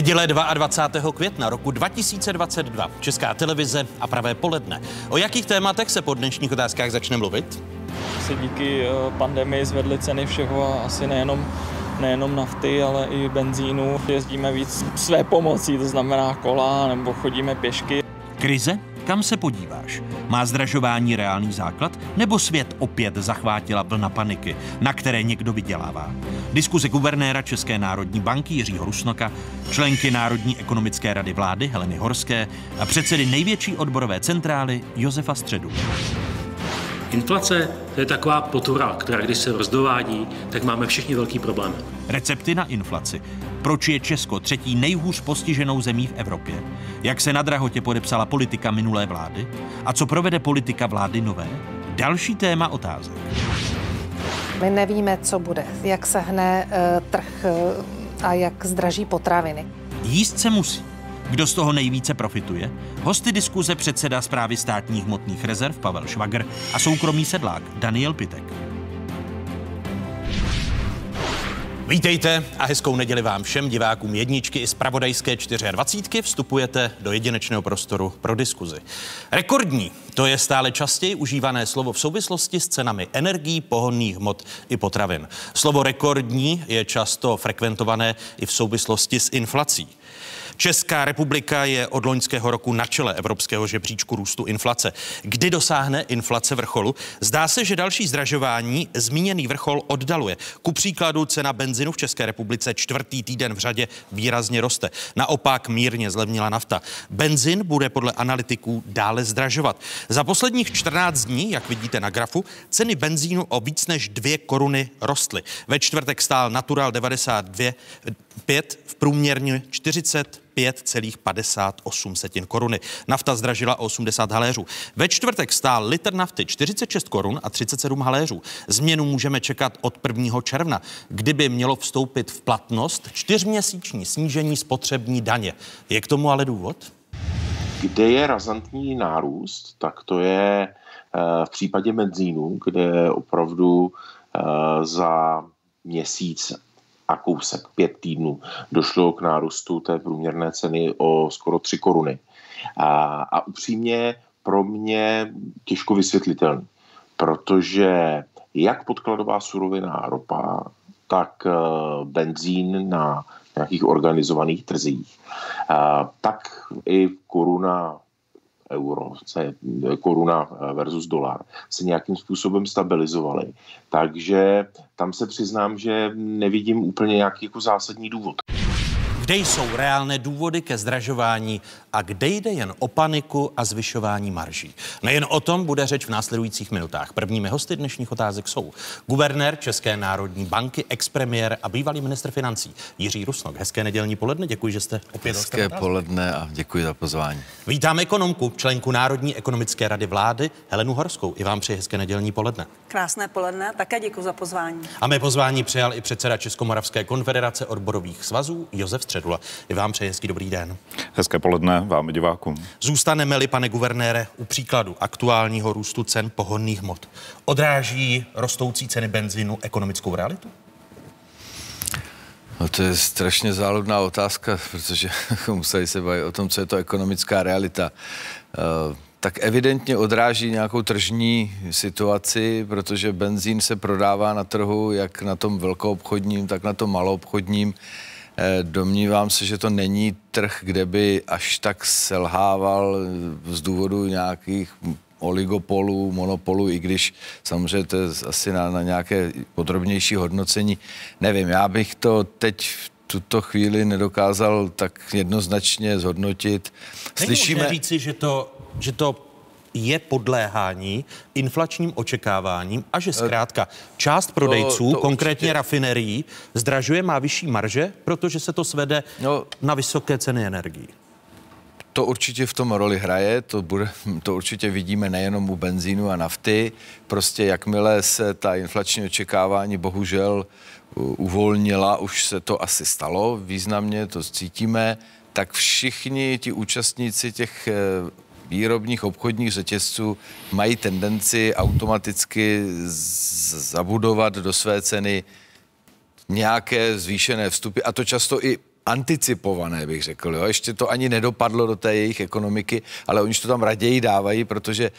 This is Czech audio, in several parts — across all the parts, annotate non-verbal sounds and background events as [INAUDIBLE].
Neděle 22. května roku 2022. Česká televize a pravé poledne. O jakých tématech se po dnešních otázkách začne mluvit? Se díky eh, pandemii zvedly ceny všeho a asi nejenom nejenom nafty, ale i benzínu. Jezdíme víc své pomocí, to znamená kola nebo chodíme pěšky. Krize? Kam se podíváš? Má zdražování reálný základ? Nebo svět opět zachvátila vlna paniky, na které někdo vydělává? Diskuze guvernéra České národní banky Jiřího Rusnoka, členky Národní ekonomické rady vlády Heleny Horské a předsedy největší odborové centrály Josefa Středu. Inflace to je taková potura, která když se rozdovádí, tak máme všichni velký problém. Recepty na inflaci. Proč je Česko třetí nejhůř postiženou zemí v Evropě? Jak se na drahotě podepsala politika minulé vlády? A co provede politika vlády nové? Další téma otázek. My nevíme, co bude, jak se hne uh, trh uh, a jak zdraží potraviny. Jíst se musí. Kdo z toho nejvíce profituje? Hosty diskuze předseda zprávy státních hmotných rezerv Pavel Švagr a soukromý sedlák Daniel Pitek. Vítejte a hezkou neděli vám všem divákům jedničky i z Pravodajské 24. Vstupujete do jedinečného prostoru pro diskuzi. Rekordní, to je stále častěji užívané slovo v souvislosti s cenami energií, pohonných hmot i potravin. Slovo rekordní je často frekventované i v souvislosti s inflací. Česká republika je od loňského roku na čele evropského žebříčku růstu inflace. Kdy dosáhne inflace vrcholu? Zdá se, že další zdražování zmíněný vrchol oddaluje. Ku příkladu cena benzinu v České republice čtvrtý týden v řadě výrazně roste. Naopak mírně zlevnila nafta. Benzin bude podle analytiků dále zdražovat. Za posledních 14 dní, jak vidíte na grafu, ceny benzínu o víc než 2 koruny rostly. Ve čtvrtek stál Natural 92 5 v průměrně 40 5,58 koruny. Nafta zdražila o 80 haléřů. Ve čtvrtek stál litr nafty 46 korun a 37 haléřů. Změnu můžeme čekat od 1. června, kdyby mělo vstoupit v platnost čtyřměsíční snížení spotřební daně. Je k tomu ale důvod? Kde je razantní nárůst, tak to je eh, v případě benzínu, kde opravdu eh, za měsíc a kousek, pět týdnů, došlo k nárůstu té průměrné ceny o skoro 3 koruny. A, a upřímně pro mě těžko vysvětlitelný, protože jak podkladová surovina ropa, tak eh, benzín na nějakých organizovaných trzích, tak i koruna euro, se, koruna versus dolar, se nějakým způsobem stabilizovaly. Takže tam se přiznám, že nevidím úplně nějaký jako zásadní důvod. Kde jsou reálné důvody ke zdražování a kde jde jen o paniku a zvyšování marží? Nejen o tom bude řeč v následujících minutách. Prvními hosty dnešních otázek jsou guvernér České národní banky, expremiér a bývalý ministr financí Jiří Rusnok. Hezké nedělní poledne, děkuji, že jste opět Hezké poledne a děkuji za pozvání. Vítám ekonomku, členku Národní ekonomické rady vlády Helenu Horskou. I vám přeji hezké nedělní poledne. Krásné poledne, také děkuji za pozvání. A mé pozvání přijal i předseda Českomoravské konfederace odborových svazů Josef Středula. I vám přeji hezký dobrý den. Hezké poledne vám i divákům. Zůstaneme-li, pane guvernére, u příkladu aktuálního růstu cen pohonných hmot. Odráží rostoucí ceny benzínu ekonomickou realitu? No to je strašně záludná otázka, protože [LAUGHS] museli se bavit o tom, co je to ekonomická realita. Uh, tak evidentně odráží nějakou tržní situaci, protože benzín se prodává na trhu jak na tom velkoobchodním, tak na tom maloobchodním. Eh, domnívám se, že to není trh, kde by až tak selhával z důvodu nějakých oligopolů, monopolů, i když samozřejmě to je asi na, na nějaké podrobnější hodnocení. Nevím, já bych to teď v tuto chvíli nedokázal tak jednoznačně zhodnotit. Slyšíme... Není říci, že to že to je podléhání inflačním očekáváním a že zkrátka část prodejců, to, to konkrétně určitě. rafinerií, zdražuje, má vyšší marže, protože se to svede no, na vysoké ceny energií. To určitě v tom roli hraje, to, bude, to určitě vidíme nejenom u benzínu a nafty. Prostě jakmile se ta inflační očekávání bohužel uvolnila, už se to asi stalo významně, to cítíme, tak všichni ti účastníci těch eh, výrobních obchodních řetězců mají tendenci automaticky zabudovat do své ceny nějaké zvýšené vstupy, a to často i anticipované, bych řekl. Jo. Ještě to ani nedopadlo do té jejich ekonomiky, ale oni to tam raději dávají, protože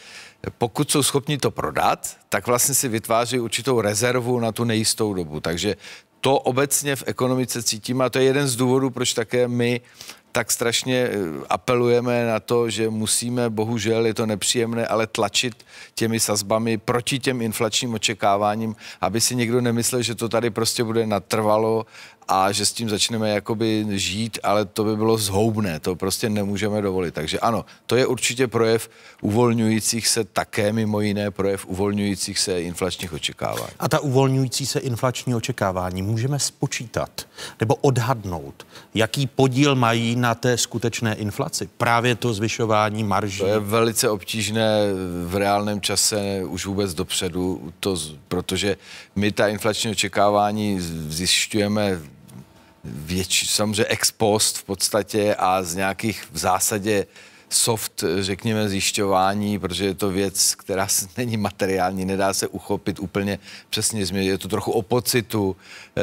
pokud jsou schopni to prodat, tak vlastně si vytváří určitou rezervu na tu nejistou dobu. Takže to obecně v ekonomice cítíme a to je jeden z důvodů, proč také my tak strašně eh, apelujeme na to, že musíme, bohužel je to nepříjemné, ale tlačit těmi sazbami proti těm inflačním očekáváním, aby si někdo nemyslel, že to tady prostě bude natrvalo a že s tím začneme jakoby žít, ale to by bylo zhoubné, to prostě nemůžeme dovolit. Takže ano, to je určitě projev uvolňujících se také mimo jiné projev uvolňujících se inflačních očekávání. A ta uvolňující se inflační očekávání můžeme spočítat nebo odhadnout, jaký podíl mají na té skutečné inflaci? Právě to zvyšování marží. To je velice obtížné v reálném čase už vůbec dopředu, to, protože my ta inflační očekávání zjišťujeme větší, samozřejmě ex post v podstatě a z nějakých v zásadě soft, řekněme, zjišťování, protože je to věc, která není materiální, nedá se uchopit úplně přesně. Je to trochu o pocitu. Eh,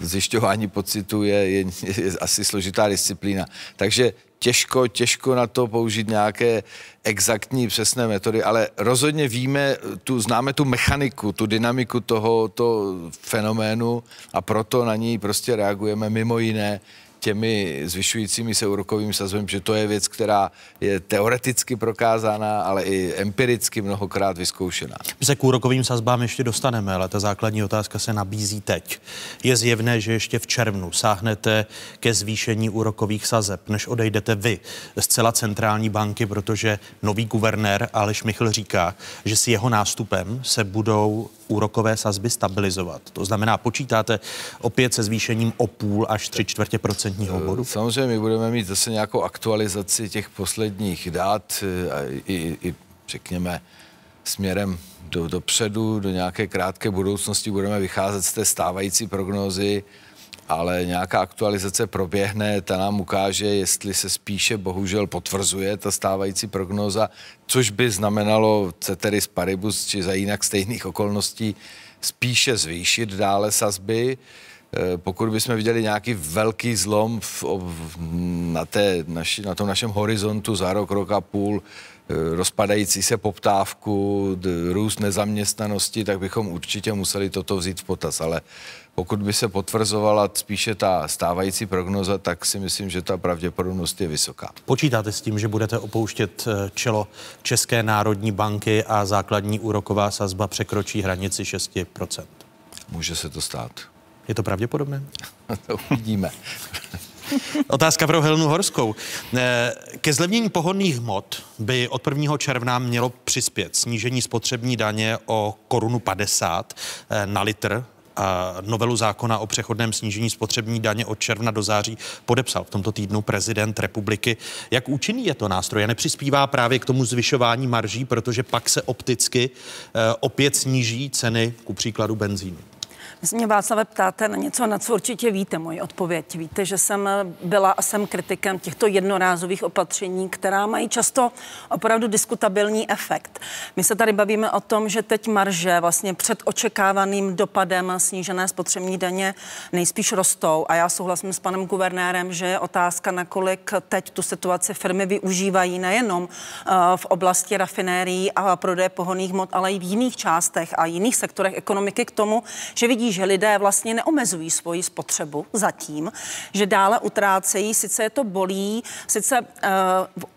zjišťování pocitu je, je, je asi složitá disciplína. Takže těžko, těžko na to použít nějaké exaktní přesné metody, ale rozhodně víme, tu, známe tu mechaniku, tu dynamiku tohoto fenoménu a proto na ní prostě reagujeme mimo jiné těmi zvyšujícími se úrokovými sazbami, že to je věc, která je teoreticky prokázána, ale i empiricky mnohokrát vyzkoušená. My se k úrokovým sazbám ještě dostaneme, ale ta základní otázka se nabízí teď. Je zjevné, že ještě v červnu sáhnete ke zvýšení úrokových sazeb, než odejdete vy z celá centrální banky, protože nový guvernér Aleš Michl říká, že si jeho nástupem se budou úrokové sazby stabilizovat. To znamená, počítáte opět se zvýšením o půl až tři čtvrtě procentního bodu? Samozřejmě my budeme mít zase nějakou aktualizaci těch posledních dát eh, i, i řekněme, směrem do, dopředu, do nějaké krátké budoucnosti budeme vycházet z té stávající prognózy ale nějaká aktualizace proběhne, ta nám ukáže, jestli se spíše bohužel potvrzuje ta stávající prognóza, což by znamenalo ceteris paribus, či za jinak stejných okolností, spíše zvýšit dále sazby. Eh, pokud bychom viděli nějaký velký zlom v, v, na, té, naši, na tom našem horizontu za rok, rok a půl, eh, rozpadající se poptávku, růst nezaměstnanosti, tak bychom určitě museli toto vzít v potaz. Ale pokud by se potvrzovala spíše ta stávající prognoza, tak si myslím, že ta pravděpodobnost je vysoká. Počítáte s tím, že budete opouštět eh, čelo České národní banky a základní úroková sazba překročí hranici 6%? Může se to stát. Je to pravděpodobné? to [LAUGHS] uvidíme. [LAUGHS] Otázka pro Helnu Horskou. Eh, ke zlevnění pohodných hmot by od 1. června mělo přispět snížení spotřební daně o korunu 50 eh, na litr novelu zákona o přechodném snížení spotřební daně od června do září podepsal v tomto týdnu prezident republiky. Jak účinný je to nástroj a nepřispívá právě k tomu zvyšování marží, protože pak se opticky eh, opět sníží ceny, ku příkladu benzínu? Vy se mě Václave ptáte na něco, na co určitě víte moji odpověď. Víte, že jsem byla a jsem kritikem těchto jednorázových opatření, která mají často opravdu diskutabilní efekt. My se tady bavíme o tom, že teď marže vlastně před očekávaným dopadem snížené spotřební daně nejspíš rostou a já souhlasím s panem guvernérem, že je otázka, nakolik teď tu situaci firmy využívají nejenom eh, v oblasti rafinérií a prodeje pohoných hmot, ale i v jiných částech a jiných sektorech ekonomiky k tomu, že vidí, že lidé vlastně neomezují svoji spotřebu zatím, že dále utrácejí, sice je to bolí, sice uh,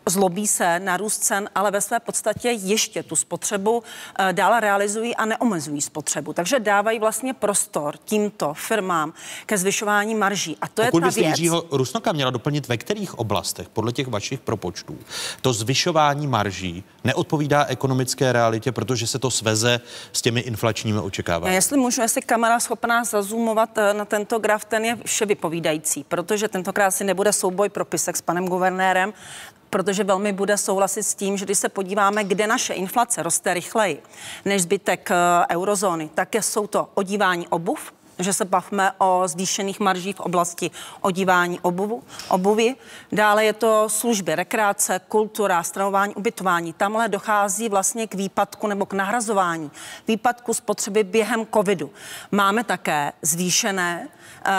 zlobí se na růst cen, ale ve své podstatě ještě tu spotřebu uh, dále realizují a neomezují spotřebu. Takže dávají vlastně prostor tímto firmám ke zvyšování marží. A to Pokud je ta věc. Jiřího Rusnoka měla doplnit, ve kterých oblastech, podle těch vašich propočtů, to zvyšování marží neodpovídá ekonomické realitě, protože se to sveze s těmi inflačními očekáváními. Jestli můžu, jestli kamera schopná zazumovat eh, na tento graf, ten je vše vypovídající, protože tentokrát si nebude souboj propisek s panem guvernérem, protože velmi bude souhlasit s tím, že když se podíváme, kde naše inflace roste rychleji než zbytek eh, eurozóny, tak jsou to odívání obuv, že se bavíme o zvýšených maržích v oblasti odívání obuvu, obuvy. Dále je to služby, rekreace, kultura, stravování, ubytování. Tamhle dochází vlastně k výpadku nebo k nahrazování výpadku spotřeby během covidu. Máme také zvýšené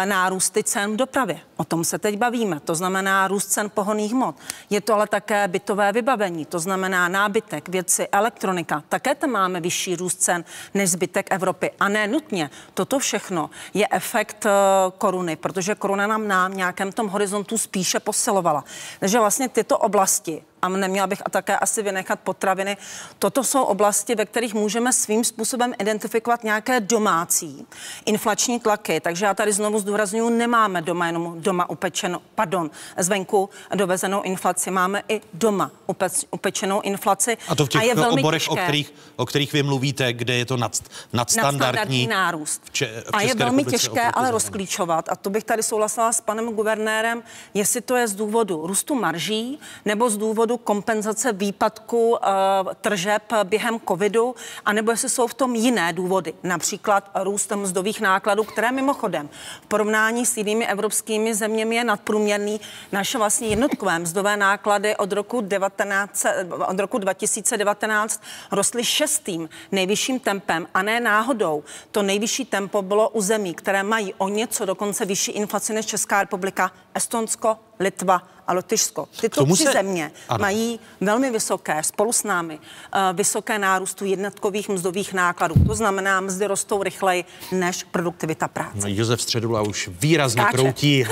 nárůsty cen v dopravě. O tom se teď bavíme. To znamená růst cen pohoných hmot. Je to ale také bytové vybavení, to znamená nábytek, věci, elektronika. Také tam máme vyšší růst cen než zbytek Evropy. A ne nutně. Toto všechno je efekt eh, koruny, protože koruna nám na nějakém tom horizontu spíše posilovala. Takže vlastně tyto oblasti a neměla bych a také asi vynechat potraviny. Toto jsou oblasti, ve kterých můžeme svým způsobem identifikovat nějaké domácí inflační tlaky. Takže já tady znovu zdůraznuju, nemáme doma jenom doma upečenou, pardon, zvenku dovezenou inflaci, máme i doma upeč, upečenou inflaci. A to v těch a je oborech, o kterých, o kterých vy mluvíte, kde je to nad, nadstandardní nárůst. V če, v a je velmi těžké ale rozklíčovat, a to bych tady souhlasila s panem guvernérem, jestli to je z důvodu růstu marží nebo z důvodu důvodu kompenzace výpadku uh, tržeb během covidu, anebo jestli jsou v tom jiné důvody, například růst mzdových nákladů, které mimochodem v porovnání s jinými evropskými zeměmi je nadprůměrný. Naše vlastně jednotkové mzdové náklady od roku, 19, od roku 2019 rostly šestým nejvyšším tempem a ne náhodou. To nejvyšší tempo bylo u zemí, které mají o něco dokonce vyšší inflaci než Česká republika, Estonsko, Litva a Lotyšsko. Tyto tři se... země ano. mají velmi vysoké, spolu s námi, uh, vysoké nárůstu jednotkových mzdových nákladů. To znamená, mzdy rostou rychleji než produktivita práce. No, Josef Středula už výrazně Káče. kroutí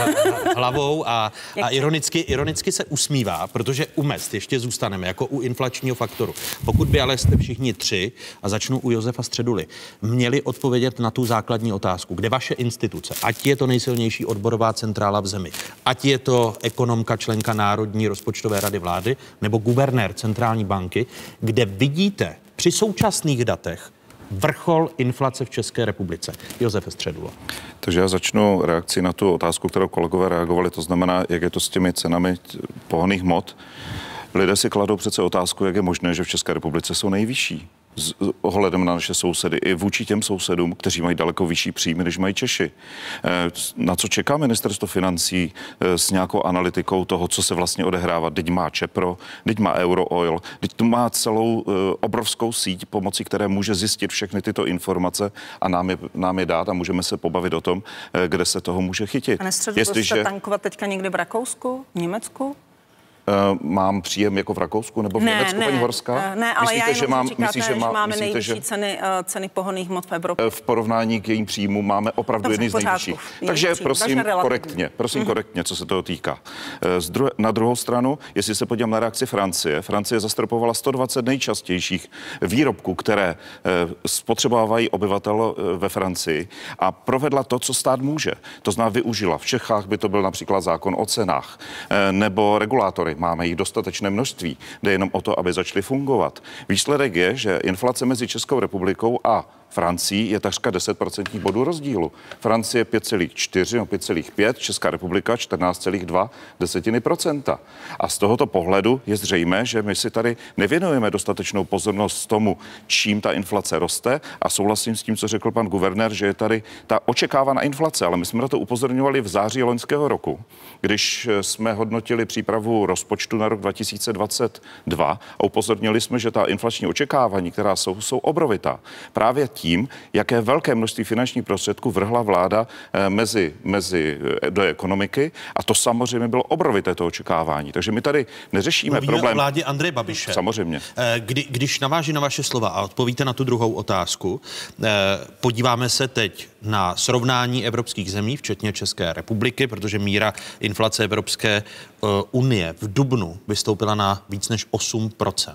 hlavou a, a ironicky, ironicky se usmívá, protože u mest ještě zůstaneme jako u inflačního faktoru. Pokud by ale jste všichni tři, a začnu u Josefa Středuly, měli odpovědět na tu základní otázku, kde vaše instituce, ať je to nejsilnější odborová centrála v zemi, ať je to ekonomka, členka Národní rozpočtové rady vlády nebo guvernér centrální banky, kde vidíte při současných datech vrchol inflace v České republice. Josef Středula. Takže já začnu reakci na tu otázku, kterou kolegové reagovali, to znamená, jak je to s těmi cenami pohoných hmot. Lidé si kladou přece otázku, jak je možné, že v České republice jsou nejvyšší s ohledem na naše sousedy i vůči těm sousedům, kteří mají daleko vyšší příjmy, než mají Češi. Eh, na co čeká ministerstvo financí eh, s nějakou analytikou toho, co se vlastně odehrává? Teď má Čepro, teď má Eurooil, teď tu má celou eh, obrovskou síť, pomocí které může zjistit všechny tyto informace a nám je, nám je dát a můžeme se pobavit o tom, kde se toho může chytit. A nestředu Jestliže... tankovat teďka někdy v Rakousku, v Německu? Uh, mám příjem jako v Rakousku nebo v ne, Německu, ne, paní Horská? Eh, ne, ale myslíte, já že, mám, říkáte, myslí, že, má, že máme myslíte, nejvyšší že, ceny, uh, ceny pohoných hmot v Evropě. V porovnání k jejím příjmu máme opravdu jedny z nejvyšších. Takže prosím korektně, prosím mm-hmm. korektně, co se toho týká. Na druhou stranu, jestli se podívám na reakci Francie, Francie zastropovala 120 nejčastějších výrobků, které spotřebovávají obyvatel ve Francii a provedla to, co stát může. To znamená, využila. V Čechách by to byl například zákon o cenách nebo regulátory máme jich dostatečné množství. Jde jenom o to, aby začaly fungovat. Výsledek je, že inflace mezi Českou republikou a Francii je takřka 10% bodů rozdílu. Francie 5,4 nebo 5,5, Česká republika 14,2 desetiny procenta. A z tohoto pohledu je zřejmé, že my si tady nevěnujeme dostatečnou pozornost tomu, čím ta inflace roste a souhlasím s tím, co řekl pan guvernér, že je tady ta očekávaná inflace, ale my jsme na to upozorňovali v září loňského roku, když jsme hodnotili přípravu rozpočtu na rok 2022 a upozornili jsme, že ta inflační očekávání, která jsou, jsou obrovitá. Právě tím, jaké velké množství finančních prostředků vrhla vláda eh, mezi, mezi eh, do ekonomiky a to samozřejmě bylo obrovité to očekávání. Takže my tady neřešíme Mluvíme problém. o vládě Andreje Babiše. Samozřejmě. Eh, kdy, když naváží na vaše slova a odpovíte na tu druhou otázku, podíváme se teď na srovnání evropských zemí, včetně České republiky, protože míra inflace Evropské unie v Dubnu vystoupila na víc než 8%,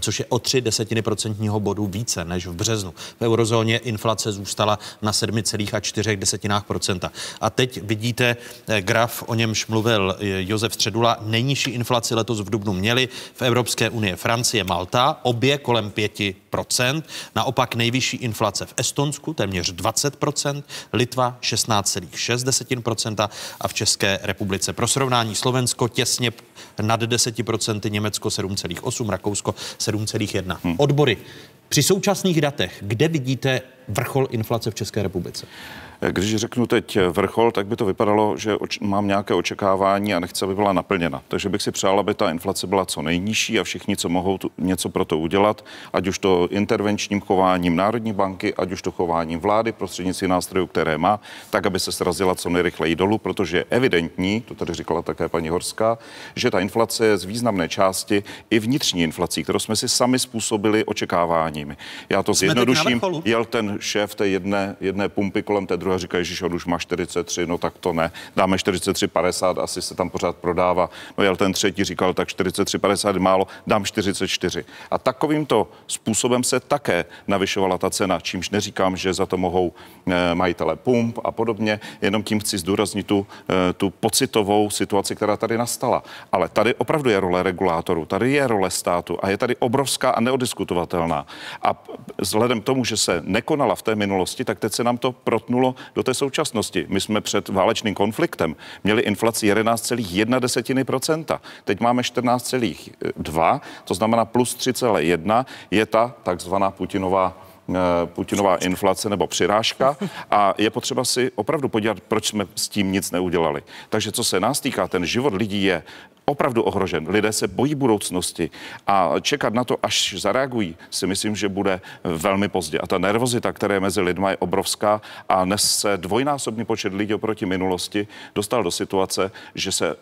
což je o 3 desetiny procentního bodu více než v březnu. V euro eurozóně inflace zůstala na 7,4 desetinách procenta. A teď vidíte eh, graf, o němž mluvil eh, Josef Středula, nejnižší inflaci letos v Dubnu měli v Evropské unii Francie, Malta, obě kolem 5%, naopak nejvyšší inflace v Estonsku, téměř 20%, Litva 16,6% a v České republice. Pro srovnání Slovensko těsně nad 10%, Německo 7,8, Rakousko 7,1. Hmm. Odbory při současných datech, kde vidíte vrchol inflace v České republice? Když řeknu teď vrchol, tak by to vypadalo, že mám nějaké očekávání a nechci, aby byla naplněna. Takže bych si přál, aby ta inflace byla co nejnižší a všichni, co mohou tu, něco pro to udělat, ať už to intervenčním chováním Národní banky, ať už to chováním vlády prostřednictvím nástrojů, které má, tak, aby se srazila co nejrychleji dolů, protože je evidentní, to tady říkala také paní Horská, že ta inflace je z významné části i vnitřní inflací, kterou jsme si sami způsobili očekáváními. Já to zjednoduším. Jel ten šéf té jedné, jedné pumpy kolem té druhé říká, že on už má 43, no tak to ne. Dáme 43,50, asi se tam pořád prodává. No jel ten třetí, říkal, tak 43,50 je málo, dám 44. A takovýmto způsobem se také navyšovala ta cena, čímž neříkám, že za to mohou e, majitele pump a podobně, jenom tím chci zdůraznit tu, e, tu pocitovou situaci, která tady nastala. Ale tady opravdu je role regulátorů, tady je role státu a je tady obrovská a neodiskutovatelná. A vzhledem k tomu, že se nekonala v té minulosti, tak teď se nám to protnulo do té současnosti. My jsme před válečným konfliktem měli inflaci 11,1%. Teď máme 14,2, to znamená plus 3,1 je ta takzvaná Putinová eh, Putinová inflace nebo přirážka a je potřeba si opravdu podívat, proč jsme s tím nic neudělali. Takže co se nás týká, ten život lidí je opravdu ohrožen. Lidé se bojí budoucnosti a čekat na to, až zareagují, si myslím, že bude velmi pozdě. A ta nervozita, která je mezi lidmi, je obrovská a dnes se dvojnásobný počet lidí oproti minulosti dostal do situace, že se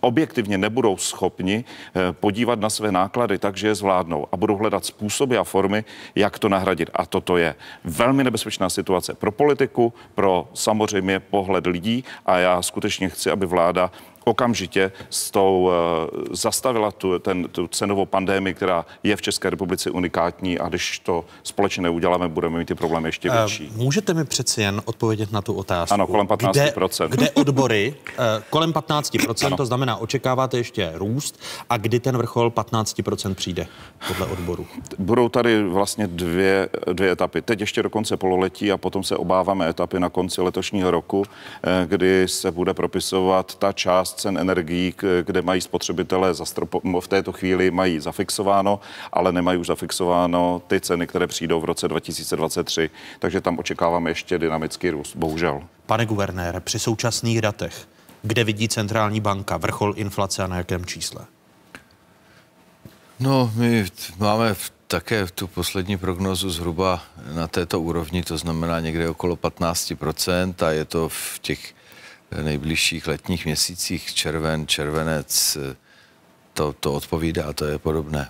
objektivně nebudou schopni eh, podívat na své náklady tak, že je zvládnou a budou hledat způsoby a formy, jak to nahradit. A toto je velmi nebezpečná situace pro politiku, pro samozřejmě pohled lidí a já skutečně chci, aby vláda okamžitě s tou uh, zastavila tu, ten, tu cenovou pandémii, která je v České republice unikátní a když to společně neuděláme, budeme mít ty problémy ještě eh, větší. Můžete mi přeci jen odpovědět na tu otázku? Ano, kolem 15%. Kde, kde odbory, uh, kolem 15%, ano. to znamená, očekáváte ještě růst a kdy ten vrchol 15% přijde podle odboru? Budou tady vlastně dvě, dvě etapy. Teď ještě do konce pololetí a potom se obáváme etapy na konci letošního roku, kdy se bude propisovat ta část část cen energií, kde mají spotřebitelé zastropo, v této chvíli mají zafixováno, ale nemají už zafixováno ty ceny, které přijdou v roce 2023. Takže tam očekáváme ještě dynamický růst, bohužel. Pane guvernér, při současných datech, kde vidí centrální banka vrchol inflace a na jakém čísle? No, my máme také tu poslední prognozu zhruba na této úrovni, to znamená někde okolo 15% a je to v těch nejbližších letních měsících, červen, červenec, to, to odpovídá, to je podobné.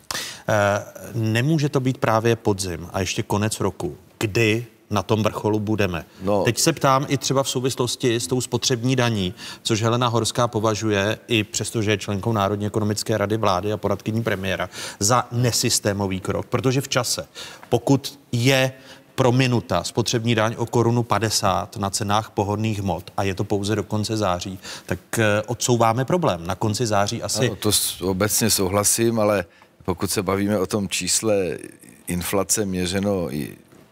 E, nemůže to být právě podzim a ještě konec roku, kdy na tom vrcholu budeme. No. Teď se ptám i třeba v souvislosti s tou spotřební daní, což Helena Horská považuje, i přestože je členkou Národní ekonomické rady vlády a poradkyní premiéra, za nesystémový krok, protože v čase, pokud je prominuta. Spotřební daň o korunu 50 na cenách pohodných hmot. A je to pouze do konce září, tak eh, odsouváme problém. Na konci září asi... Ano, to obecně souhlasím, ale pokud se bavíme o tom čísle inflace měřeno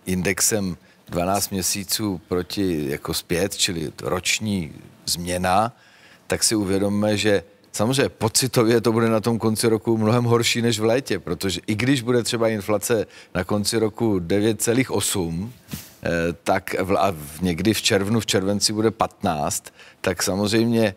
indexem 12 měsíců proti jako zpět, čili roční změna, tak si uvědomme, že Samozřejmě pocitově to bude na tom konci roku mnohem horší než v létě, protože i když bude třeba inflace na konci roku 9,8, eh, tak v, a někdy v červnu, v červenci bude 15, tak samozřejmě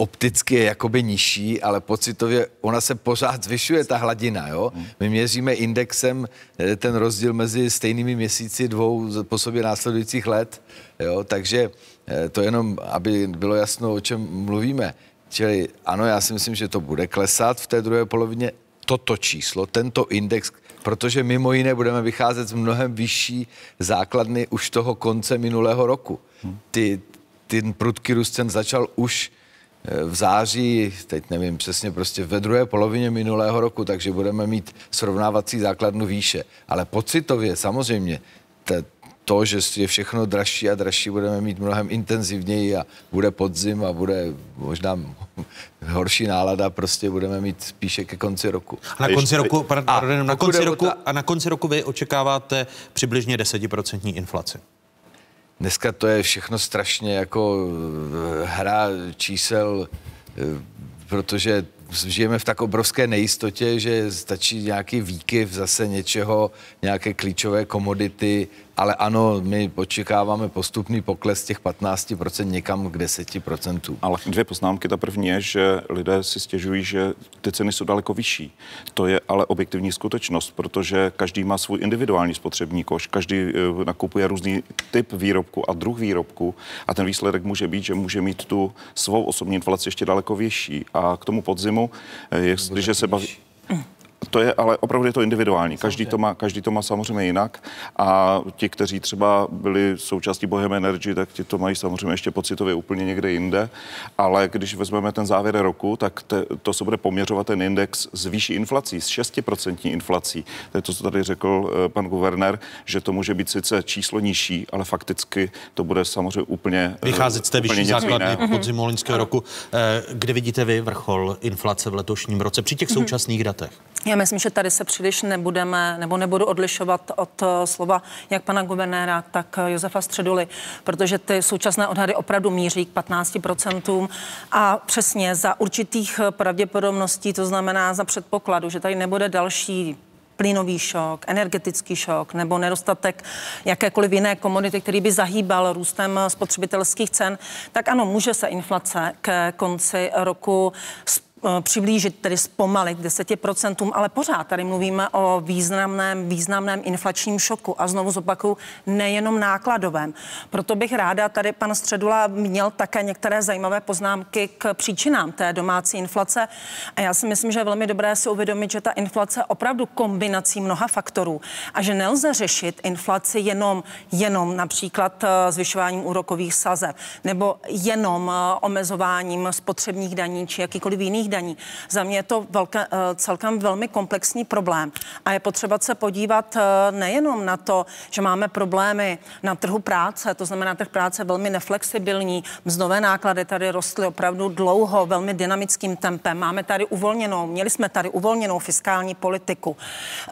opticky je jakoby nižší, ale pocitově ona se pořád zvyšuje, ta hladina, jo. My měříme indexem eh, ten rozdíl mezi stejnými měsíci dvou po sobě následujících let, jo, takže eh, to jenom, aby bylo jasno, o čem mluvíme. Čili ano, já si myslím, že to bude klesat v té druhé polovině. Toto číslo, tento index, protože mimo jiné budeme vycházet z mnohem vyšší základny už toho konce minulého roku. Ty, ten prudký růst cen začal už eh, v září, teď nevím přesně, prostě ve druhé polovině minulého roku, takže budeme mít srovnávací základnu výše. Ale pocitově samozřejmě to, že je všechno dražší a dražší, budeme mít mnohem intenzivněji a bude podzim a bude možná horší nálada, prostě budeme mít spíše ke konci roku. A na konci roku, pardon, a, na konci roku, ta... a na konci roku vy očekáváte přibližně 10% inflaci. Dneska to je všechno strašně jako eh, hra čísel, eh, protože žijeme v tak obrovské nejistotě, že stačí nějaký výkyv zase něčeho, nějaké klíčové komodity ale ano, my očekáváme postupný pokles těch 15% někam k 10%. Ale dvě poznámky. Ta první je, že lidé si stěžují, že ty ceny jsou daleko vyšší. To je ale objektivní skutečnost, protože každý má svůj individuální spotřební koš, každý eh, nakupuje různý typ výrobku a druh výrobku a ten výsledek může být, že může mít tu svou osobní inflaci ještě daleko vyšší. A k tomu podzimu, eh, jestliže se baví... To je, ale opravdu je to individuální. Každý to, má, každý to má samozřejmě jinak a ti, kteří třeba byli součástí Bohem Energy, tak ti to mají samozřejmě ještě pocitově úplně někde jinde, ale když vezmeme ten závěr roku, tak te, to se bude poměřovat ten index s výšší inflací, s 6% inflací. To je to, co tady řekl uh, pan guvernér, že to může být sice číslo nižší, ale fakticky to bude samozřejmě úplně eh, Vycházet z té vyšší základny podzimu loňského roku. Eh, kde vidíte vy vrchol inflace v letošním roce při těch mhm. současných datech? Já myslím, že tady se příliš nebudeme, nebo nebudu odlišovat od eh, slova jak pana guvernéra, tak eh, Josefa Středuly, protože ty současné odhady opravdu míří k 15% a přesně za určitých eh, pravděpodobností, to znamená za předpokladu, že tady nebude další plynový šok, energetický šok nebo nedostatek jakékoliv jiné komodity, který by zahýbal růstem spotřebitelských cen, tak ano, může se inflace ke konci roku přiblížit, tedy zpomalit k 10%, ale pořád tady mluvíme o významném, významném inflačním šoku a znovu zopakuju, nejenom nákladovém. Proto bych ráda, tady pan Středula měl také některé zajímavé poznámky k příčinám té domácí inflace a já si myslím, že je velmi dobré si uvědomit, že ta inflace opravdu kombinací mnoha faktorů a že nelze řešit inflaci jenom, jenom například eh, zvyšováním úrokových sazeb nebo jenom eh, omezováním spotřebních daní či jakýkoliv jiných daní. Za mě je to velké, eh, celkem velmi komplexní problém a je potřeba se podívat eh, nejenom na to, že máme problémy na trhu práce, to znamená, trh práce velmi neflexibilní, mzdové náklady tady rostly opravdu dlouho, velmi dynamickým tempem. Máme tady uvolněnou, měli jsme tady uvolněnou fiskální politiku.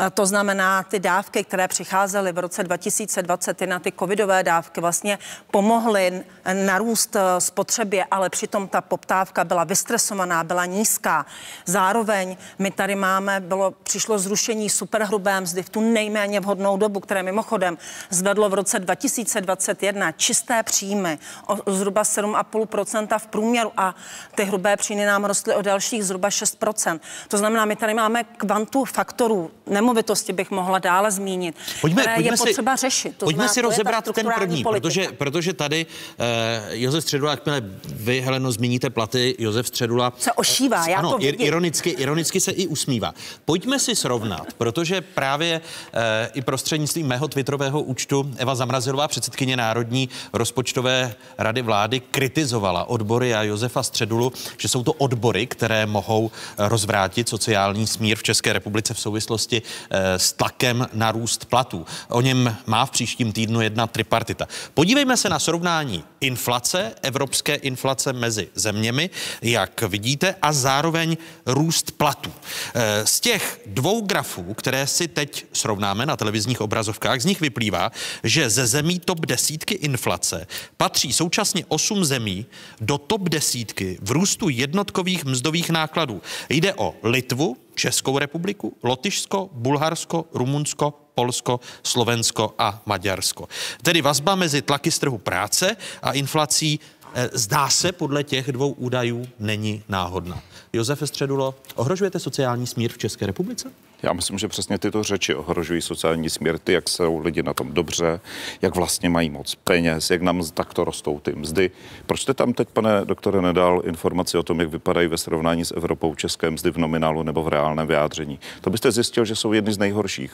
Eh, to znamená, ty dávky, které přicházely v roce 2020 na ty covidové dávky, vlastně pomohly narůst spotřebě, ale přitom ta poptávka byla vystresovaná, byla nízká nízká. Zároveň my tady máme, bylo, přišlo zrušení superhrubé mzdy v tu nejméně vhodnou dobu, které mimochodem zvedlo v roce 2021 čisté příjmy o zhruba 7,5% v průměru a ty hrubé příjmy nám rostly o dalších zhruba 6%. To znamená, my tady máme kvantu faktorů, nemovitosti bych mohla dále zmínit, pojďme, které pojďme je potřeba si, řešit. To pojďme znamená, si rozebrat ten první, protože, protože tady uh, Josef Středula, jakmile vy, Heleno, zmíníte platy, Josef Středula se ošívá usmívá. Já ano, to vidím. ironicky, ironicky se i usmívá. Pojďme si srovnat, protože právě e, i prostřednictvím mého twitterového účtu Eva Zamrazilová, předsedkyně Národní rozpočtové rady vlády, kritizovala odbory a Josefa Středulu, že jsou to odbory, které mohou rozvrátit sociální smír v České republice v souvislosti e, s tlakem na růst platů. O něm má v příštím týdnu jedna tripartita. Podívejme se na srovnání inflace, evropské inflace mezi zeměmi, jak vidíte, a zároveň růst platů. Eh, z těch dvou grafů, které si teď srovnáme na televizních obrazovkách, z nich vyplývá, že ze zemí top desítky inflace patří současně osm zemí do top desítky v růstu jednotkových mzdových nákladů. Jde o Litvu, Českou republiku, Lotyšsko, Bulharsko, Rumunsko, Polsko, Slovensko a Maďarsko. Tedy vazba mezi tlaky z trhu práce a inflací Eh, zdá se podle těch dvou údajů není náhodná. Josefe Středulo, ohrožujete sociální smír v České republice? Já myslím, že přesně tyto řeči ohrožují sociální smírty, jak jsou lidi na tom dobře, jak vlastně mají moc peněz, jak nám takto rostou ty mzdy. Proč jste tam teď, pane doktore, nedal informaci o tom, jak vypadají ve srovnání s Evropou české mzdy v nominálu nebo v reálném vyjádření? To byste zjistil, že jsou jedny z nejhorších.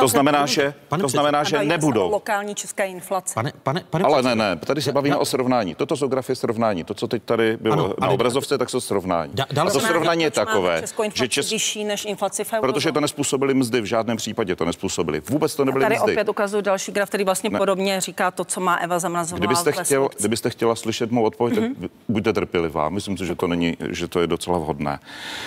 To znamená, že, pane to znamená, že nebudou. Lokální české inflace. Pane, pane, pane Ale ne, ne, tady se bavíme o srovnání. Toto jsou grafy srovnání. To, co teď tady bylo ano, na obrazovce, tak jsou srovnání. Da, a to srovnání je takové, že Čes... vyšší než inflaci v Protože to nespůsobily mzdy, v žádném případě to nespůsobily. Vůbec to nebyly tady mzdy. opět ukazuju další graf, který vlastně ne. podobně říká to, co má Eva Zamrazová. Kdybyste, chtěl, kdybyste chtěla slyšet mou odpověď, mm-hmm. tak mhm. buďte trpělivá. Myslím si, že to není, že to je docela vhodné.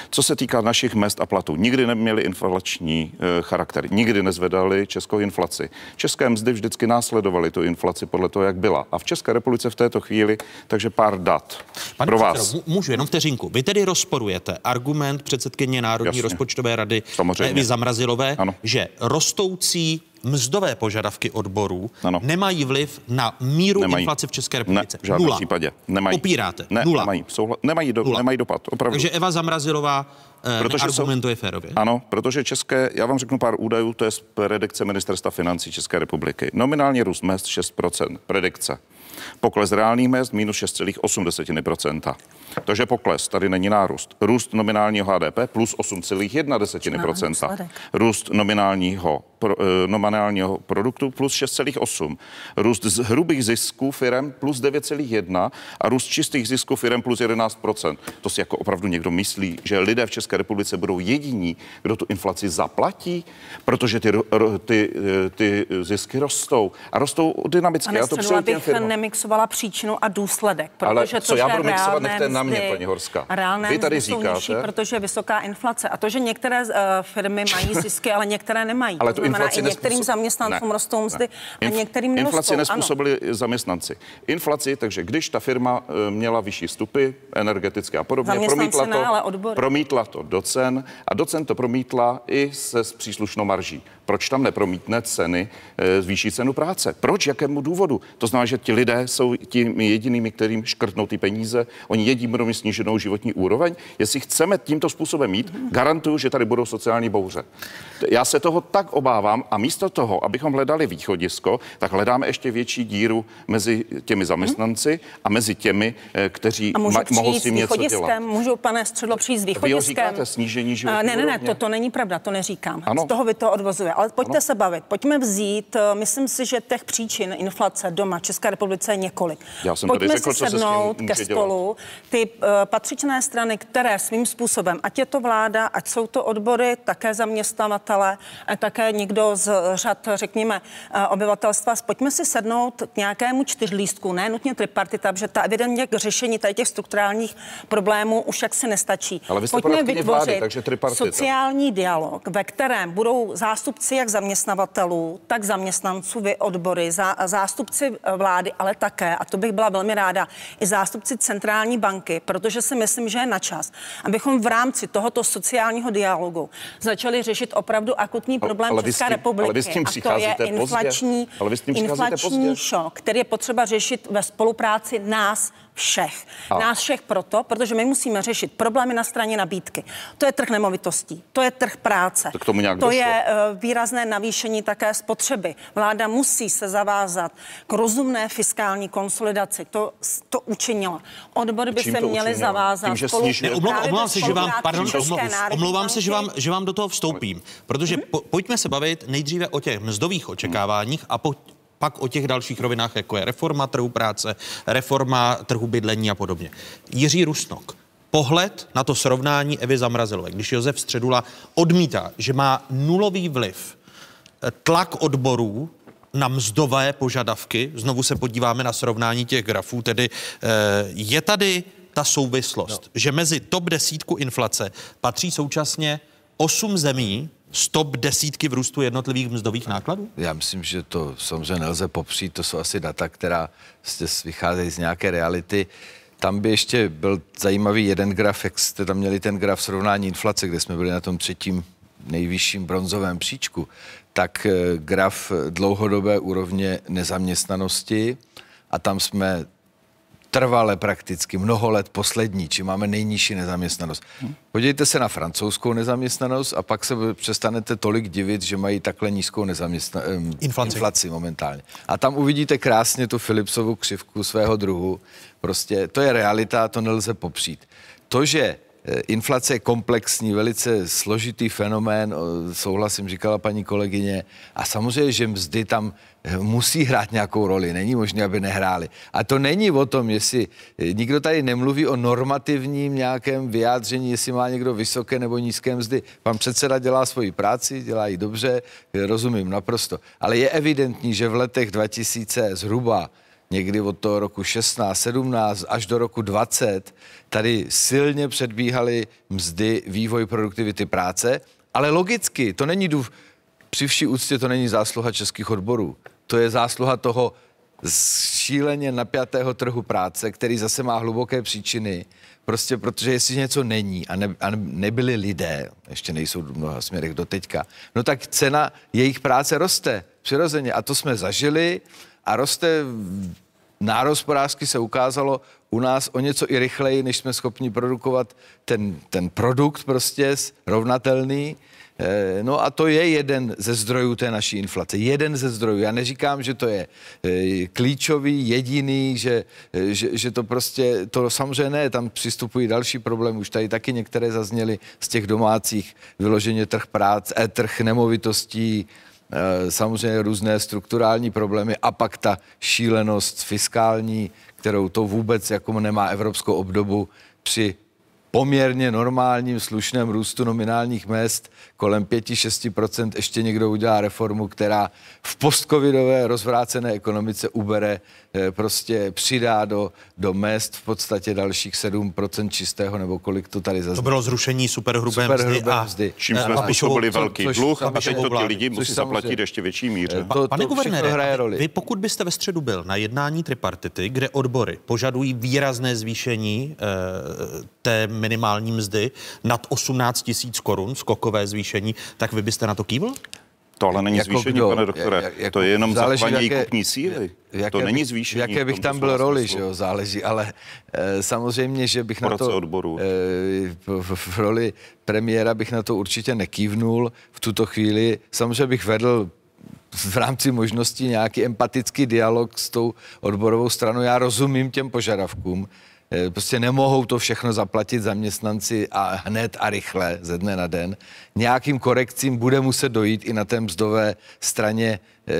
Co se týká našich mest a platů, nikdy neměli inflační e, charakter, nikdy nezvedali českou inflaci. České mzdy vždycky následovaly tu inflaci podle toho, jak byla. A v České republice v této chvíli, takže pár dat Pane pro vás. můžu jenom vteřinku. Vy tedy rozporujete argument předsedkyně Národní Jasně. rozpočtové rady Samozřejmě. Evy Zamrazilové, ano. že rostoucí mzdové požadavky odborů ano. nemají vliv na míru nemají. inflace v České republice. Ne, v žádném Nula. případě. Nemají. Popíráte. Ne, Nula. Nemají, Souhla- nemají, do, Nula. nemají dopad. Opravdu. Takže Eva Zamrazilová eh, protože argumentuje jsou, férově. Ano, protože české, já vám řeknu pár údajů, to je z predikce Ministerstva financí České republiky. Nominální růst mest 6%, predikce. Pokles reálných mest minus 6,8%. Takže pokles, tady není nárůst. Růst nominálního HDP plus 8,1%. Růst nominálního, pro, eh, nominálního produktu plus 6,8. Růst z hrubých zisků firm plus 9,1 a růst čistých zisků firm plus 11%. To si jako opravdu někdo myslí, že lidé v České republice budou jediní, kdo tu inflaci zaplatí, protože ty, ty, eh, ty zisky rostou a rostou dynamicky. Pane Já to bych nemixovala příčinu a důsledek, protože Ale to, co já budu mixovat, nechte na mě, paní Horská. Reálné Vy tady říkáte... Nižší, protože je vysoká inflace. A to, že některé uh, firmy mají [LAUGHS] zisky, ale některé nemají. Ale to znamená, i některým zaměstnancům ne, rostou mzdy ne. a některým nerostou. Inflaci nespůsobili ano. zaměstnanci. Inflaci, takže když ta firma uh, měla vyšší stupy, energetické a podobně, promítla to, ne, ale promítla to do cen a do cen to promítla i se s příslušnou marží. Proč tam nepromítne ceny, uh, zvýší cenu práce? Proč? Jakému důvodu? To znamená, že ti lidé jsou těmi jedinými, kterým škrtnou ty peníze. Oni jedí budou mít sníženou životní úroveň. Jestli chceme tímto způsobem mít, garantuju, že tady budou sociální bouře. Já se toho tak obávám a místo toho, abychom hledali východisko, tak hledáme ještě větší díru mezi těmi zaměstnanci a mezi těmi, eh, kteří a ma- mohou s tím něco dělat. Můžu, pane Středlo, přijít s východiskem? Vy říkáte snížení životní Ne, ne, ne, to, to není pravda, to neříkám. Ano. Z toho vy to odvozuje. Ale pojďte ano. se bavit. Pojďme vzít, eh, myslím si, že těch příčin inflace doma České republice je několik. Já jsem Pojďme řekl, si sednout ke spolu. Ty uh, patřičné strany, které svým způsobem, ať je to vláda, ať jsou to odbory, také zaměstnavatele, také někdo z řad, řekněme, uh, obyvatelstva, pojďme si sednout k nějakému čtyřlístku, ne nutně tripartita, protože ta evidentně k řešení tady těch strukturálních problémů už jaksi nestačí. Ale vy jste pojďme vytvořit vlády, takže tripartita. sociální dialog, ve kterém budou zástupci jak zaměstnavatelů, tak zaměstnanců, vy odbory, zá, zástupci vlády, ale také, a to bych byla velmi ráda, i zástupci centrální banky, protože si myslím, že je na čas, abychom v rámci tohoto sociálního dialogu začali řešit opravdu akutní problém ale České tím, republiky. Ale vy s tím a to je inflační, ale vy s tím inflační šok, který je potřeba řešit ve spolupráci nás všech. A. Nás všech proto, protože my musíme řešit problémy na straně nabídky. To je trh nemovitostí, to je trh práce, to, k tomu nějak to je uh, výrazné navýšení také spotřeby. Vláda musí se zavázat k rozumné fiskální konsolidaci. To, to učinila. Odbory by Čím se měly zavázat. Tím, že ne, omlouvám, omlouvám se, že vám, pardon, omlouvám se, že vám, že vám do toho vstoupím, protože hmm? po, pojďme se bavit nejdříve o těch mzdových očekáváních a po, pak o těch dalších rovinách, jako je reforma trhu práce, reforma trhu bydlení a podobně. Jiří Rusnok, pohled na to srovnání Evy Zamrazilové, když Josef Středula odmítá, že má nulový vliv eh, tlak odborů na mzdové požadavky, znovu se podíváme na srovnání těch grafů, tedy eh, je tady ta souvislost, no. že mezi top desítku inflace patří současně osm zemí, stop desítky v růstu jednotlivých mzdových nákladů? Já myslím, že to samozřejmě nelze popřít, to jsou asi data, která vycházejí z nějaké reality. Tam by ještě byl zajímavý jeden graf, jak jste tam měli ten graf srovnání inflace, kde jsme byli na tom třetím nejvyšším bronzovém příčku, tak eh, graf dlouhodobé úrovně nezaměstnanosti a tam jsme trvale prakticky, mnoho let poslední, či máme nejnižší nezaměstnanost. Podívejte se na francouzskou nezaměstnanost a pak se přestanete tolik divit, že mají takhle nízkou nezaměstna- inflaci. inflaci momentálně. A tam uvidíte krásně tu Philipsovu křivku svého druhu. Prostě to je realita, to nelze popřít. To, že Eh, inflace je komplexní, velice složitý fenomén, souhlasím, říkala paní kolegyně. A samozřejmě, že mzdy tam musí hrát nějakou roli, není možné, aby nehráli. A to není o tom, jestli eh, nikdo tady nemluví o normativním nějakém vyjádření, jestli má někdo vysoké nebo nízké mzdy. Pan předseda dělá svoji práci, dělá ji dobře, rozumím naprosto. Ale je evidentní, že v letech 2000 zhruba někdy od toho roku 16, 17 až do roku 20 tady silně předbíhaly mzdy, vývoj produktivity práce, ale logicky to není dův... Při vší úctě to není zásluha českých odborů. To je zásluha toho šíleně napjatého trhu práce, který zase má hluboké příčiny. Prostě protože jestli něco není a, ne, a nebyli lidé, ještě nejsou v mnoha směrech do teďka, no tak cena jejich práce roste přirozeně. A to jsme zažili a roste národospodářsky se ukázalo u nás o něco i rychleji, než jsme schopni produkovat ten, ten produkt prostě rovnatelný. Eh, no a to je jeden ze zdrojů té naší inflace. Jeden ze zdrojů. Já neříkám, že to je eh, klíčový, jediný, že, eh, že, že to prostě, to samozřejmě ne, tam přistupují další problémy. Už tady taky některé zazněly z těch domácích, vyloženě trh práce, trh nemovitostí, samozřejmě různé strukturální problémy a pak ta šílenost fiskální, kterou to vůbec jako nemá evropskou obdobu při poměrně normálním slušném růstu nominálních mest kolem 5-6% ještě někdo udělá reformu, která v postcovidové rozvrácené ekonomice ubere, eh, prostě přidá do, do mest v podstatě dalších 7% čistého, nebo kolik to tady zazní. To bylo zrušení superhrubé, superhrubé mzdy, a, mzdy. Čím jsme způsobili velký což, dluh a teď to ty lidi musí zaplatit ještě větší míře. Pa, pane guvernére, hraje roli. vy pokud byste ve středu byl na jednání tripartity, kde odbory požadují výrazné zvýšení e, té minimální mzdy nad 18 tisíc korun, skokové zvýšení, tak vy byste na to kývl? To ale není jako zvýšení, kdo? pane doktore. Jak, jako to je jenom zachování její kupní síly. Jaké to není zvýšení. Jaké bych tam byl roli, že jo, záleží, ale e, samozřejmě, že bych na to... odboru. E, v, v roli premiéra bych na to určitě nekývnul v tuto chvíli. Samozřejmě bych vedl v rámci možností nějaký empatický dialog s tou odborovou stranou. Já rozumím těm požadavkům, prostě nemohou to všechno zaplatit zaměstnanci a hned a rychle ze dne na den. Nějakým korekcím bude muset dojít i na té mzdové straně eh,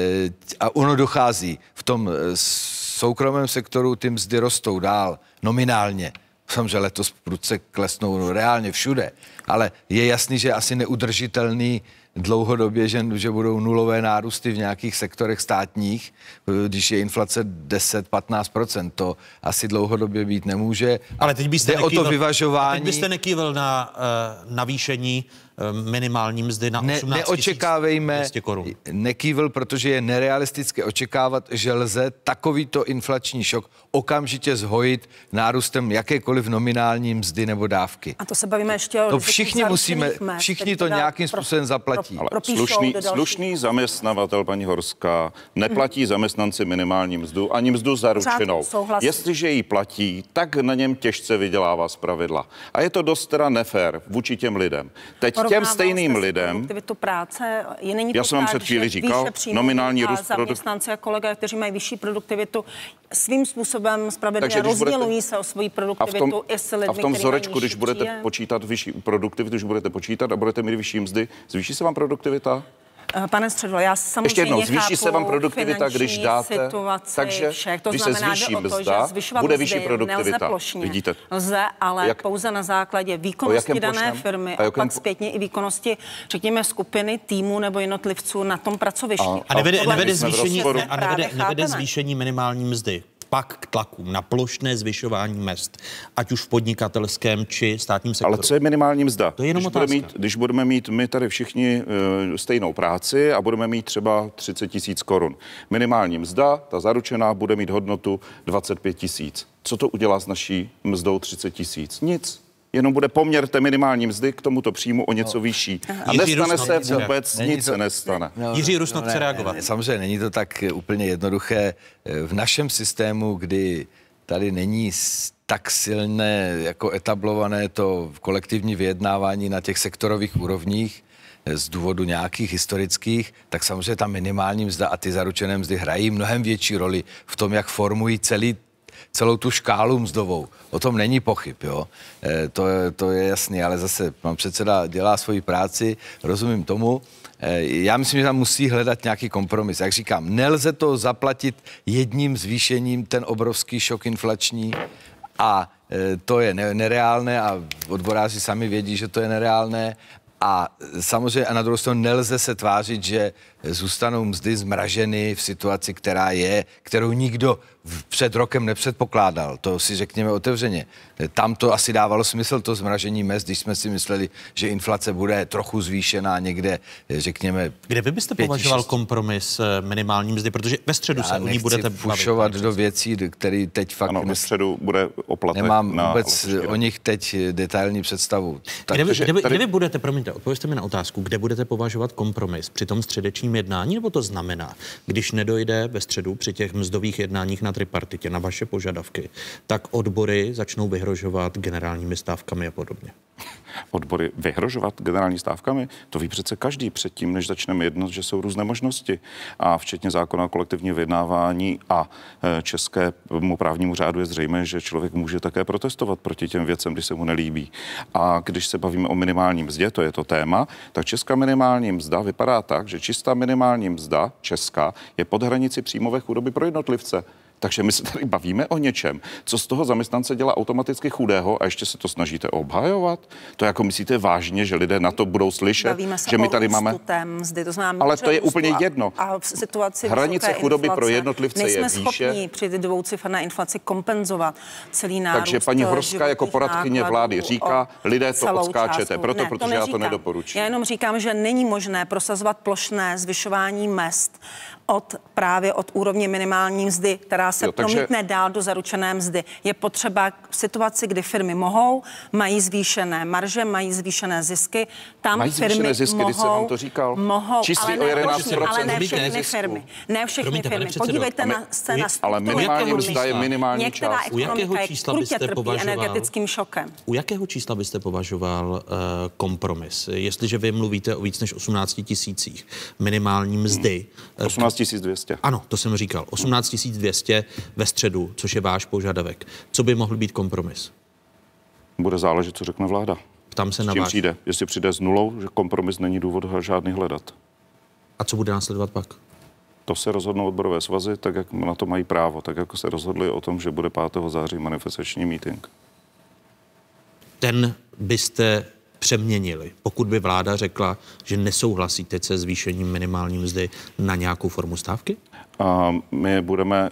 a ono dochází. V tom eh, soukromém sektoru ty mzdy rostou dál, nominálně. Samozřejmě letos prudce klesnou reálně všude, ale je jasný, že asi neudržitelný dlouhodobě, že, že budou nulové nárůsty v nějakých sektorech státních, když je inflace 10-15%, to asi dlouhodobě být nemůže. Ale teď byste, nekývil, o to vyvažování... teď byste nekývil na uh, navýšení Eh, minimální mzdy na 18 ne, Neočekávejme, korun. nekývil, protože je nerealistické očekávat, že lze takovýto inflační šok okamžitě zhojit nárůstem jakékoliv nominální mzdy nebo dávky. A to se bavíme ještě o To všichni musíme, mest, všichni to nějakým pro, způsobem zaplatí. Ale slušný, slušný zaměstnavatel, paní Horská, neplatí hmm. zaměstnanci minimální mzdu ani mzdu zaručenou. Jestliže ji platí, tak na něm těžce vydělává z pravidla. A je to dost teda nefér vůči těm lidem. Teď těm stejným lidem. Práce je není Já jsem vám před chvíli říkal, nominální růst zaměstnanci a kolega, kteří mají vyšší produktivitu, svým způsobem spravedlivě rozdělují budete, se o svoji produktivitu a v tom, i s lidmi, A v tom vzorečku, když budete příjem. počítat vyšší produktivitu, když budete počítat a budete mít vyšší mzdy, zvýší se vám produktivita? Eh, pane Středlo, já samozřejmě Ještě jednou, zvýší se vám produktivita, když dáte, situaci, takže všech. To když znamená, se zvýší to, mzda, bude vyšší produktivita. Nelze plošně. Vidíte? Lze, ale Jak? pouze na základě výkonnosti dané plošném? firmy a, a pak zpětně i výkonnosti, řekněme, skupiny, týmu nebo jednotlivců na tom pracovišti. A, a nevede, nevede, zvýšení, a nevede, nevede zvýšení minimální mzdy pak k tlakům na plošné zvyšování mest, ať už v podnikatelském či státním sektoru. Ale co je minimální mzda? To je jenom když, otázka. Budeme mít, když budeme mít my tady všichni uh, stejnou práci a budeme mít třeba 30 tisíc korun. Minimální mzda, ta zaručená, bude mít hodnotu 25 tisíc. Co to udělá s naší mzdou 30 tisíc? Nic jenom bude poměr té minimální mzdy k tomuto příjmu o něco no. vyšší. A Jiří nestane Rusnok, se vůbec, není nic to, se nestane. No, Jiří Rusnok no, chce reagovat. Ne, samozřejmě není to tak úplně jednoduché. V našem systému, kdy tady není tak silné jako etablované to kolektivní vyjednávání na těch sektorových úrovních, z důvodu nějakých historických, tak samozřejmě ta minimální mzda a ty zaručené mzdy hrají mnohem větší roli v tom, jak formují celý celou tu škálu mzdovou. O tom není pochyb, jo. E, to, je, to je jasný, ale zase pan předseda dělá svoji práci, rozumím tomu. E, já myslím, že tam musí hledat nějaký kompromis. Jak říkám, nelze to zaplatit jedním zvýšením, ten obrovský šok inflační a e, to je nereálné a odboráři sami vědí, že to je nereálné a samozřejmě a na druhou stranu nelze se tvářit, že zůstanou mzdy zmraženy v situaci, která je, kterou nikdo před rokem nepředpokládal. To si řekněme otevřeně. Tam to asi dávalo smysl, to zmražení mest, když jsme si mysleli, že inflace bude trochu zvýšená někde, řekněme... Kde vy byste 5, považoval 6... kompromis eh, minimální mzdy, protože ve středu Já se o ní budete fušovat do věcí, které teď fakt... Ano, ve středu bude oplatek Nemám na vůbec o nich teď detailní představu. Tak, kde, vy, kde, vy, tady... kde vy budete, promiňte, odpověste mi na otázku, kde budete považovat kompromis při tom středečním jednání, nebo to znamená, když nedojde ve středu při těch mzdových jednáních na tripartitě na vaše požadavky, tak odbory začnou vyhrožovat generálními stávkami a podobně? odbory vyhrožovat generální stávkami? To ví přece každý předtím, než začneme jednat, že jsou různé možnosti. A včetně zákona o kolektivním vyjednávání a e, českému právnímu řádu je zřejmé, že člověk může také protestovat proti těm věcem, když se mu nelíbí. A když se bavíme o minimálním mzdě, to je to téma, tak česká minimální mzda vypadá tak, že čistá minimální mzda česká je pod hranici příjmové chudoby pro jednotlivce. Takže my se tady bavíme o něčem, co z toho zaměstnance dělá automaticky chudého a ještě se to snažíte obhajovat. To jako myslíte vážně, že lidé na to budou slyšet, Bavíme se že my tady máme. Mzdy, to znamená Ale to je úplně jedno. A, a v situaci Hranice chudoby inflace, pro jednotlivce nejsme je výše. schopni při dvouciferné inflaci kompenzovat celý nárůst. Takže paní Horská jako poradkyně vlády říká, lidé to odskáčete, proto, ne, protože to já to nedoporučím. Já jenom říkám, že není možné prosazovat plošné zvyšování mest od právě od úrovně minimální mzdy, která se jo, takže... promítne dál do zaručené mzdy. Je potřeba v situaci, kdy firmy mohou, mají zvýšené marže, mají zvýšené zisky, tam mají firmy zisky, mohou, jsem vám to říkal. mohou, Čistý ale, o 11%, ale ne všechny firmy. Ne všechny Promiňte, firmy. Podívejte na scéna. Ale minimální mzda je minimální Některá část. U jakého čísla byste považoval, energetickým šokem. U jakého čísla byste považoval uh, kompromis? Jestliže vy mluvíte o víc než 18 tisících minimální mzdy. 18 200. Ano, to jsem říkal. 18 200 ve středu, což je váš požadavek. Co by mohl být kompromis? Bude záležet, co řekne vláda. Tam se s na čím váš... přijde. Jestli přijde s nulou, že kompromis není důvod žádný hledat. A co bude následovat pak? To se rozhodnou odborové svazy, tak jak na to mají právo, tak jako se rozhodli o tom, že bude 5. září manifestační meeting. Ten byste přeměnili, pokud by vláda řekla, že nesouhlasí teď se zvýšením minimální mzdy na nějakou formu stávky? A my budeme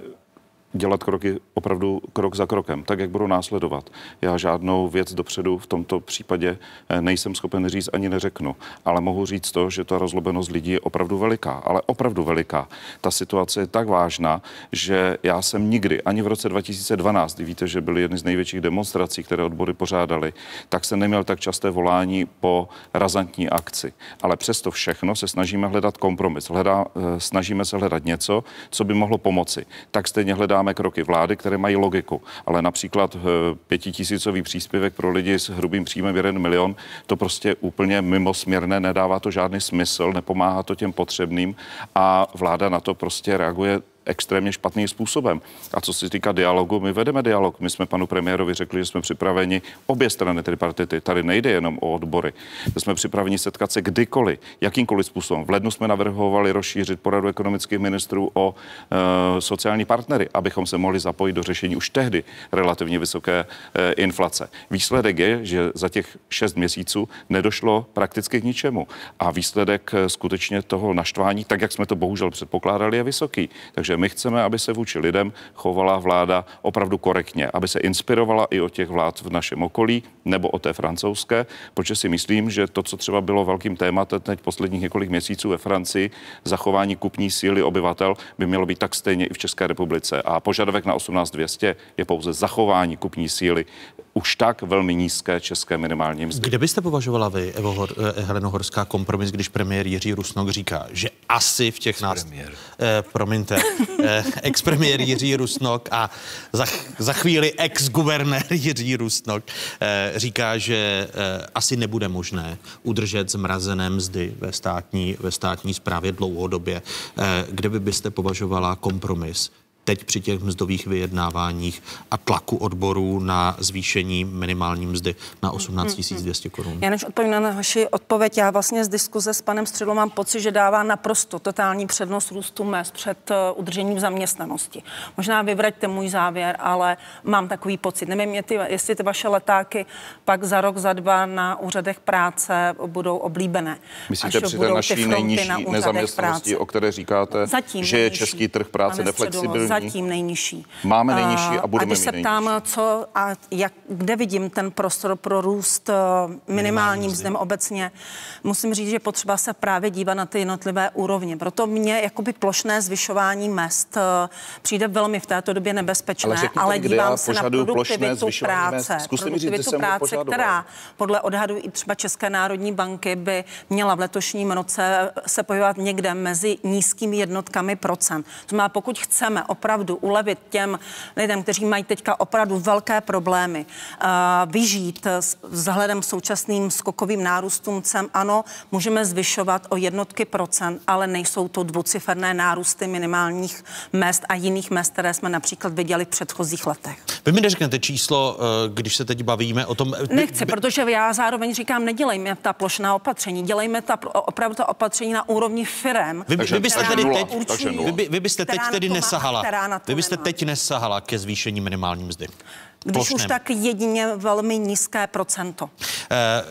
dělat kroky opravdu krok za krokem, tak jak budou následovat. Já žádnou věc dopředu v tomto případě eh, nejsem schopen říct ani neřeknu, ale mohu říct to, že ta rozlobenost lidí je opravdu veliká, ale opravdu veliká. Ta situace je tak vážná, že já jsem nikdy, ani v roce 2012, kdy víte, že byly jedny z největších demonstrací, které odbory pořádali, tak jsem neměl tak časté volání po razantní akci. Ale přesto všechno se snažíme hledat kompromis. Hledá, eh, snažíme se hledat něco, co by mohlo pomoci. Tak stejně hledáme kroky vlády, které mají logiku. Ale například eh, pětitisícový příspěvek pro lidi s hrubým příjmem 1 milion, to prostě úplně mimo směrné, nedává to žádný smysl, nepomáhá to těm potřebným a vláda na to prostě reaguje extrémně špatným způsobem. A co se týká dialogu, my vedeme dialog. My jsme panu premiérovi řekli, že jsme připraveni obě strany tripartity. Tady nejde jenom o odbory. Jsme připraveni setkat se kdykoliv, jakýmkoliv způsobem. V lednu jsme navrhovali rozšířit poradu ekonomických ministrů o e, sociální partnery, abychom se mohli zapojit do řešení už tehdy relativně vysoké e, inflace. Výsledek je, že za těch šest měsíců nedošlo prakticky k ničemu. A výsledek e, skutečně toho naštvání, tak jak jsme to bohužel předpokládali, je vysoký. Takže my chceme, aby se vůči lidem chovala vláda opravdu korektně, aby se inspirovala i od těch vlád v našem okolí nebo o té francouzské, protože si myslím, že to, co třeba bylo velkým tématem teď posledních několik měsíců ve Francii, zachování kupní síly obyvatel by mělo být tak stejně i v České republice. A požadavek na 18200 je pouze zachování kupní síly už tak velmi nízké české minimální mzdy. Kde byste považovala vy, Evo Hor, eh, Heleno Horská, kompromis, když premiér Jiří Rusnok říká, že asi v těch nás... Eh, promiňte, eh, ex-premiér Jiří Rusnok a za, za chvíli ex-guvernér Jiří Rusnok eh, říká, že eh, asi nebude možné udržet zmrazené mzdy ve státní, ve státní správě dlouhodobě. Eh, kde by byste považovala kompromis teď při těch mzdových vyjednáváních a tlaku odborů na zvýšení minimální mzdy na 18 200 korun. Já než odpovím na vaši odpověď, já vlastně z diskuze s panem Středou mám pocit, že dává naprosto totální přednost růstu mest před uh, udržením zaměstnanosti. Možná vyvraťte můj závěr, ale mám takový pocit. Nevím, ty, jestli ty vaše letáky pak za rok, za dva na úřadech práce budou oblíbené. Myslíte při té naší nejnižší na nezaměstnanosti, práce. o které říkáte, Zatím že je český trh práce neflexibilní? Zatím nejnižší. Máme nejnižší a budeme A když se ptám, co a jak, kde vidím ten prostor pro růst eh, minimálním mzdem obecně, musím říct, že potřeba se právě dívat na ty jednotlivé úrovně. Proto mě jakoby plošné zvyšování mest eh, přijde velmi v této době nebezpečné, ale, ale dívám se na produktivitu práce. Produktivitu práce, která podle odhadu i třeba České národní banky by měla v letošním roce se pohybovat někde mezi nízkými jednotkami procent. To znamená, pokud chceme opravdu ulevit těm lidem, kteří mají teďka opravdu velké problémy, uh, vyžít vzhledem současným skokovým nárůstům cen, ano, můžeme zvyšovat o jednotky procent, ale nejsou to dvouciferné nárůsty minimálních mest a jiných mest, které jsme například viděli v předchozích letech. Vy mi neřeknete číslo, eh, když se teď bavíme o tom. Nechci, by... protože já zároveň říkám, nedělejme ta plošná opatření, dělejme ta opravdu ta opatření na úrovni firem. Vy, vy byste tedy teď, vy, by, vy byste teď tedy nesahala, vy byste teď nesahala ke zvýšení minimální mzdy. Když plošném. už tak jedině velmi nízké procento. Eh,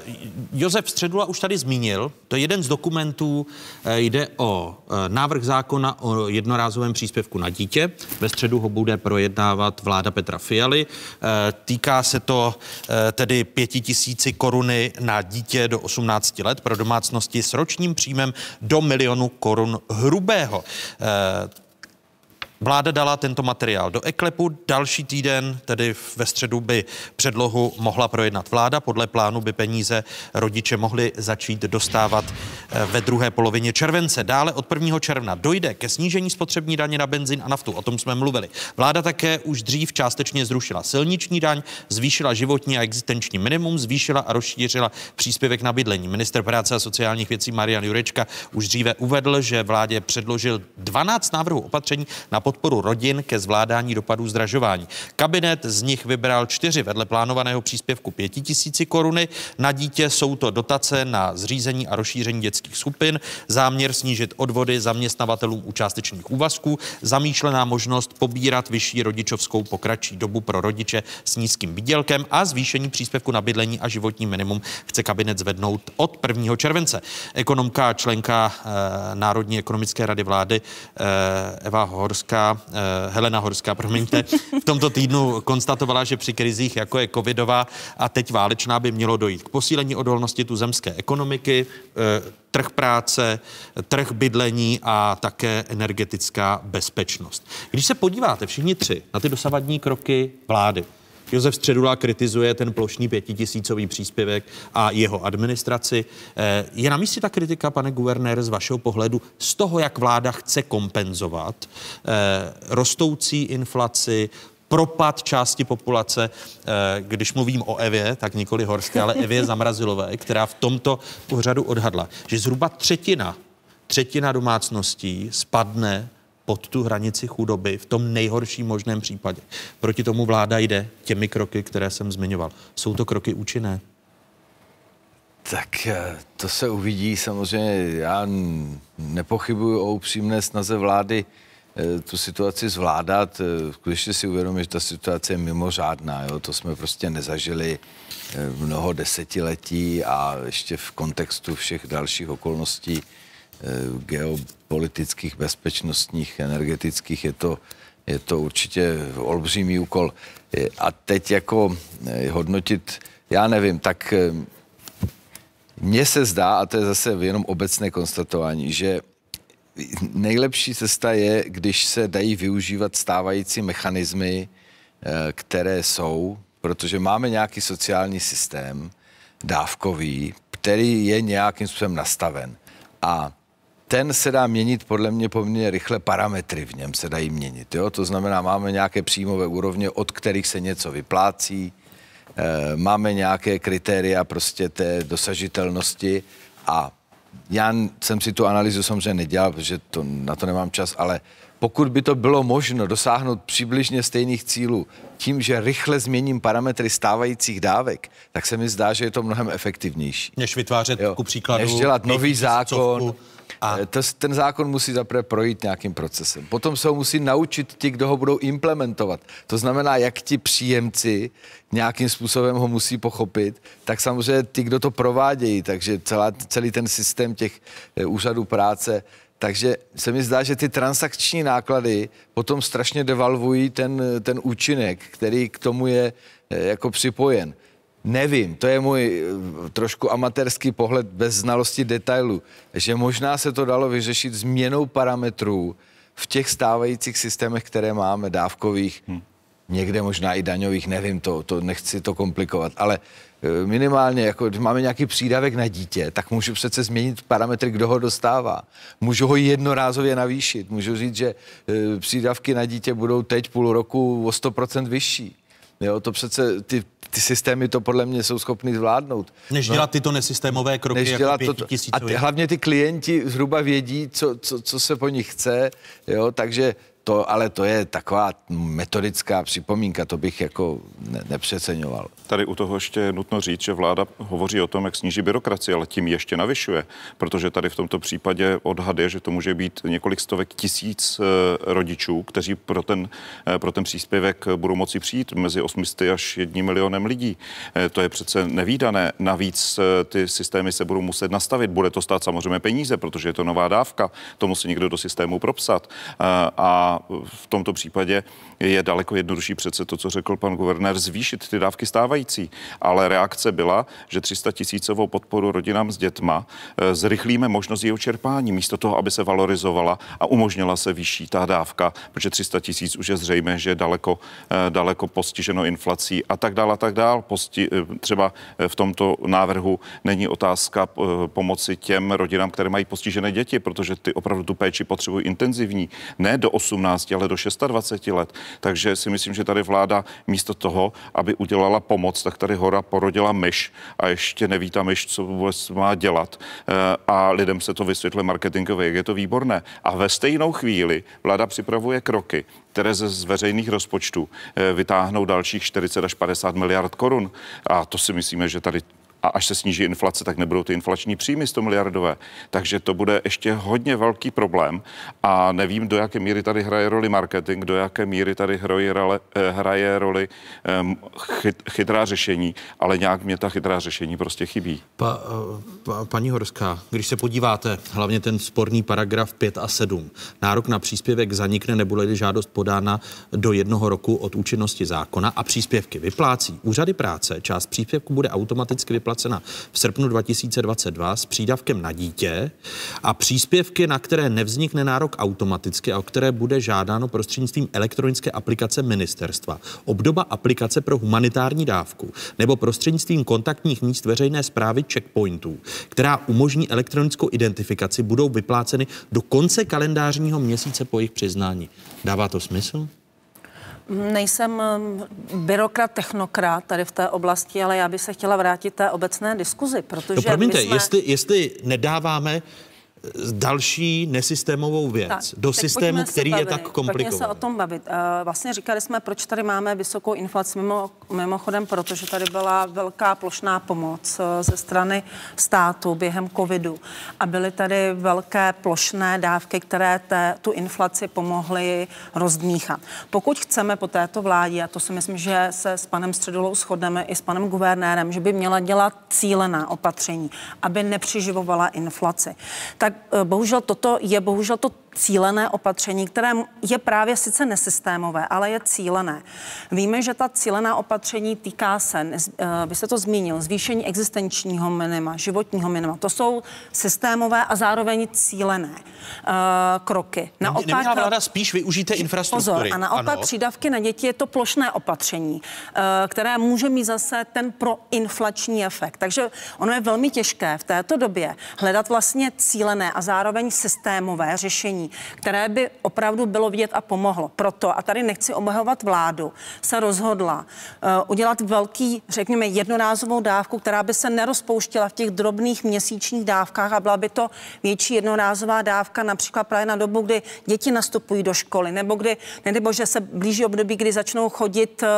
Josef Středula už tady zmínil, to je jeden z dokumentů, eh, jde o eh, návrh zákona o jednorázovém příspěvku na dítě. Ve středu ho bude projednávat vláda Petra Fialy. Eh, týká se to eh, tedy pěti tisíci koruny na dítě do 18 let pro domácnosti s ročním příjmem do milionu korun hrubého. Eh, Vláda dala tento materiál do eklepu. Další týden, tedy ve středu, by předlohu mohla projednat vláda. Podle plánu by peníze rodiče mohli začít dostávat eh, ve druhé polovině července. Dále od 1. června dojde ke snížení spotřební daně na benzín a naftu. O tom jsme mluvili. Vláda také už dřív částečně zrušila silniční daň, zvýšila životní a existenční minimum, zvýšila a rozšířila příspěvek na bydlení. Minister práce a sociálních věcí Marian Jurečka už dříve uvedl, že vládě předložil 12 návrhů opatření na podporu rodin ke zvládání dopadů zdražování. Kabinet z nich vybral čtyři vedle plánovaného příspěvku pěti tisíci koruny. Na dítě jsou to dotace na zřízení a rozšíření dětských skupin, záměr snížit odvody zaměstnavatelům u částečných úvazků, zamýšlená možnost pobírat vyšší rodičovskou po kratší dobu pro rodiče s nízkým výdělkem a zvýšení příspěvku na bydlení a životní minimum chce kabinet zvednout od 1. července. Ekonomka a členka eh, Národní ekonomické rady vlády eh, Eva Horská Horská, eh, Helena Horská, promiňte, v tomto týdnu konstatovala, že při krizích, jako je covidová a teď válečná, by mělo dojít k posílení odolnosti tuzemské ekonomiky, eh, trh práce, trh bydlení a také energetická bezpečnost. Když se podíváte všichni tři na ty dosavadní kroky vlády, Josef Středula kritizuje ten plošný pětitisícový příspěvek a jeho administraci. Eh, je na místě ta kritika, pane guvernér, z vašeho pohledu, z toho, jak vláda chce kompenzovat eh, rostoucí inflaci, propad části populace, eh, když mluvím o Evě, tak nikoli Horské, ale Evě [LAUGHS] Zamrazilové, která v tomto pořadu odhadla, že zhruba třetina, třetina domácností spadne pod tu hranici chudoby v tom nejhorším možném případě. Proti tomu vláda jde těmi kroky, které jsem zmiňoval. Jsou to kroky účinné? Tak eh, to se uvidí. Samozřejmě já nepochybuji o upřímné snaze vlády eh, tu situaci zvládat. Eh, skutečně si uvědomím, že ta situace je mimořádná. Jo? To jsme prostě nezažili mnoho desetiletí a ještě v kontextu všech dalších okolností geopolitických, bezpečnostních, energetických, je to, je to určitě olbřímý úkol. A teď jako eh, hodnotit, já nevím, tak eh, mně se zdá, a to je zase jenom obecné konstatování, že nejlepší cesta je, když se dají využívat stávající mechanismy, eh, které jsou, protože máme nějaký sociální systém, dávkový, který je nějakým způsobem nastaven. A ten se dá měnit podle mě poměrně rychle, parametry v něm se dají měnit. Jo? To znamená, máme nějaké příjmové úrovně, od kterých se něco vyplácí, e, máme nějaké kritéria prostě té dosažitelnosti a já jsem si tu analýzu samozřejmě nedělal, protože to, na to nemám čas, ale pokud by to bylo možno dosáhnout přibližně stejných cílů tím, že rychle změním parametry stávajících dávek, tak se mi zdá, že je to mnohem efektivnější. Než vytvářet jo, ku příkladu... Než dělat nový zákon, a eh, to, ten zákon musí zaprvé projít nějakým procesem. Potom se ho musí naučit ti, kdo ho budou implementovat. To znamená, jak ti příjemci nějakým způsobem ho musí pochopit, tak samozřejmě ti, kdo to provádějí, takže celá, celý ten systém těch eh, úřadů práce Takže se mi zdá, že ty transakční náklady potom strašně devalvují ten, ten účinek, který k tomu je eh, jako připojen. Nevím, to je můj eh, trošku amatérský pohled bez znalosti detailů, že možná se to dalo vyřešit změnou parametrů v těch stávajících systémech, které máme, dávkových, hmm. Někde možná i daňových, nevím to, to nechci to komplikovat, ale Eh, minimálně, jako když máme nějaký přídavek na dítě, tak můžu přece změnit parametry, kdo ho dostává. Můžu ho jednorázově navýšit. Můžu říct, že eh, přídavky na dítě budou teď půl roku o 100% vyšší. Jo, to přece ty, ty systémy to podle mě jsou schopny zvládnout. Než no, dělat tyto nesystémové kroky než jako dělat to, A hlavně ty klienti zhruba vědí, co, co, co se po nich chce, jo, takže to, ale to je taková metodická připomínka, to bych jako ne, nepřeceňoval. Tady u toho ještě je nutno říct, že vláda hovoří o tom, jak sníží byrokracii, ale tím ještě navyšuje, protože tady v tomto případě odhad je, že to může být několik stovek tisíc eh, rodičů, kteří pro ten, eh, pro ten příspěvek budou moci přijít mezi 800 až 1 milionem lidí. Eh, to je přece nevýdané. Navíc ty systémy se budou muset nastavit. Bude to stát samozřejmě peníze, protože je to nová dávka. To musí někdo do systému propsat. A v tomto případě je daleko jednodušší přece to, co řekl pan guvernér, zvýšit ty dávky stávající. Ale reakce byla, že 300 tisícovou podporu rodinám s dětma eh, zrychlíme možnost jeho čerpání, místo toho, aby se valorizovala a umožnila se vyšší ta dávka, protože 300 tisíc už je zřejmé, že je daleko, eh, daleko postiženo inflací a tak dále a tak dále. Posti, eh, třeba v tomto návrhu není otázka pomoci těm rodinám, které mají postižené děti, protože ty opravdu tu péči potřebují intenzivní, ne do 18, ale do 26 let. Takže si myslím, že tady vláda místo toho, aby udělala pomoc, tak tady hora porodila myš a ještě neví ta myš, co vůbec má dělat. Eh, a lidem se to vysvětluje marketingově, jak je to výborné. A ve stejnou chvíli vláda připravuje kroky, které ze z veřejných rozpočtů eh, vytáhnou dalších 40 až 50 miliard korun. A to si myslíme, že tady a až se sníží inflace, tak nebudou ty inflační příjmy 100 miliardové. Takže to bude ještě hodně velký problém a nevím, do jaké míry tady hraje roli marketing, do jaké míry tady hraje, roli, eh, hraje roli chyt, chytrá řešení, ale nějak mě ta chytrá řešení prostě chybí. Pa, pa, paní Horská, když se podíváte, hlavně ten sporný paragraf 5 a 7, nárok na příspěvek zanikne, nebude žádost podána do jednoho roku od účinnosti zákona a příspěvky vyplácí úřady práce, část příspěvku bude automaticky vyplácet vyplacena v srpnu 2022 s přídavkem na dítě a příspěvky, na které nevznikne nárok automaticky a o které bude žádáno prostřednictvím elektronické aplikace ministerstva. Obdoba aplikace pro humanitární dávku nebo prostřednictvím kontaktních míst veřejné zprávy checkpointů, která umožní elektronickou identifikaci, budou vypláceny do konce kalendářního měsíce po jejich přiznání. Dává to smysl? Nejsem um, byrokrat, technokrat tady v té oblasti, ale já bych se chtěla vrátit té obecné diskuzi, protože... No promiňte, jsme... jestli, jestli nedáváme další nesystémovou věc tak, do systému, který bavit, je tak komplikovaný. Pojďme se o tom bavit. Eh, vlastně říkali jsme, proč tady máme vysokou inflaci mimo, mimochodem, protože tady byla velká plošná pomoc eh, ze strany státu během covidu a byly tady velké plošné dávky, které té, tu inflaci pomohly rozdmíchat. Pokud chceme po této vládě, a to si myslím, že se s panem Středulou shodneme i s panem guvernérem, že by měla dělat cílená opatření, aby nepřiživovala inflaci, tak bohužel toto je bohužel to cílené opatření, které je právě sice nesystémové, ale je cílené. Víme, že ta cílená opatření týká se, eh, vy se to zmínil, zvýšení existenčního minima, životního minima. To jsou systémové a zároveň cílené uh, kroky. Naopak, Neměla vláda spíš využijte infrastruktury. Pozor, a naopak ano. přídavky na děti je to plošné opatření, uh, které může mít zase ten proinflační efekt. Takže ono je velmi těžké v této době hledat vlastně cílené a zároveň systémové řešení které by opravdu bylo vidět a pomohlo. Proto, a tady nechci obhajovat vládu, se rozhodla uh, udělat velký, řekněme, jednorázovou dávku, která by se nerozpouštěla v těch drobných měsíčních dávkách a byla by to větší jednorázová dávka, například právě na dobu, kdy děti nastupují do školy, nebo kdy, nebo že se blíží období, kdy začnou chodit, uh,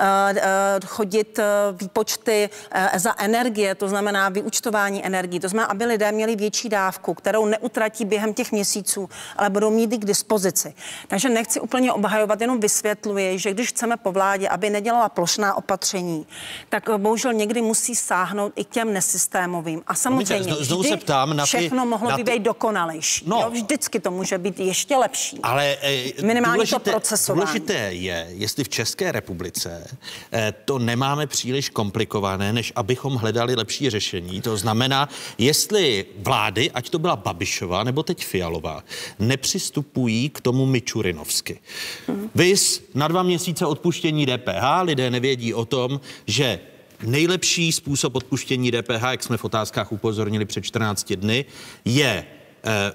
uh, chodit výpočty za energie, to znamená vyučtování energii. To znamená, aby lidé měli větší dávku, kterou neutratí během těch měsíců, ale budou mít i k dispozici. Takže nechci úplně obhajovat, jenom vysvětluji, že když chceme po vládě, aby nedělala plošná opatření, tak bohužel někdy musí sáhnout i k těm nesystémovým. A samozřejmě znovu se ptám na ty, všechno mohlo by být dokonalejší. No, jo, vždycky to může být ještě lepší. Ale e, minimálně důležité, to procesování. Důležité je, jestli v České republice e, to nemáme příliš komplikované, než abychom hledali lepší řešení. To znamená, jestli vlády, ať to byla Babišová nebo teď Fialová, nepřistupují k tomu Mičurinovsky. Hmm. Vys na dva měsíce odpuštění DPH, lidé nevědí o tom, že nejlepší způsob odpuštění DPH, jak jsme v otázkách upozornili před 14 dny, je e,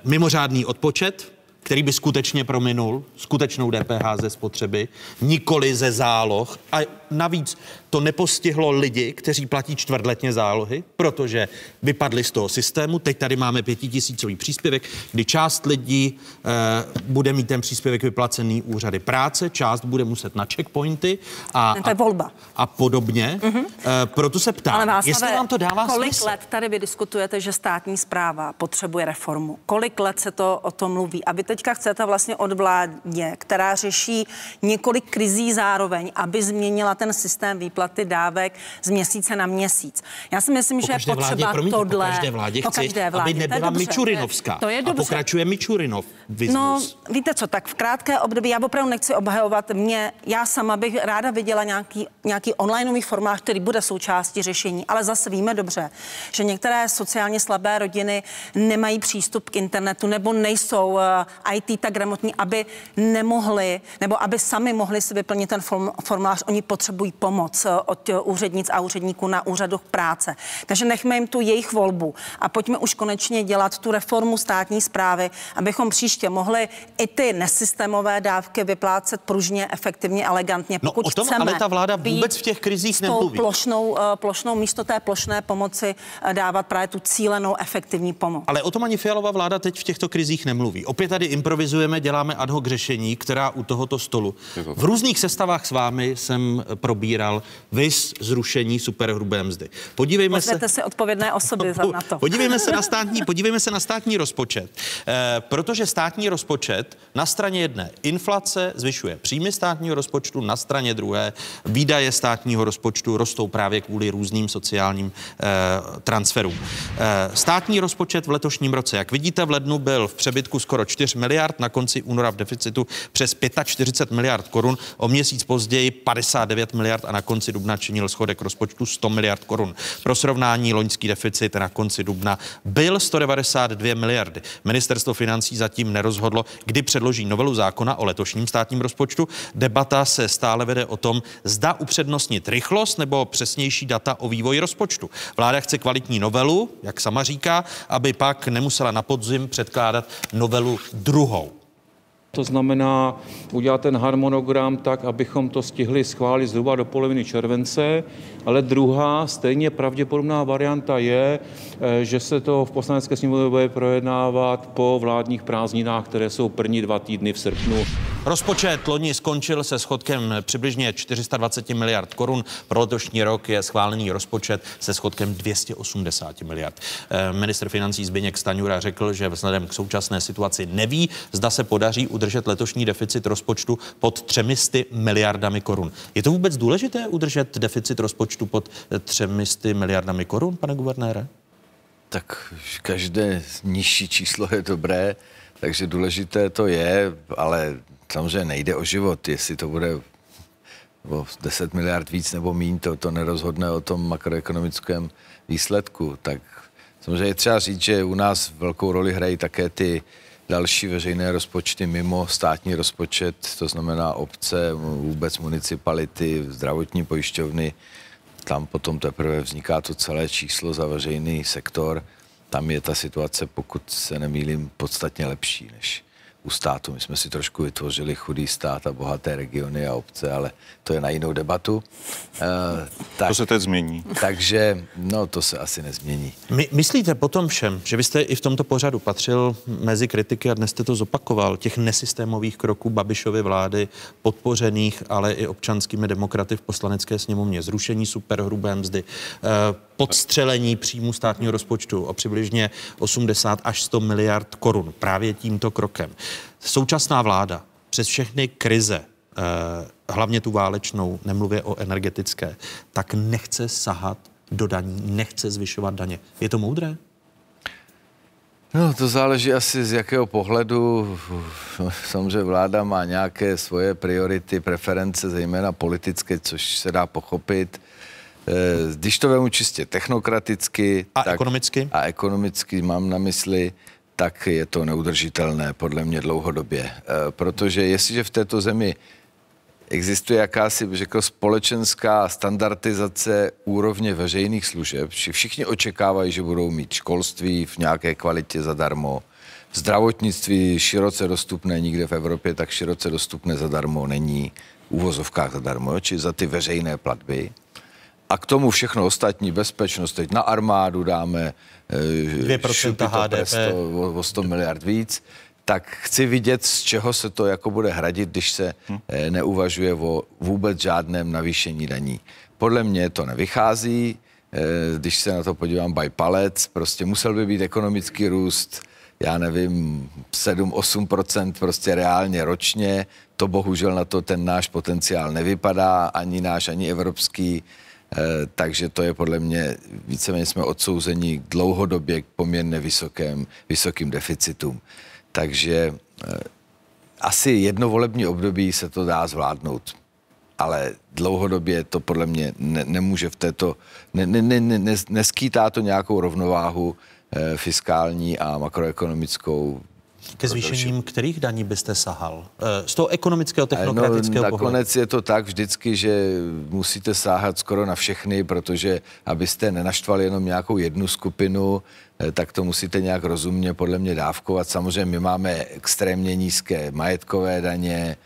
mimořádný odpočet, který by skutečně prominul skutečnou DPH ze spotřeby, nikoli ze záloh. A navíc to nepostihlo lidi, kteří platí čtvrtletně zálohy, protože vypadli z toho systému. Teď tady máme pětitisícový příspěvek, kdy část lidí e, bude mít ten příspěvek vyplacený úřady práce, část bude muset na checkpointy a, to je volba. a, a podobně. Mm-hmm. E, proto se ptám, Ale vás, jestli vám to dává kolik smysl? let tady vy diskutujete, že státní zpráva potřebuje reformu? Kolik let se to o tom mluví? A vy teďka chcete vlastně od vládě, která řeší několik krizí zároveň, aby změnila ten systém výplaty dávek z měsíce na měsíc. Já si myslím, po že je potřeba vládě, promiňte, tohle. Po každé vládě po každé vládě. aby nebyla to Mičurinovská. To je dobře. A pokračuje Mičurinov. No, víte co, tak v krátké období, já opravdu nechci obhajovat mě, já sama bych ráda viděla nějaký, nějaký onlineový formář, který bude součástí řešení, ale zase víme dobře, že některé sociálně slabé rodiny nemají přístup k internetu nebo nejsou eh, IT tak gramotní, aby nemohli, nebo aby sami mohli si vyplnit ten formulář. Oni potřebují pomoc uh, od uh, úřednic a úředníků na úřadu práce. Takže nechme jim tu jejich volbu a pojďme už konečně dělat tu reformu státní zprávy, abychom příště mohli i ty nesystémové dávky vyplácet pružně, efektivně, elegantně. No, Pokud o tom chceme ale ta vláda vůbec v těch krizích nemluví. Plošnou, plošnou místo té plošné pomoci dávat právě tu cílenou efektivní pomoc. Ale o tom ani Fialová vláda teď v těchto krizích nemluví. Opět tady improvizujeme, děláme ad hoc řešení, která u tohoto stolu. V různých sestavách s vámi jsem probíral vys zrušení superhrubé mzdy. Podívejme Pozvěte se... si odpovědné osoby za na to. Podívejme se na [LAUGHS] státní, podívejme se na státní rozpočet. E, protože státní rozpočet na straně jedné inflace zvyšuje příjmy státního rozpočtu, na straně druhé výdaje státního rozpočtu rostou právě kvůli různým sociálním e, transferům. E, státní rozpočet v letošním roce, jak vidíte, v lednu byl v přebytku skoro 4 miliard, na konci února v deficitu přes 45 miliard korun, o měsíc později 59 miliard a na konci dubna činil schodek rozpočtu 100 miliard korun. Pro srovnání loňský deficit na konci dubna byl 192 miliardy. Ministerstvo financí zatím nerozhodlo, kdy předloží novelu zákona o letošním státním rozpočtu. Debata se stále vede o tom, zda upřednostnit rychlost nebo přesnější data o vývoji rozpočtu. Vláda chce kvalitní novelu, jak sama říká, aby pak nemusela na podzim předkládat novelu druhou. To znamená udělat ten harmonogram tak, abychom to stihli schválit zhruba do poloviny července, ale druhá, stejně pravděpodobná varianta je, eh, že se to v poslanecké sněmovně bude projednávat po vládních prázdninách, které jsou první dva týdny v srpnu. Rozpočet loni skončil se schodkem přibližně 420 miliard korun. Pro letošní rok je schválený rozpočet se schodkem 280 miliard. Eh, minister financí Zbyněk Staňura řekl, že vzhledem k současné situaci neví, zda se podaří udržet letošní deficit rozpočtu pod 300 miliardami korun. Je to vůbec důležité udržet deficit rozpočtu pod 300 miliardami korun, pane guvernére? Tak každé nižší číslo je dobré, takže důležité to je, ale samozřejmě nejde o život, jestli to bude o 10 miliard víc nebo míň, to, to nerozhodne o tom makroekonomickém výsledku. Tak samozřejmě je třeba říct, že u nás velkou roli hrají také ty další veřejné rozpočty mimo státní rozpočet, to znamená obce, vůbec municipality, zdravotní pojišťovny. Tam potom teprve vzniká to celé číslo za veřejný sektor. Tam je ta situace, pokud se nemýlím, podstatně lepší než u státu. My jsme si trošku vytvořili chudý stát a bohaté regiony a obce, ale to je na jinou debatu. Uh, tak, to se teď změní. Takže, no, to se asi nezmění. My, myslíte potom všem, že vy jste i v tomto pořadu patřil mezi kritiky a dnes jste to zopakoval, těch nesystémových kroků Babišovy vlády, podpořených ale i občanskými demokraty v poslanecké sněmovně, zrušení superhrubé mzdy, uh, podstřelení příjmu státního rozpočtu o přibližně 80 až 100 miliard korun právě tímto krokem. Současná vláda přes všechny krize, eh, hlavně tu válečnou, nemluvě o energetické, tak nechce sahat do daní, nechce zvyšovat daně. Je to moudré? No, to záleží asi z jakého pohledu. Samozřejmě vláda má nějaké svoje priority, preference, zejména politické, což se dá pochopit. Eh, když to vemu čistě technokraticky... A tak, ekonomicky? A ekonomicky mám na mysli, tak je to neudržitelné podle mě dlouhodobě. Eh, protože jestliže v této zemi existuje jakási, řekl, společenská standardizace úrovně veřejných služeb. Všichni očekávají, že budou mít školství v nějaké kvalitě zadarmo. Zdravotnictví široce dostupné nikde v Evropě, tak široce dostupné zadarmo není. V úvozovkách zadarmo, či za ty veřejné platby. A k tomu všechno ostatní, bezpečnost, teď na armádu dáme 2% HDP. O, o 100 miliard víc tak chci vidět, z čeho se to jako bude hradit, když se hm. neuvažuje o vůbec žádném navýšení daní. Podle mě to nevychází, eh, když se na to podívám by palec, prostě musel by být ekonomický růst, já nevím, 7-8% prostě reálně ročně, to bohužel na to ten náš potenciál nevypadá, ani náš, ani evropský, eh, takže to je podle mě, víceméně jsme odsouzení k dlouhodobě k poměrně vysokým, vysokým deficitům. Takže eh, asi jedno volební období se to dá zvládnout, ale dlouhodobě to podle mě ne, nemůže v této, ne, ne, ne, ne, neskýtá to nějakou rovnováhu eh, fiskální a makroekonomickou ke zvýšením kterých daní byste sahal? Eh, z toho ekonomického, technokratického no, Nakonec pohledu. je to tak vždycky, že musíte sáhat skoro na všechny, protože abyste nenaštvali jenom nějakou jednu skupinu, eh, tak to musíte nějak rozumně podle mě dávkovat. Samozřejmě my máme extrémně nízké majetkové daně,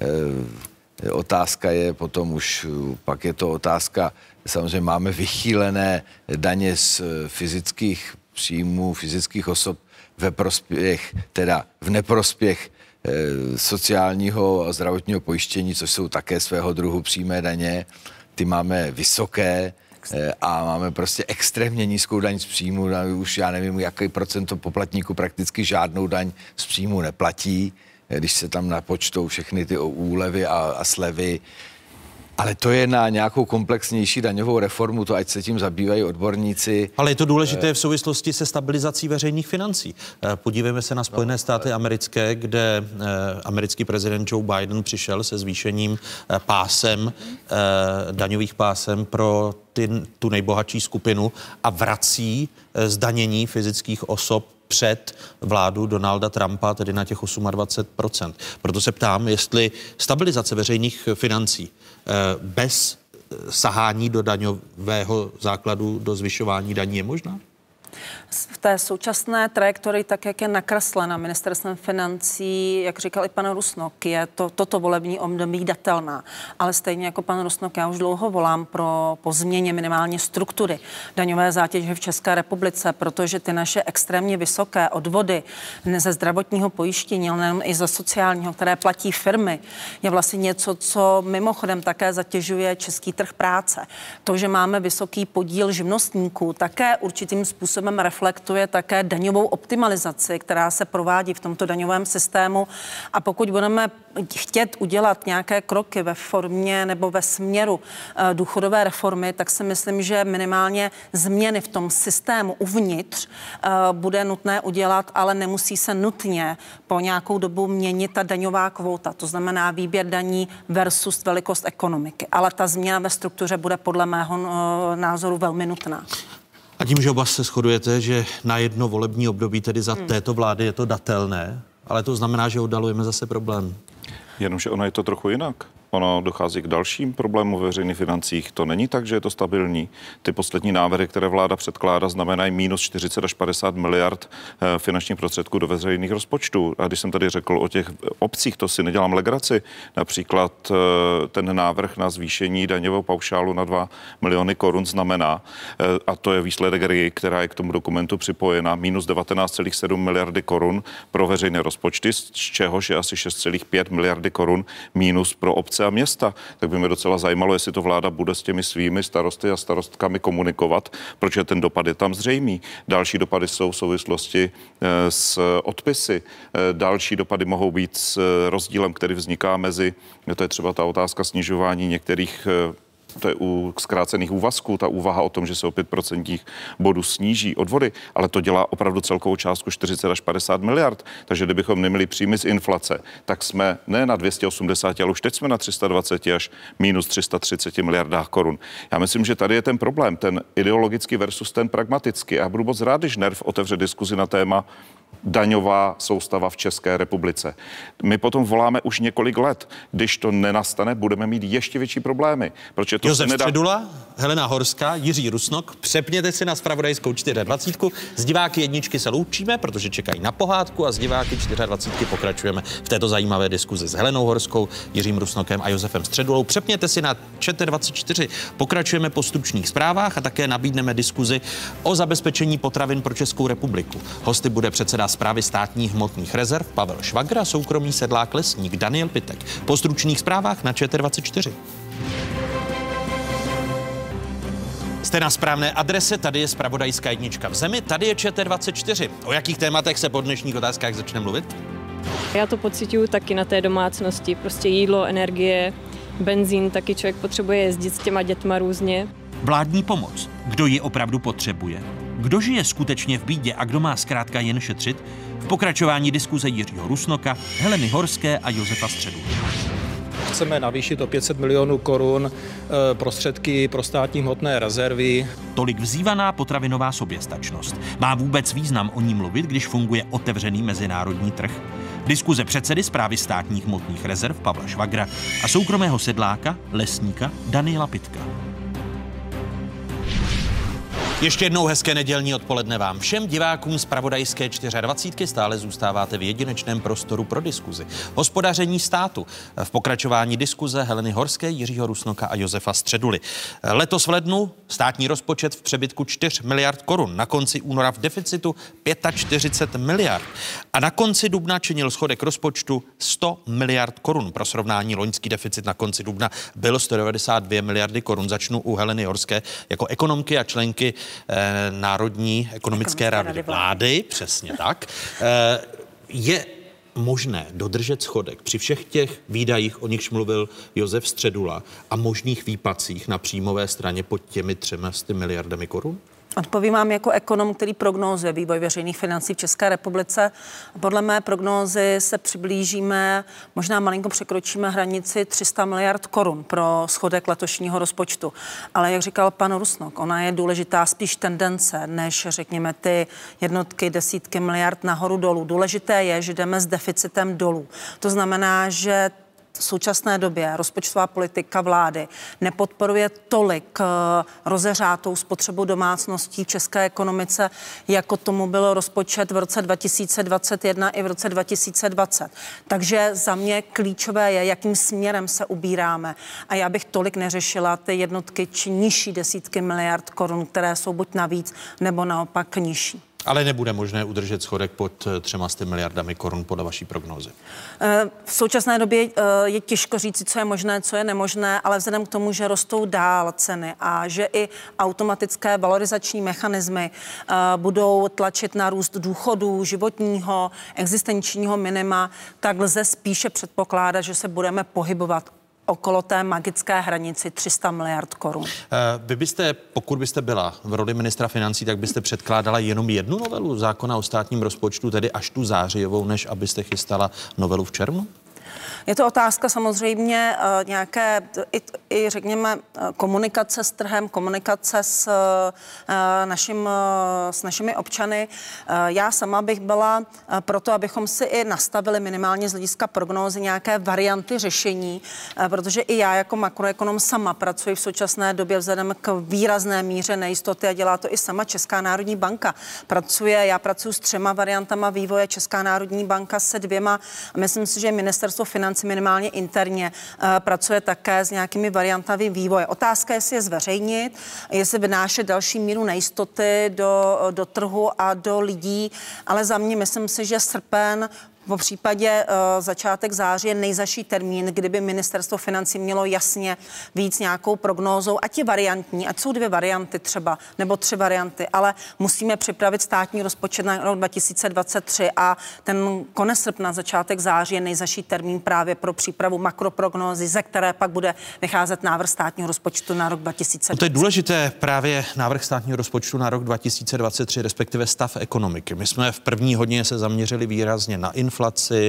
eh, otázka je potom už, pak je to otázka, samozřejmě máme vychýlené daně z fyzických příjmů, fyzických osob ve prospěch, teda v neprospěch e, sociálního a zdravotního pojištění, což jsou také svého druhu přímé daně. Ty máme vysoké e, a máme prostě extrémně nízkou daň z příjmu. Už já nevím, jaký procento poplatníků prakticky žádnou daň z příjmu neplatí, e, když se tam napočtou všechny ty úlevy a, a slevy. Ale to je na nějakou komplexnější daňovou reformu, to ať se tím zabývají odborníci. Ale je to důležité v souvislosti se stabilizací veřejných financí. Eh, podívejme se na Spojené no, státy americké, kde eh, americký prezident Joe Biden přišel se zvýšením eh, pásem, daňových pásem pro ty, tu nejbohatší skupinu a vrací zdanění fyzických osob před vládu Donalda Trumpa, tedy na těch 28%. Proto se ptám, jestli stabilizace veřejných financí eh, bez eh, sahání do daňového základu, do zvyšování daní je možná? V té současné trajektorii, tak jak je nakreslena ministerstvem financí, jak říkal i pan Rusnok, je to, toto volební období datelná. Ale stejně jako pan Rusnok, já už dlouho volám pro, po změně minimálně struktury daňové zátěže v České republice, protože ty naše extrémně vysoké odvody ze zdravotního pojištění, ale nejen i ze sociálního, které platí firmy, je vlastně něco, co mimochodem také zatěžuje český trh práce. To, že máme vysoký podíl živnostníků, také určitým způsobem reflektuje také daňovou optimalizaci, která se provádí v tomto daňovém systému. A pokud budeme chtět udělat nějaké kroky ve formě nebo ve směru eh, důchodové reformy, tak si myslím, že minimálně změny v tom systému uvnitř eh, bude nutné udělat, ale nemusí se nutně po nějakou dobu měnit ta daňová kvóta, to znamená výběr daní versus velikost ekonomiky. Ale ta změna ve struktuře bude podle mého eh, názoru velmi nutná. Tím, že oba se shodujete, že na jedno volební období, tedy za hmm. této vlády, je to datelné, ale to znamená, že oddalujeme zase problém. Jenomže ono je to trochu jinak ono dochází k dalším problémům ve veřejných financích. To není tak, že je to stabilní. Ty poslední návrhy, které vláda předkládá, znamenají minus 40 až 50 miliard eh, finančních prostředků do veřejných rozpočtů. A když jsem tady řekl o těch obcích, to si nedělám legraci. Například eh, ten návrh na zvýšení daňového paušálu na 2 miliony korun znamená, eh, a to je výsledek RII, která je k tomu dokumentu připojena, minus 19,7 miliardy korun pro veřejné rozpočty, z čehož je asi 6,5 miliardy korun minus pro obce a města, tak by mě docela zajímalo, jestli to vláda bude s těmi svými starosty a starostkami komunikovat, protože ten dopad je tam zřejmý. Další dopady jsou v souvislosti eh, s odpisy. Eh, další dopady mohou být s rozdílem, který vzniká mezi, to je třeba ta otázka snižování některých to je u zkrácených úvazků, ta úvaha o tom, že se o 5% bodů sníží odvody, ale to dělá opravdu celkovou částku 40 až 50 miliard. Takže kdybychom neměli příjmy z inflace, tak jsme ne na 280, ale už teď jsme na 320 až minus 330 miliardách korun. Já myslím, že tady je ten problém, ten ideologický versus ten pragmatický. Já budu moc rád, když NERV otevře diskuzi na téma daňová soustava v České republice. My potom voláme už několik let. Když to nenastane, budeme mít ještě větší problémy. Protože to Josef nedá... Středula, Helena Horská, Jiří Rusnok, přepněte si na spravodajskou 24. Z diváky jedničky se loučíme, protože čekají na pohádku a z diváky 24. pokračujeme v této zajímavé diskuzi s Helenou Horskou, Jiřím Rusnokem a Josefem Středulou. Přepněte si na 24. Pokračujeme po stručných zprávách a také nabídneme diskuzi o zabezpečení potravin pro Českou republiku. Hosty bude předseda zprávy státních hmotných rezerv Pavel Švagra, soukromý sedlák lesník Daniel Pitek. Po stručných zprávách na ČT24. Jste na správné adrese, tady je Spravodajská jednička v zemi, tady je ČT24. O jakých tématech se po dnešních otázkách začne mluvit? Já to pocituju taky na té domácnosti, prostě jídlo, energie, benzín, taky člověk potřebuje jezdit s těma dětma různě. Vládní pomoc. Kdo ji opravdu potřebuje? Kdo žije skutečně v bídě a kdo má zkrátka jen šetřit? V pokračování diskuze Jiřího Rusnoka, Heleny Horské a Josefa Středu. Chceme navýšit o 500 milionů korun eh, prostředky pro státní hmotné rezervy. Tolik vzývaná potravinová soběstačnost. Má vůbec význam o ní mluvit, když funguje otevřený mezinárodní trh? Diskuze předsedy zprávy státních hmotných rezerv Pavla Švagra a soukromého sedláka, lesníka Daniela Pitka. Ještě jednou hezké nedělní odpoledne vám všem divákům z Pravodajské 24. stále zůstáváte v jedinečném prostoru pro diskuzi. Hospodaření státu. V pokračování diskuze Heleny Horské, Jiřího Rusnoka a Josefa Středuly. Letos v lednu státní rozpočet v přebytku 4 miliard korun. Na konci února v deficitu 45 miliard. A na konci dubna činil schodek rozpočtu 100 miliard korun. Pro srovnání loňský deficit na konci dubna byl 192 miliardy korun. Začnu u Heleny Horské jako ekonomky a členky Národní ekonomické rady, rady vlády, přesně tak. Eh, je možné dodržet schodek při všech těch výdajích, o nichž mluvil Josef Středula, a možných výpacích na příjmové straně pod těmi třemi miliardami korun? Odpovím vám jako ekonom, který prognózuje vývoj veřejných financí v České republice. Podle mé prognózy se přiblížíme, možná malinko překročíme hranici 300 miliard korun pro schodek letošního rozpočtu. Ale jak říkal pan Rusnok, ona je důležitá spíš tendence, než řekněme ty jednotky, desítky miliard nahoru dolů. Důležité je, že jdeme s deficitem dolů. To znamená, že v současné době rozpočtová politika vlády nepodporuje tolik eh, rozeřátou spotřebu domácností v české ekonomice, jako tomu bylo rozpočet v roce 2021 i v roce 2020. Takže za mě klíčové je, jakým směrem se ubíráme. A já bych tolik neřešila ty jednotky či nižší desítky miliard korun, které jsou buď navíc, nebo naopak nižší. Ale nebude možné udržet schodek pod 300 eh, miliardami korun podle vaší prognózy. Eh, v současné době eh, je těžko říci, co je možné, co je nemožné, ale vzhledem k tomu, že rostou dál ceny a že i automatické valorizační mechanismy budou tlačit na růst důchodů, životního, existenčního minima, tak lze spíše předpokládat, že se budeme pohybovat okolo té magické hranici 300 miliard korun. Eh, vy byste, pokud byste byla v roli ministra financí, tak byste předkládala jenom jednu novelu zákona o státním rozpočtu, tedy až tu zářijovou, než abyste chystala novelu v červnu? Je to otázka samozřejmě uh, nějaké, i, i řekněme, eh, komunikace s trhem, komunikace s, uh, našim, s našimi občany. Já sama bych byla proto, abychom si i nastavili minimálně z hlediska prognózy nějaké varianty řešení, protože i já jako makroekonom sama pracuji v současné době vzhledem k výrazné míře nejistoty a dělá to i sama Česká národní banka. Pracuje, já pracuji s třema variantama vývoje, Česká národní banka se dvěma. Myslím si, že ministerstvo financí financí minimálně interně eh, pracuje také s nějakými variantami vývoje. Otázka je, jestli je zveřejnit, jestli vynášet další míru nejistoty do, do trhu a do lidí, ale za mě myslím si, že srpen Po případě uh, začátek září je nejzaší termín, kdyby ministerstvo financí mělo jasně víc nějakou prognózou, ať je variantní, ať jsou dvě varianty třeba, nebo tři varianty, ale musíme připravit státní rozpočet na rok 2023 a ten konec srpna, začátek září je nejzaší termín právě pro přípravu makroprognózy, ze které pak bude vycházet návrh státního rozpočtu na rok 2023. No to je důležité právě návrh státního rozpočtu na rok 2023, respektive stav ekonomiky. My jsme v první hodně se zaměřili výrazně na inflaci,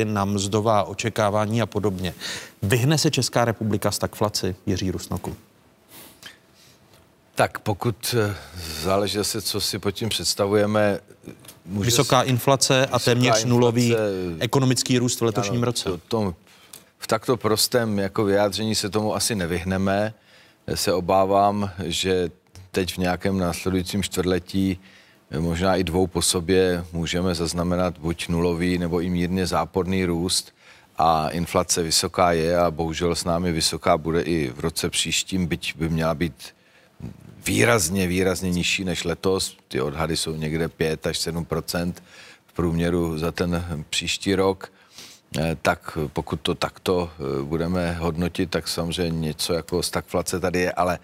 na mzdová očekávání a podobně. Vyhne se Česká republika stagflaci, Jiří Rusnoku? Tak pokud eh, záleží se, co si pod tím představujeme. Může vysoká inflace a téměř inflace, nulový ekonomický růst v letošním ano, roce. To, to, v takto prostém jako vyjádření se tomu asi nevyhneme. Se obávám, že teď v nějakém následujícím čtvrtletí možná i dvou po sobě můžeme zaznamenat buď nulový nebo i mírně záporný růst a inflace vysoká je a bohužel s námi vysoká bude i v roce příštím, byť by měla být výrazně, výrazně nižší než letos. Ty odhady jsou někde 5 až 7% v průměru za ten příští rok. Eh, tak pokud to takto eh, budeme hodnotit, tak samozřejmě něco jako stagflace tady je, ale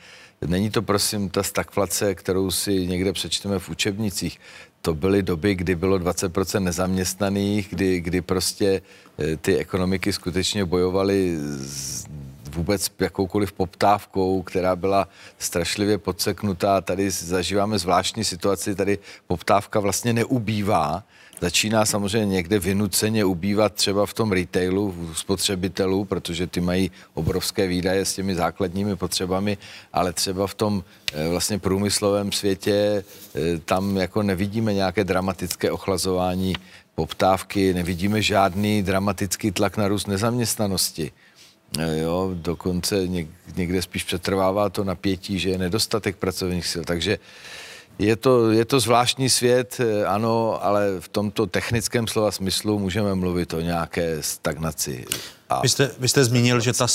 Není to prosím ta stagflace, kterou si někde přečteme v učebnicích. To byly doby, kdy bylo 20% nezaměstnaných, kdy, kdy prostě eh, ty ekonomiky skutečně bojovaly s vůbec jakoukoliv poptávkou, která byla strašlivě podseknutá. Tady zažíváme zvláštní situaci, tady poptávka vlastně neubývá Začíná samozřejmě někde vynuceně ubývat třeba v tom retailu, u spotřebitelů, protože ty mají obrovské výdaje s těmi základními potřebami, ale třeba v tom eh, vlastně průmyslovém světě eh, tam jako nevidíme nějaké dramatické ochlazování poptávky, nevidíme žádný dramatický tlak na růst nezaměstnanosti. Eh, jo, dokonce někde spíš přetrvává to napětí, že je nedostatek pracovních sil. Takže je to, je to zvláštní svět, eh, ano, ale v tomto technickém slova smyslu můžeme mluvit o nějaké stagnaci. A vy, jste, vy jste zmínil, že ta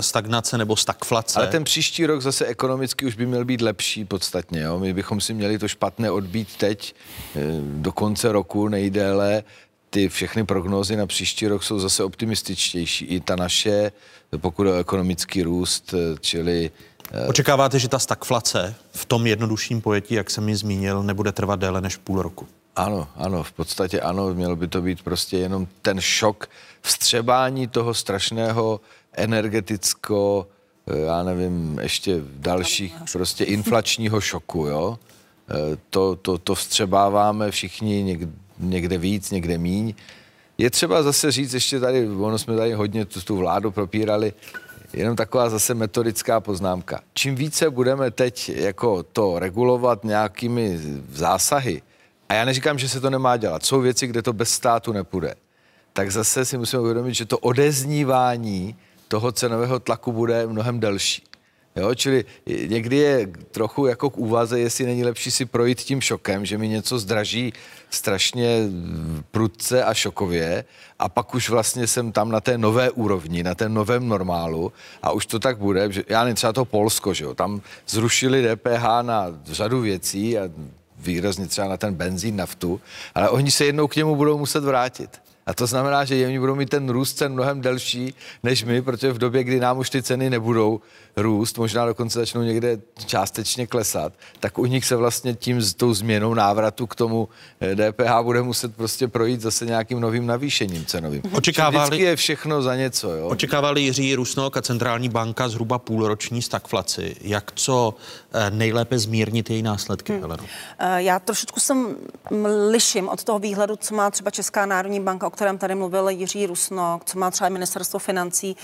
stagnace nebo stagflace. Ale ten příští rok zase ekonomicky už by měl být lepší podstatně. Jo? My bychom si měli to špatné odbít teď eh, do konce roku nejdéle. Ty všechny prognózy na příští rok jsou zase optimističtější. I ta naše, pokud o ekonomický růst, eh, čili Eh, Očekáváte, že ta stagflace v tom jednodušším pojetí, jak jsem ji zmínil, nebude trvat déle než půl roku? Ano, ano, v podstatě ano, mělo by to být prostě jenom ten šok vstřebání toho strašného energeticko, eh, já nevím, ještě dalších prostě inflačního šoku, jo. To, to, to vstřebáváme všichni někde, někde víc, někde míň. Je třeba zase říct ještě tady, ono jsme tady hodně tu, tu vládu propírali, Jenom taková zase metodická poznámka. Čím více budeme teď jako to regulovat nějakými zásahy, a já neříkám, že se to nemá dělat, jsou věci, kde to bez státu nepůjde, tak zase si musíme uvědomit, že to odeznívání toho cenového tlaku bude mnohem delší. Jo, čili někdy je trochu jako k úvaze, jestli není lepší si projít tím šokem, že mi něco zdraží strašně prudce a šokově a pak už vlastně jsem tam na té nové úrovni, na té novém normálu a už to tak bude, že já nevím, třeba to Polsko, že jo, tam zrušili DPH na řadu věcí a výrazně třeba na ten benzín, naftu, ale oni se jednou k němu budou muset vrátit. A to znamená, že oni budou mít ten růst cen mnohem delší než my, protože v době, kdy nám už ty ceny nebudou růst, možná dokonce začnou někde částečně klesat, tak u nich se vlastně tím s tou změnou návratu k tomu DPH eh, bude muset prostě projít zase nějakým novým navýšením cenovým. Očekávali, Vždycky je všechno za něco. Jo? Očekávali Jiří Rusnok a centrální banka zhruba půlroční stagflaci. Jak co eh, nejlépe zmírnit její následky, hmm. Já trošičku jsem liším od toho výhledu, co má třeba Česká národní banka, o kterém tady mluvil Jiří Rusnok, co má třeba ministerstvo financí,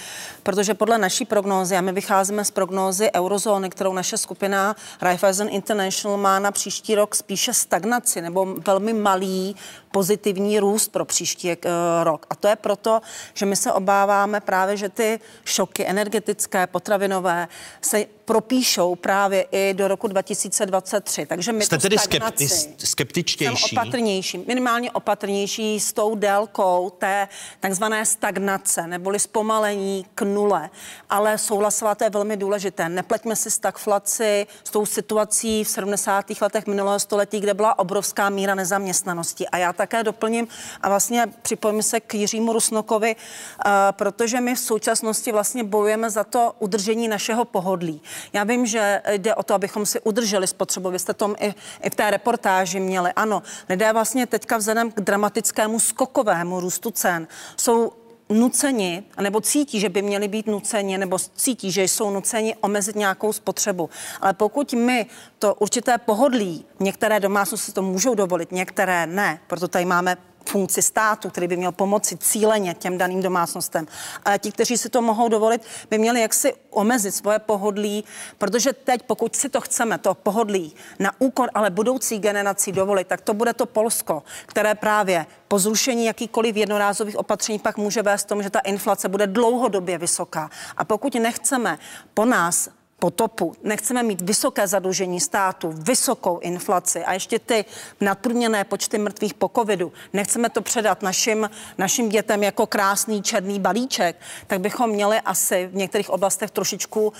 protože podle naší prognózy, a my vycházíme z prognózy eurozóny, kterou naše skupina Raiffeisen International má na příští rok spíše stagnaci nebo velmi malý pozitivní růst pro příští uh, rok. A to je proto, že my se obáváme právě, že ty šoky energetické, potravinové se propíšou právě i do roku 2023. Takže my Jste tedy skepti- skeptičtější? Jsem opatrnější, minimálně opatrnější s tou délkou té takzvané stagnace neboli zpomalení k nule. Ale souhlasila, to je velmi důležité. Nepleťme si stagflaci s tou situací v 70. letech minulého století, kde byla obrovská míra nezaměstnanosti. A já také doplním a vlastně připojím se k Jiřímu Rusnokovi, uh, protože my v současnosti vlastně bojujeme za to udržení našeho pohodlí. Já vím, že jde o to, abychom si udrželi spotřebu. Vy jste tom i, i v té reportáži měli. Ano, lidé vlastně teďka vzhledem k dramatickému skokovému růstu cen jsou nuceni, nebo cítí, že by měli být nuceni, nebo cítí, že jsou nuceni omezit nějakou spotřebu. Ale pokud my to určité pohodlí, některé domácnosti to můžou dovolit, některé ne, proto tady máme funkci státu, který by měl pomoci cíleně těm daným domácnostem. A ti, kteří si to mohou dovolit, by měli jaksi omezit svoje pohodlí, protože teď, pokud si to chceme, to pohodlí na úkor ale budoucí generací dovolit, tak to bude to Polsko, které právě po zrušení jakýkoliv jednorázových opatření pak může vést tomu, že ta inflace bude dlouhodobě vysoká. A pokud nechceme po nás potopu. Nechceme mít vysoké zadlužení státu, vysokou inflaci a ještě ty nadprůměrné počty mrtvých po covidu. Nechceme to předat našim, našim dětem jako krásný černý balíček, tak bychom měli asi v některých oblastech trošičku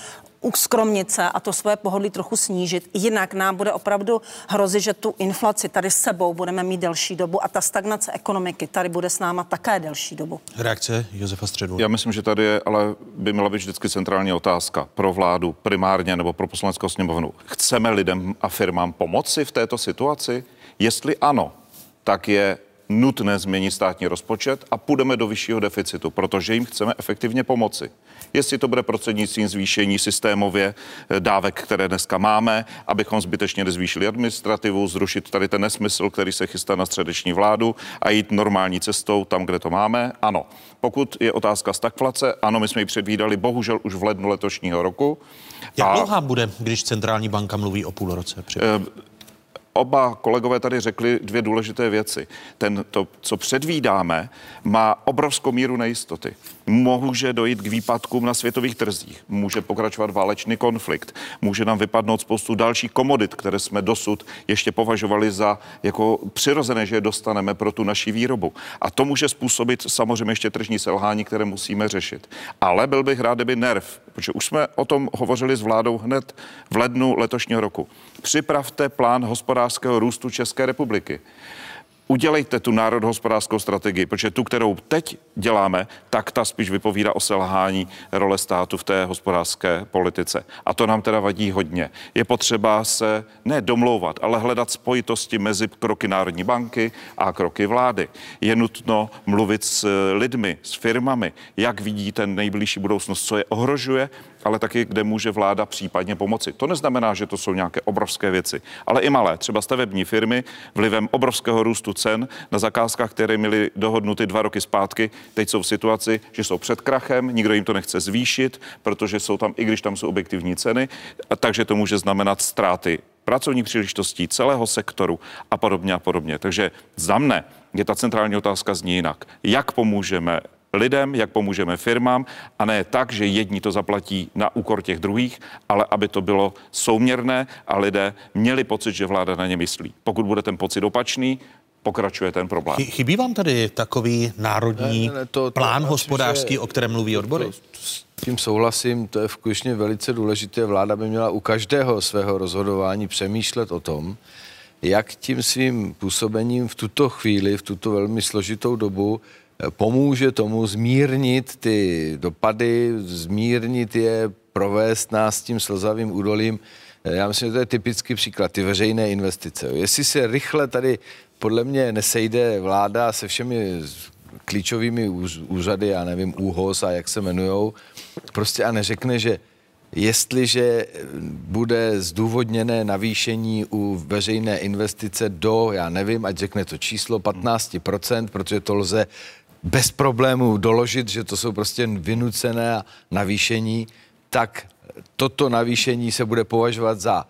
uskromnit se a to svoje pohodlí trochu snížit. Jinak nám bude opravdu hrozit, že tu inflaci tady s sebou budeme mít delší dobu a ta stagnace ekonomiky tady bude s náma také delší dobu. Reakce Josefa Středu. Já myslím, že tady je, ale by měla být vždycky centrální otázka pro vládu primárně nebo pro poslaneckou sněmovnu. Chceme lidem a firmám pomoci v této situaci? Jestli ano, tak je nutné změnit státní rozpočet a půjdeme do vyššího deficitu, protože jim chceme efektivně pomoci. Jestli to bude prostřednictvím zvýšení systémově eh, dávek, které dneska máme, abychom zbytečně nezvýšili administrativu, zrušit tady ten nesmysl, který se chystá na středeční vládu a jít normální cestou tam, kde to máme, ano. Pokud je otázka stagflace, ano, my jsme ji předvídali bohužel už v lednu letošního roku. Jak dlouhá bude, když centrální banka mluví o půl roce? Před oba kolegové tady řekli dvě důležité věci. Ten, to, co předvídáme, má obrovskou míru nejistoty. Může dojít k výpadkům na světových trzích, může pokračovat válečný konflikt, může nám vypadnout spoustu dalších komodit, které jsme dosud ještě považovali za jako přirozené, že je dostaneme pro tu naši výrobu. A to může způsobit samozřejmě ještě tržní selhání, které musíme řešit. Ale byl bych rád, kdyby nerv, protože už jsme o tom hovořili s vládou hned v lednu letošního roku. Připravte plán hospodářského růstu České republiky udělejte tu národohospodářskou strategii, protože tu, kterou teď děláme, tak ta spíš vypovídá o selhání role státu v té hospodářské politice. A to nám teda vadí hodně. Je potřeba se ne domlouvat, ale hledat spojitosti mezi kroky Národní banky a kroky vlády. Je nutno mluvit s lidmi, s firmami, jak vidí ten nejbližší budoucnost, co je ohrožuje ale taky, kde může vláda případně pomoci. To neznamená, že to jsou nějaké obrovské věci, ale i malé. Třeba stavební firmy vlivem obrovského růstu cen na zakázkách, které měly dohodnuty dva roky zpátky, teď jsou v situaci, že jsou před krachem, nikdo jim to nechce zvýšit, protože jsou tam, i když tam jsou objektivní ceny, takže to může znamenat ztráty pracovní příležitostí celého sektoru a podobně a podobně. Takže za mne je ta centrální otázka zní jinak. Jak pomůžeme lidem, jak pomůžeme firmám a ne tak, že jedni to zaplatí na úkor těch druhých, ale aby to bylo souměrné a lidé měli pocit, že vláda na ně myslí. Pokud bude ten pocit opačný, pokračuje ten problém. Chybí vám tady takový národní ne, ne, to, to, plán to, hospodářský, že, o kterém mluví odbory? To, s tím souhlasím, to je skutečně velice důležité. Vláda by měla u každého svého rozhodování přemýšlet o tom, jak tím svým působením v tuto chvíli, v tuto velmi složitou dobu pomůže tomu zmírnit ty dopady, zmírnit je, provést nás tím slzavým údolím. Já myslím, že to je typický příklad, ty veřejné investice. Jestli se rychle tady podle mě nesejde vláda se všemi klíčovými úřady, já nevím, úhos a jak se jmenujou, prostě a neřekne, že jestliže bude zdůvodněné navýšení u veřejné investice do, já nevím, ať řekne to číslo 15%, protože to lze bez problémů doložit, že to jsou prostě vynucené navýšení, tak toto navýšení se bude považovat za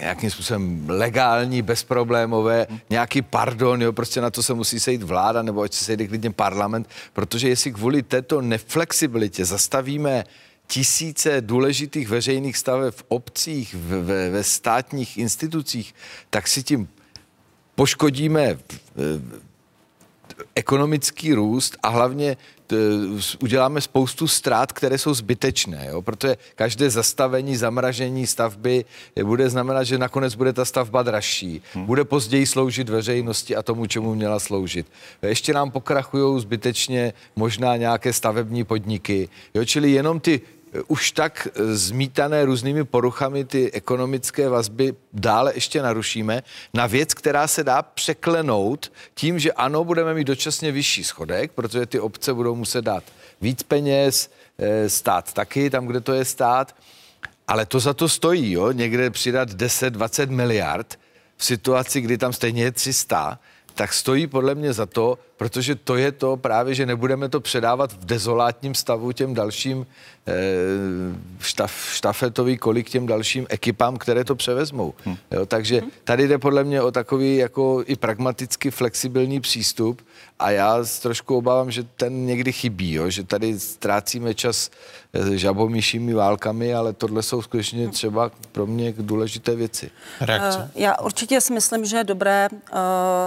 nějakým způsobem legální, bezproblémové, nějaký pardon, jo, prostě na to se musí sejít vláda, nebo ať se sejde klidně parlament, protože jestli kvůli této neflexibilitě zastavíme tisíce důležitých veřejných staveb v obcích, ve, ve státních institucích, tak si tím poškodíme ekonomický růst a hlavně t, uděláme spoustu ztrát, které jsou zbytečné, jo? protože každé zastavení, zamražení stavby bude znamenat, že nakonec bude ta stavba dražší, hmm. bude později sloužit veřejnosti a tomu, čemu měla sloužit. Ještě nám pokrachují zbytečně možná nějaké stavební podniky, jo? čili jenom ty už tak eh, zmítané různými poruchami ty ekonomické vazby dále ještě narušíme na věc, která se dá překlenout tím, že ano, budeme mít dočasně vyšší schodek, protože ty obce budou muset dát víc peněz, eh, stát taky, tam, kde to je stát, ale to za to stojí, jo? někde přidat 10-20 miliard v situaci, kdy tam stejně je 300, tak stojí podle mě za to, protože to je to právě, že nebudeme to předávat v dezolátním stavu těm dalším eh, štaf, štafetový kolik těm dalším ekipám, které to převezmou. Hmm. Jo, takže tady jde podle mě o takový jako i pragmaticky flexibilní přístup a já trošku obávám, že ten někdy chybí, jo, že tady ztrácíme čas eh, žabomíšími válkami, ale tohle jsou skutečně třeba pro mě důležité věci. Reakce? Eh, já určitě si myslím, že je dobré uh,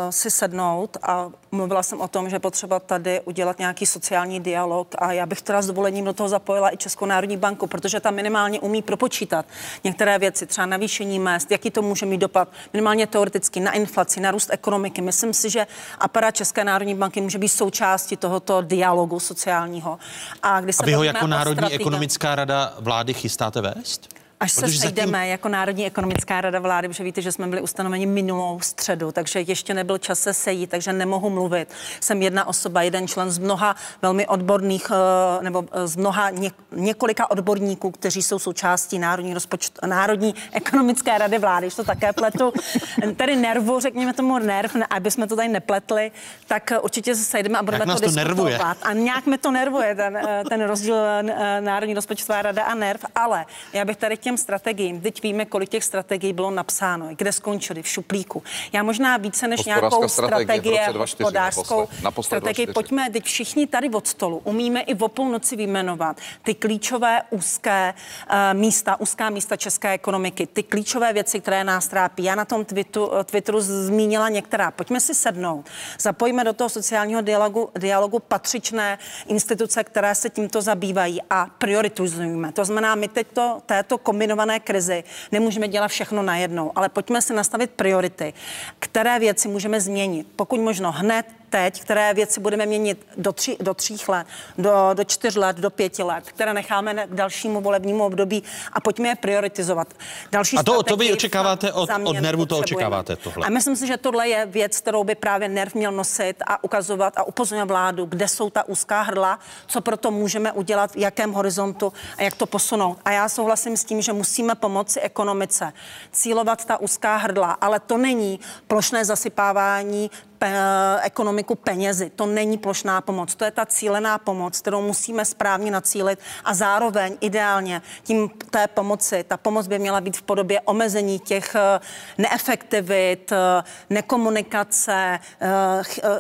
si sednout a mluvila jsem o tom, že potřeba tady udělat nějaký sociální dialog a já bych teda s dovolením do toho zapojila i Českou národní banku, protože ta minimálně umí propočítat některé věci, třeba navýšení mest, jaký to může mít dopad minimálně teoreticky na inflaci, na růst ekonomiky. Myslím si, že aparát České národní banky může být součástí tohoto dialogu sociálního. A, když se a vy ho jako Národní ekonomická rada vlády chystáte vést? Až se sejdeme zatím... jako Národní ekonomická rada vlády, protože víte, že jsme byli ustanoveni minulou středu, takže ještě nebyl čas se sejít, takže nemohu mluvit. Jsem jedna osoba, jeden člen z mnoha velmi odborných, eh, nebo z mnoha ně, několika odborníků, kteří jsou součástí Národní, rozpočt, Národní ekonomické rady vlády, to také pletu. [LAUGHS] Tady nervu, řekněme tomu nerv, aby jsme to tady nepletli, tak určitě se sejdeme a budeme to, to diskutovat. Nervuje. A nějak mi to nervuje, ten, eh, ten rozdíl eh, Národní rozpočtová rada a nerv, ale já bych tady těm strategiím. Teď víme, kolik těch strategií bylo napsáno, kde skončily v šuplíku. Já možná více než nějakou strategii hospodářskou strategii, pojďme teď všichni tady od stolu. Umíme i o půlnoci vyjmenovat ty klíčové úzké uh, místa, úzká místa české ekonomiky, ty klíčové věci, které nás trápí. Já na tom Twitteru, Twitteru zmínila některá. Pojďme si sednout. Zapojíme do toho sociálního dialogu, dialogu patřičné instituce, které se tímto zabývají a prioritizujeme. To znamená, my teď to, této kombinované krizi nemůžeme dělat všechno najednou, ale pojďme si nastavit priority, které věci můžeme změnit. Pokud možno hned, teď, které věci budeme měnit do, tři, do tří let, do, do čtyř let, do pěti let, které necháme k dalšímu volebnímu období a pojďme je prioritizovat. Další a to, to vy očekáváte od, od nervu, to očekáváte tohle. A myslím si, že tohle je věc, kterou by právě nerv měl nosit a ukazovat a upozorňovat vládu, kde jsou ta úzká hrdla, co proto můžeme udělat, v jakém horizontu a jak to posunout. A já souhlasím s tím, že musíme pomoci ekonomice cílovat ta úzká hrdla, ale to není plošné zasypávání pe- ekonomiku penězi. To není plošná pomoc, to je ta cílená pomoc, kterou musíme správně nacílit a zároveň ideálně tím té pomoci, ta pomoc by měla být v podobě omezení těch eh, neefektivit, eh, nekomunikace, eh,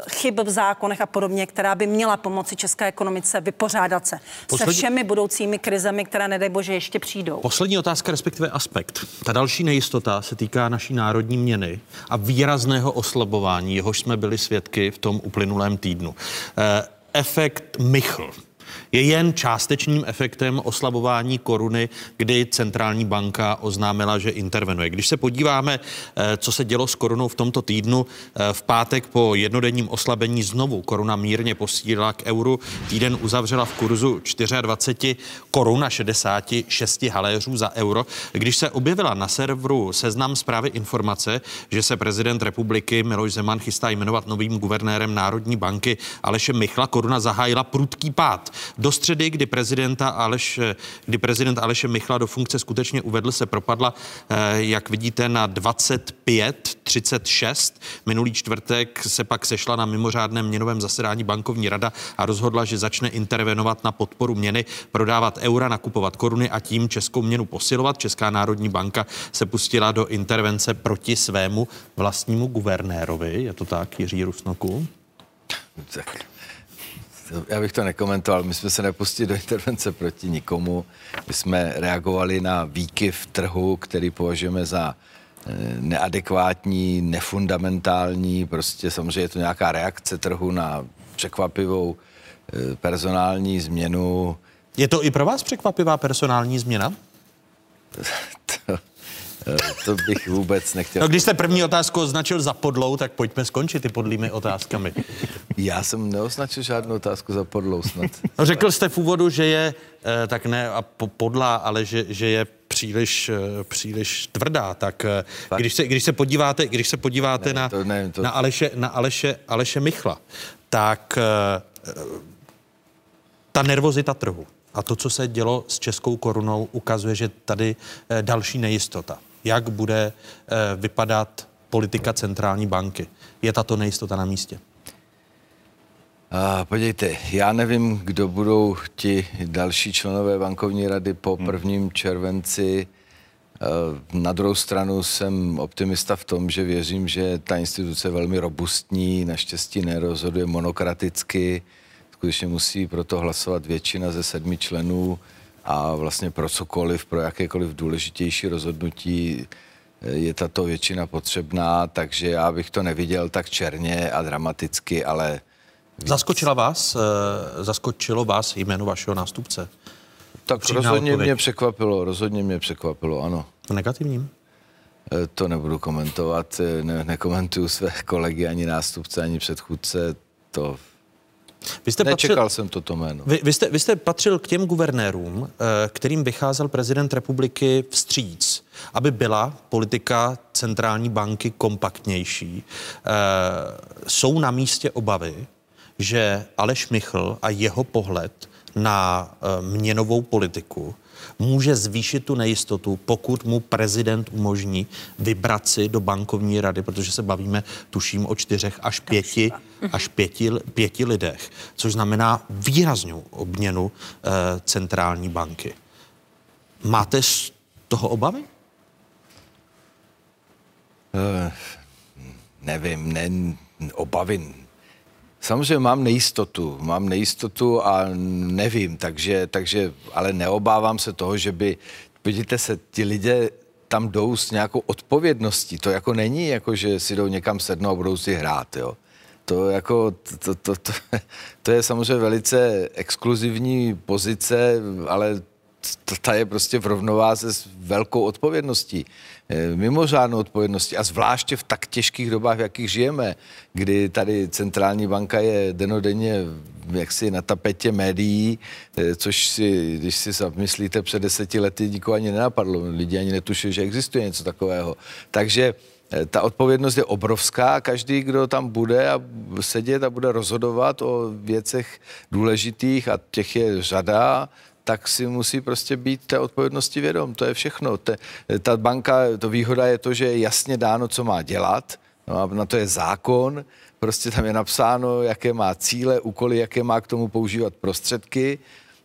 chyb v zákonech a podobně, která by měla pomoci české ekonomice vypořádat se Poslední... se všemi budoucími krizemi, které nedej bože ještě přijdou. Poslední otázka, respektive aspekt. Ta další nejistota se týká naší národní měny a výrazného oslabování, jehož jsme byli svědky v tom uplynulém týdnu. Eh, efekt Michl je jen částečným efektem oslabování koruny, kdy centrální banka oznámila, že intervenuje. Když se podíváme, eh, co se dělo s korunou v tomto týdnu, eh, v pátek po jednodenním oslabení znovu koruna mírně posílila k euru. Týden uzavřela v kurzu 24 korun a 66 haléřů za euro. Když se objevila na serveru seznam zprávy informace, že se prezident republiky Miloš Zeman chystá jmenovat novým guvernérem Národní banky Aleše Michla, koruna zahájila prudký pád. Do středy, kdy, prezidenta Aleš, kdy prezident Aleše Michla do funkce skutečně uvedl, se propadla, eh, jak vidíte, na 25,36. Minulý čtvrtek se pak sešla na mimořádném měnovém zasedání bankovní rada a rozhodla, že začne intervenovat na podporu měny, prodávat eura, nakupovat koruny a tím českou měnu posilovat. Česká národní banka se pustila do intervence proti svému vlastnímu guvernérovi. Je to tak, Jiří Rusnoku? Tak já bych to nekomentoval. My jsme se nepustili do intervence proti nikomu. My jsme reagovali na výkyv trhu, který považujeme za neadekvátní, nefundamentální, prostě samozřejmě je to nějaká reakce trhu na překvapivou eh, personální změnu. Je to i pro vás překvapivá personální změna? [LAUGHS] to, Eh, to bych vůbec nechtěl. No, když jste první otázku označil za podlou, tak pojďme skončit ty podlými otázkami. Já jsem neoznačil žádnou otázku za podlou snad. No, řekl jste v úvodu, že je, eh, tak ne a podlá, ale že, že je příliš, eh, příliš tvrdá, tak když se, když se podíváte, když se podíváte ne, na, to, ne, to... na, Aleše, na Aleše, Aleše Michla, tak ta nervozita trhu a to, co se dělo s českou korunou, ukazuje, že tady další nejistota jak bude eh, vypadat politika centrální banky. Je tato nejistota na místě? A podívejte, já nevím, kdo budou ti další členové bankovní rady po hmm. prvním červenci. Eh, na druhou stranu jsem optimista v tom, že věřím, že ta instituce je velmi robustní, naštěstí nerozhoduje monokraticky, skutečně musí proto hlasovat většina ze sedmi členů a vlastně pro cokoliv, pro jakékoliv důležitější rozhodnutí eh, je tato většina potřebná, takže já bych to neviděl tak černě a dramaticky, ale... Víc... Zaskočila vás, eh, zaskočilo vás jméno vašeho nástupce? Tak Přímá rozhodně odpověď. mě překvapilo, rozhodně mě překvapilo, ano. V negativním? Eh, to nebudu komentovat, ne, nekomentuju své [LAUGHS] kolegy, ani nástupce, ani předchůdce, to vy jste Nečekal patřil, jsem toto jméno. Vy, vy, jste, vy jste patřil k těm guvernérům, eh, kterým vycházel prezident republiky vstříc, aby byla politika centrální banky kompaktnější. Eh, jsou na místě obavy, že Aleš Michl a jeho pohled na eh, měnovou politiku může zvýšit tu nejistotu, pokud mu prezident umožní vybrat si do bankovní rady, protože se bavíme, tuším, o čtyřech až pěti, až pěti, pěti lidech, což znamená výraznou obměnu eh, centrální banky. Máte z toho obavy? Uh, nevím, ne, obavy Samozřejmě mám nejistotu, mám nejistotu a nevím, takže, takže ale neobávám se toho, že by, vidíte se, ti lidé tam jdou s nějakou odpovědností. To jako není, jako že si jdou někam sednout a budou si hrát, jo. To, jako, to, to, to, [LAUGHS] to je samozřejmě velice exkluzivní pozice, ale ta je prostě v rovnováze s velkou odpovědností. Eh, mimořádnou odpovědností a zvláště v tak těžkých dobách, v jakých žijeme, kdy tady centrální banka je denodenně jaksi na tapetě médií, eh, což si, když si myslíte před deseti lety, nikoho ani nenapadlo. Lidi ani netušili, že existuje něco takového. Takže eh, ta odpovědnost je obrovská. Každý, kdo tam bude a sedět a bude rozhodovat o věcech důležitých, a těch je řada, tak si musí prostě být té odpovědnosti vědom. To je všechno. Te, ta banka, to výhoda je to, že je jasně dáno, co má dělat, no a na to je zákon, prostě tam je napsáno, jaké má cíle, úkoly, jaké má k tomu používat prostředky,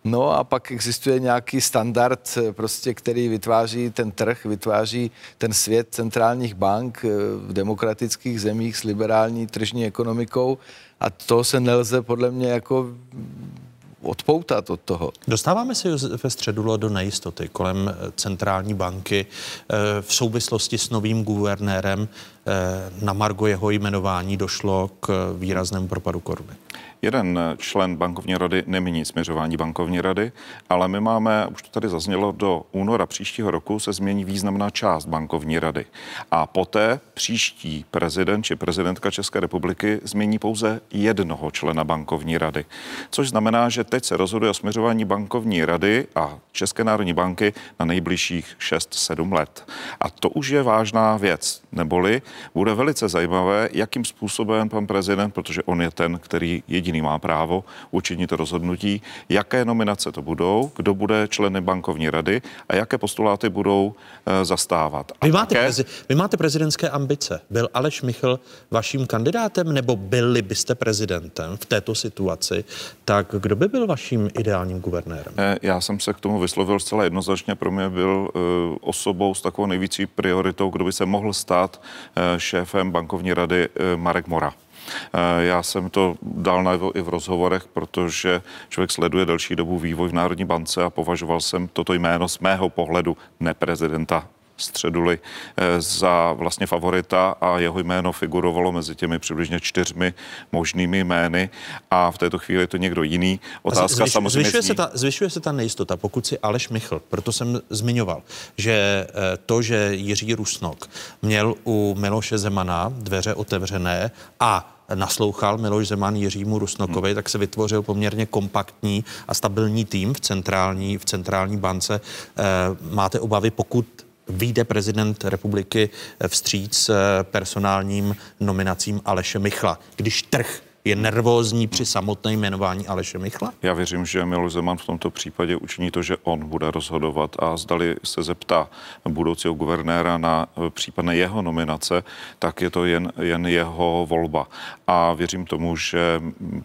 No a pak existuje nějaký standard, prostě, který vytváří ten trh, vytváří ten svět centrálních bank v demokratických zemích s liberální tržní ekonomikou a to se nelze podle mě jako odpoutat od toho. Dostáváme se ve středu do nejistoty kolem eh, centrální banky eh, v souvislosti s novým guvernérem. Eh, na Margo jeho jmenování došlo k výraznému propadu koruny. Jeden člen bankovní rady nemění směřování bankovní rady, ale my máme, už to tady zaznělo, do února příštího roku se změní významná část bankovní rady. A poté příští prezident či prezidentka České republiky změní pouze jednoho člena bankovní rady. Což znamená, že teď se rozhoduje o směřování bankovní rady a České národní banky na nejbližších 6-7 let. A to už je vážná věc, neboli bude velice zajímavé, jakým způsobem pan prezident, protože on je ten, který jediný jediný má právo učinit to rozhodnutí, jaké nominace to budou, kdo bude členy bankovní rady a jaké postuláty budou e, zastávat. vy máte, také... prezi, vy máte prezidentské ambice. Byl Aleš Michl vaším kandidátem nebo byli byste prezidentem v této situaci, tak kdo by byl vaším ideálním guvernérem? E, já jsem se k tomu vyslovil zcela jednoznačně. Pro mě byl e, osobou s takovou největší prioritou, kdo by se mohl stát šéfem bankovní rady Marek Mora. Eh, já jsem to dal najevo i v rozhovorech, protože člověk sleduje delší dobu vývoj v Národní bance a považoval jsem toto jméno z mého pohledu neprezidenta Středuli za vlastně favorita a jeho jméno figurovalo mezi těmi přibližně čtyřmi možnými jmény a v této chvíli je to někdo jiný. Otázka Zvyš, samozřejmě zvyšuje, se ta, zvyšuje se ta nejistota, pokud si Aleš Michl, proto jsem zmiňoval, že to, že Jiří Rusnok měl u Miloše Zemana dveře otevřené a naslouchal Miloš Zeman Jiřímu Rusnokovi, hmm. tak se vytvořil poměrně kompaktní a stabilní tým v centrální, v centrální bance. E, máte obavy, pokud vyjde prezident republiky vstříc personálním nominacím Aleše Michla, když trh je nervózní při samotné jmenování Aleše Michla? Já věřím, že Miloš Zeman v tomto případě učiní to, že on bude rozhodovat a zdali se zeptá budoucího guvernéra na eh, případné jeho nominace, tak je to jen, jen jeho volba. A věřím tomu, že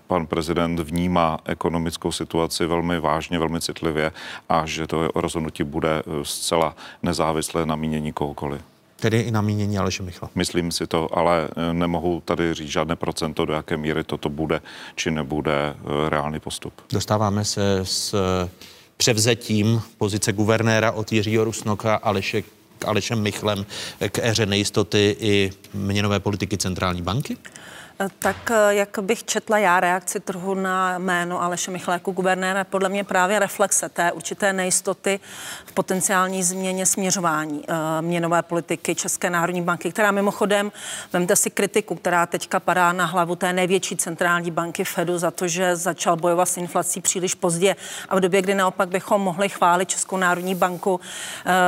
pan prezident vnímá ekonomickou situaci velmi vážně, velmi citlivě a že to rozhodnutí bude eh, zcela nezávislé na mínění kohokoliv. Tedy i na mínění Aleše Michla. Myslím si to, ale eh, nemohu tady říct žádné procento, do jaké míry toto bude či nebude eh, reálný postup. Dostáváme se s eh, převzetím pozice guvernéra od Jiřího Rusnoka Aleše k Alešem Michlem k éře nejistoty i měnové politiky centrální banky? Tak eh, jak bych četla já reakci trhu na jméno Aleše Michla jako guvernéra, podle mě právě reflexe té určité nejistoty v potenciální změně směřování uh, měnové politiky České národní banky, která mimochodem, vemte si kritiku, která teďka padá na hlavu té největší centrální banky Fedu za to, že začal bojovat s inflací příliš pozdě a v době, kdy naopak bychom mohli chválit Českou národní banku, uh,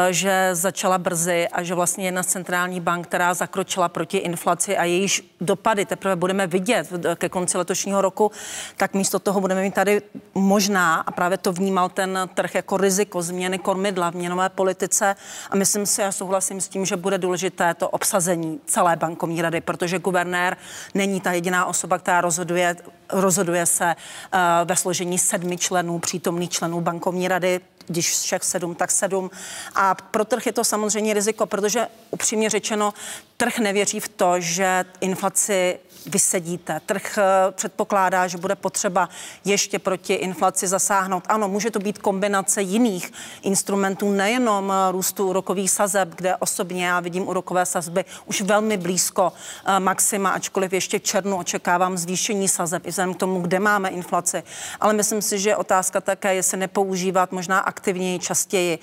že začala brzy a že vlastně jedna centrální bank, která zakročila proti inflaci a jejíž dopady teprve budeme vidět ke konci letošního roku, tak místo toho budeme mít tady možná, a právě to vnímal ten trh jako riziko změny kormidla v měnové politice. A myslím si, já souhlasím s tím, že bude důležité to obsazení celé bankovní rady, protože guvernér není ta jediná osoba, která rozhoduje, rozhoduje se uh, ve složení sedmi členů, přítomných členů bankovní rady když všech sedm, tak sedm. A pro trh je to samozřejmě riziko, protože upřímně řečeno, trh nevěří v to, že inflaci vysedíte. Trh eh, předpokládá, že bude potřeba ještě proti inflaci zasáhnout. Ano, může to být kombinace jiných instrumentů, nejenom eh, růstu úrokových sazeb, kde osobně já vidím úrokové sazby už velmi blízko eh, maxima, ačkoliv ještě v červnu očekávám zvýšení sazeb i vzhledem k tomu, kde máme inflaci. Ale myslím si, že otázka také je se nepoužívat možná aktivněji, častěji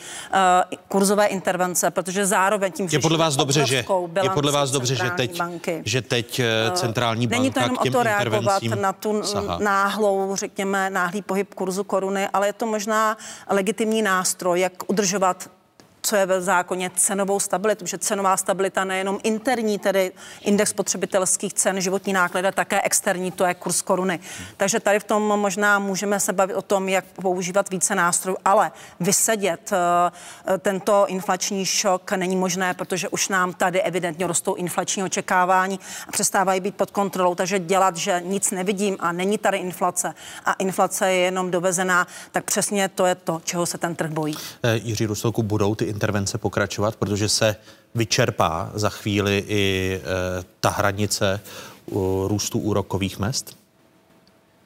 kurzové intervence, protože zároveň tím je podle vás dobře, že je podle vás dobře, že teď, že teď centrální centrální banka Není to jenom o to reagovat na tu saha. náhlou, řekněme, náhlý pohyb kurzu koruny, ale je to možná legitimní nástroj, jak udržovat co je ve zákoně cenovou stabilitu, protože cenová stabilita nejenom interní, tedy index spotřebitelských cen, životní náklady, také externí, to je kurz koruny. Takže tady v tom možná můžeme se bavit o tom, jak používat více nástrojů, ale vysedět uh, tento inflační šok není možné, protože už nám tady evidentně rostou inflační očekávání a přestávají být pod kontrolou. Takže dělat, že nic nevidím a není tady inflace a inflace je jenom dovezená, tak přesně to je to, čeho se ten trh bojí. Eh, Jiří Ruselku, budou ty intervence pokračovat, protože se vyčerpá za chvíli i e, ta hranice růstu úrokových mest?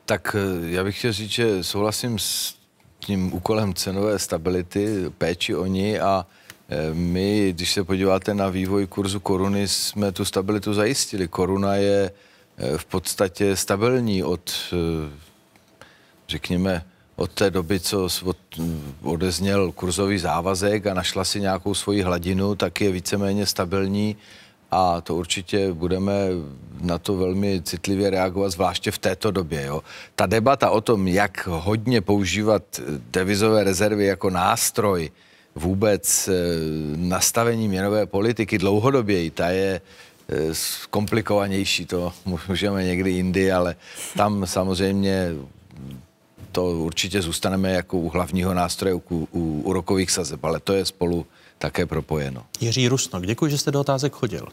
Tak e, já bych chtěl říct, že souhlasím s tím úkolem cenové stability, péči o ní a e, my, když se podíváte na vývoj kurzu koruny, jsme tu stabilitu zajistili. Koruna je v podstatě stabilní od, řekněme, od té doby, co odezněl kurzový závazek a našla si nějakou svoji hladinu, tak je víceméně stabilní a to určitě budeme na to velmi citlivě reagovat, zvláště v této době. Jo. Ta debata o tom, jak hodně používat devizové rezervy jako nástroj vůbec eh, nastavení měnové politiky dlouhodoběji, ta je eh, komplikovanější, to můžeme někdy jindy, ale tam samozřejmě to určitě zůstaneme jako u hlavního nástroje u, úrokových sazeb, ale to je spolu také propojeno. Jiří Rusnok, děkuji, že jste do otázek chodil.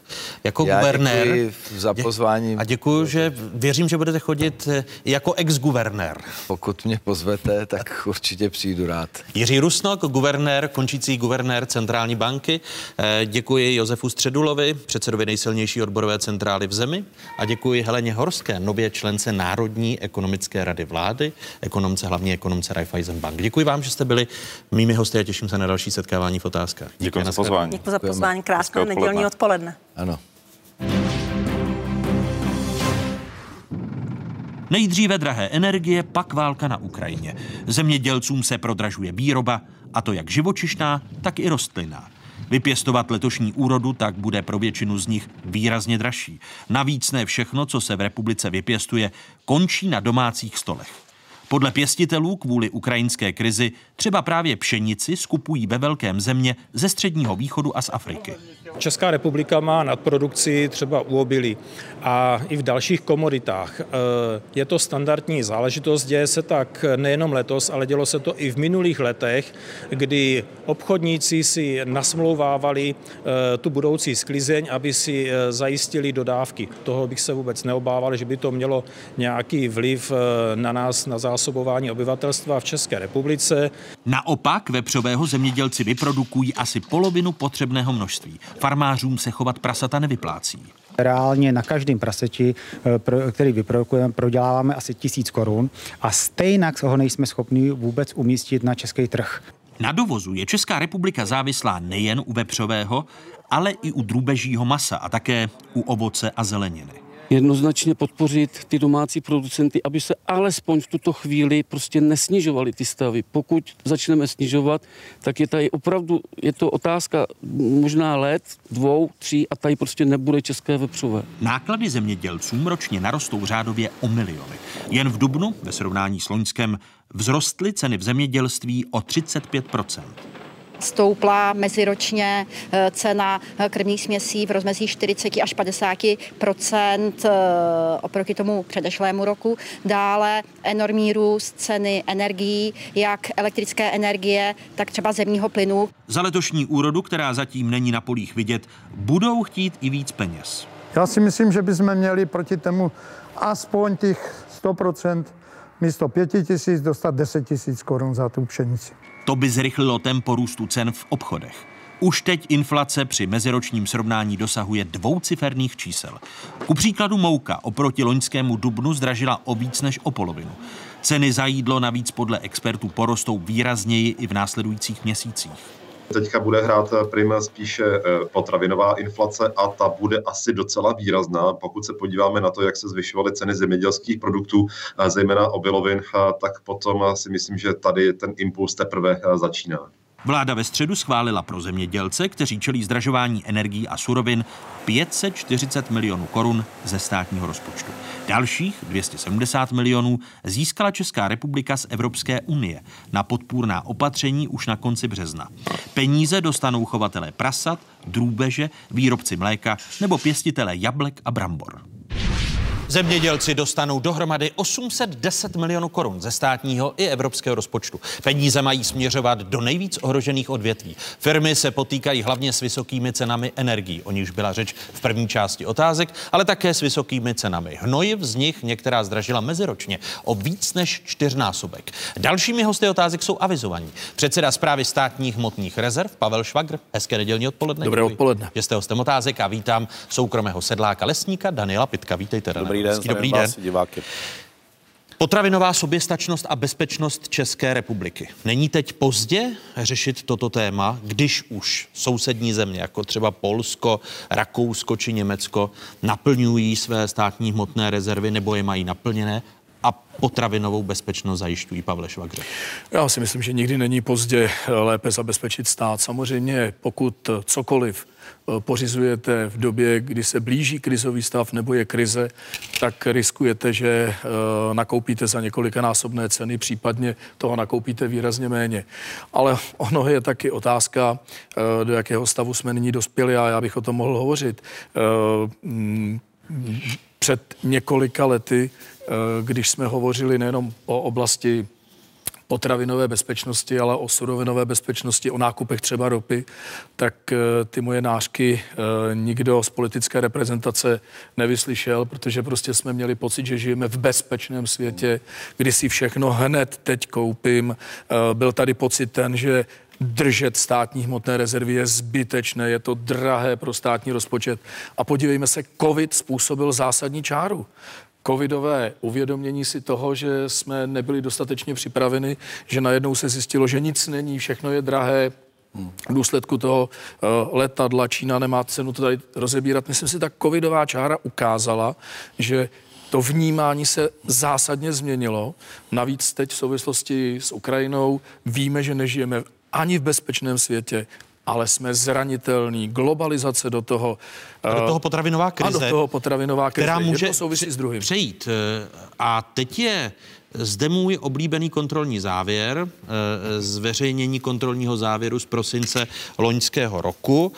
Jako Já guvernér... za pozvání. A děkuji, že věřím, že budete chodit eh, jako ex-guvernér. Pokud mě pozvete, tak určitě přijdu rád. Jiří Rusnok, guvernér, končící guvernér Centrální banky. Eh, děkuji Josefu Středulovi, předsedovi nejsilnější odborové centrály v zemi. A děkuji Heleně Horské, nově člence Národní ekonomické rady vlády, ekonom ekonomce, hlavně ekonomce Raiffeisen Bank. Děkuji vám, že jste byli mými hosty a těším se na další setkávání v otázkách. Děkuji za pozvání. Děkuji za pozvání. Krásné nedělní odpoledne. Ano. Nejdříve drahé energie, pak válka na Ukrajině. Zemědělcům se prodražuje výroba, a to jak živočišná, tak i rostlinná. Vypěstovat letošní úrodu tak bude pro většinu z nich výrazně dražší. Navíc ne všechno, co se v republice vypěstuje, končí na domácích stolech. Podle pěstitelů kvůli ukrajinské krizi třeba právě pšenici skupují ve velkém země ze středního východu a z Afriky. Česká republika má nadprodukci třeba u obilí a i v dalších komoditách. Eh, je to standardní záležitost, děje se tak nejenom letos, ale dělo se to i v minulých letech, kdy obchodníci si nasmlouvávali eh, tu budoucí sklizeň, aby si eh, zajistili dodávky. Toho bych se vůbec neobával, že by to mělo nějaký vliv na nás, na zásobování obyvatelstva v České republice. Naopak vepřového zemědělci vyprodukují asi polovinu potřebného množství. Farmářům se chovat prasata nevyplácí. Reálně na každém praseti, eh, který vyprodukujeme, proděláváme asi tisíc korun a stejně ho nejsme schopni vůbec umístit na český trh. Na dovozu je Česká republika závislá nejen u vepřového, ale i u drůbežího masa a také u ovoce a zeleniny jednoznačně podpořit ty domácí producenty, aby se alespoň v tuto chvíli prostě nesnižovaly ty stavy. Pokud začneme snižovat, tak je tady opravdu, je to otázka možná let, dvou, tří a tady prostě nebude české vepřové. Náklady zemědělcům ročně narostou řádově o miliony. Jen v Dubnu, ve srovnání s Loňskem, vzrostly ceny v zemědělství o 35 stoupla meziročně eh, cena eh, krmných směsí v rozmezí 40 až 50 eh, oproti tomu předešlému roku. Dále enormní růst ceny energií, jak elektrické energie, tak třeba zemního plynu. Za letošní úrodu, která zatím není na polích vidět, budou chtít i víc peněz. Já si myslím, že bychom měli proti tomu aspoň těch 100% místo 5 tisíc dostat 10 tisíc korun za tu pšenici. To by zrychlilo tempo růstu cen v obchodech. Už teď inflace při meziročním srovnání dosahuje dvouciferných čísel. Ku příkladu mouka oproti loňskému dubnu zdražila o víc než o polovinu. Ceny za jídlo navíc podle expertů porostou výrazněji i v následujících měsících. Teďka bude hrát prim spíše eh, potravinová inflace a ta bude asi docela výrazná. Pokud se podíváme na to, jak se zvyšovaly ceny zemědělských produktů, eh, zejména obilovin, eh, tak potom si myslím, že tady ten impuls teprve začíná. Vláda ve středu schválila pro zemědělce, kteří čelí zdražování energií a surovin, 540 milionů korun ze státního rozpočtu. Dalších 270 milionů získala Česká republika z Evropské unie na podpůrná opatření už na konci března. Peníze dostanou chovatelé prasat, drůbeže, výrobci mléka nebo pěstitelé jablek a brambor. Zemědělci dostanou dohromady 810 milionů korun ze státního i evropského rozpočtu. Peníze mají směřovat do nejvíc ohrožených odvětví. Firmy se potýkají hlavně s vysokými cenami energií, o nichž byla řeč v první části otázek, ale také s vysokými cenami hnojiv. Z nich některá zdražila meziročně o víc než čtyřnásobek. Dalšími hosty otázek jsou avizovaní. Předseda zprávy státních hmotných rezerv Pavel Švagr. Hezké nedělní odpoledne. Dobré odpoledne. Že jste hostem otázek a vítám soukromého sedláka lesníka Daniela Pitka. Vítejte. Dobrý Dobrý den, Hezký dobrý den. diváky. Potravinová soběstačnost a bezpečnost České republiky. Není teď pozdě řešit toto téma, když už sousední země, jako třeba Polsko, Rakousko či Německo, naplňují své státní hmotné rezervy nebo je mají naplněné a potravinovou bezpečnost zajišťují Pavle Švagře? Já si myslím, že nikdy není pozdě lépe zabezpečit stát. Samozřejmě, pokud cokoliv pořizujete v době, kdy se blíží krizový stav nebo je krize, tak riskujete, že eh, nakoupíte za několikanásobné ceny, případně toho nakoupíte výrazně méně. Ale ono je taky otázka, eh, do jakého stavu jsme nyní dospěli a já bych o tom mohl hovořit. Mm, před několika lety, když jsme hovořili nejenom o oblasti potravinové bezpečnosti, ale o surovinové bezpečnosti, o nákupech třeba ropy, tak eh, ty moje nářky eh, nikdo z politické reprezentace nevyslyšel, protože prostě jsme měli pocit, že žijeme v bezpečném světě, kdy si všechno hned teď koupím. Eh, byl tady pocit ten, že držet státní hmotné rezervy je zbytečné, je to drahé pro státní rozpočet. A podívejme se, COVID způsobil zásadní čáru. Covidové uvědomění si toho, že jsme nebyli dostatečně připraveni, že najednou se zjistilo, že nic není, všechno je drahé, v důsledku toho uh, letadla Čína nemá cenu to tady rozebírat. Myslím si, ta covidová čára ukázala, že to vnímání se zásadně změnilo. Navíc teď v souvislosti s Ukrajinou víme, že nežijeme ani v bezpečném světě, ale jsme zranitelní. Globalizace do toho. A do toho potravinová krize. A do toho potravinová krize. Která může Jedno souvisí s druhým. přejít. A teď je zde můj oblíbený kontrolní závěr, zveřejnění kontrolního závěru z prosince loňského roku,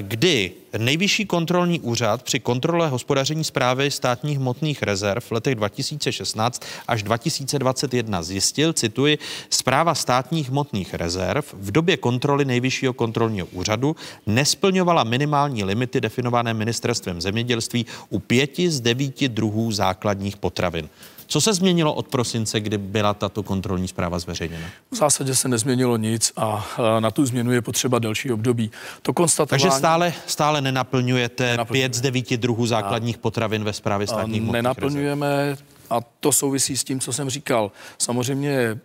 kdy Nejvyšší kontrolní úřad při kontrole hospodaření zprávy státních hmotných rezerv v letech 2016 až 2021 zjistil, cituji, zpráva státních hmotných rezerv v době kontroly Nejvyššího kontrolního úřadu nesplňovala minimální limity definované ministerstvem zemědělství u pěti z devíti druhů základních potravin. Co se změnilo od prosince, kdy byla tato kontrolní zpráva zveřejněna? V zásadě se nezměnilo nic a na tu změnu je potřeba další období. To konstatování... Takže stále, stále nenaplňujete Nenaplňujeme. pět z devíti druhů základních potravin ve zprávě státních Nenaplňujeme. Rezerv. A to souvisí s tím, co jsem říkal. Samozřejmě e,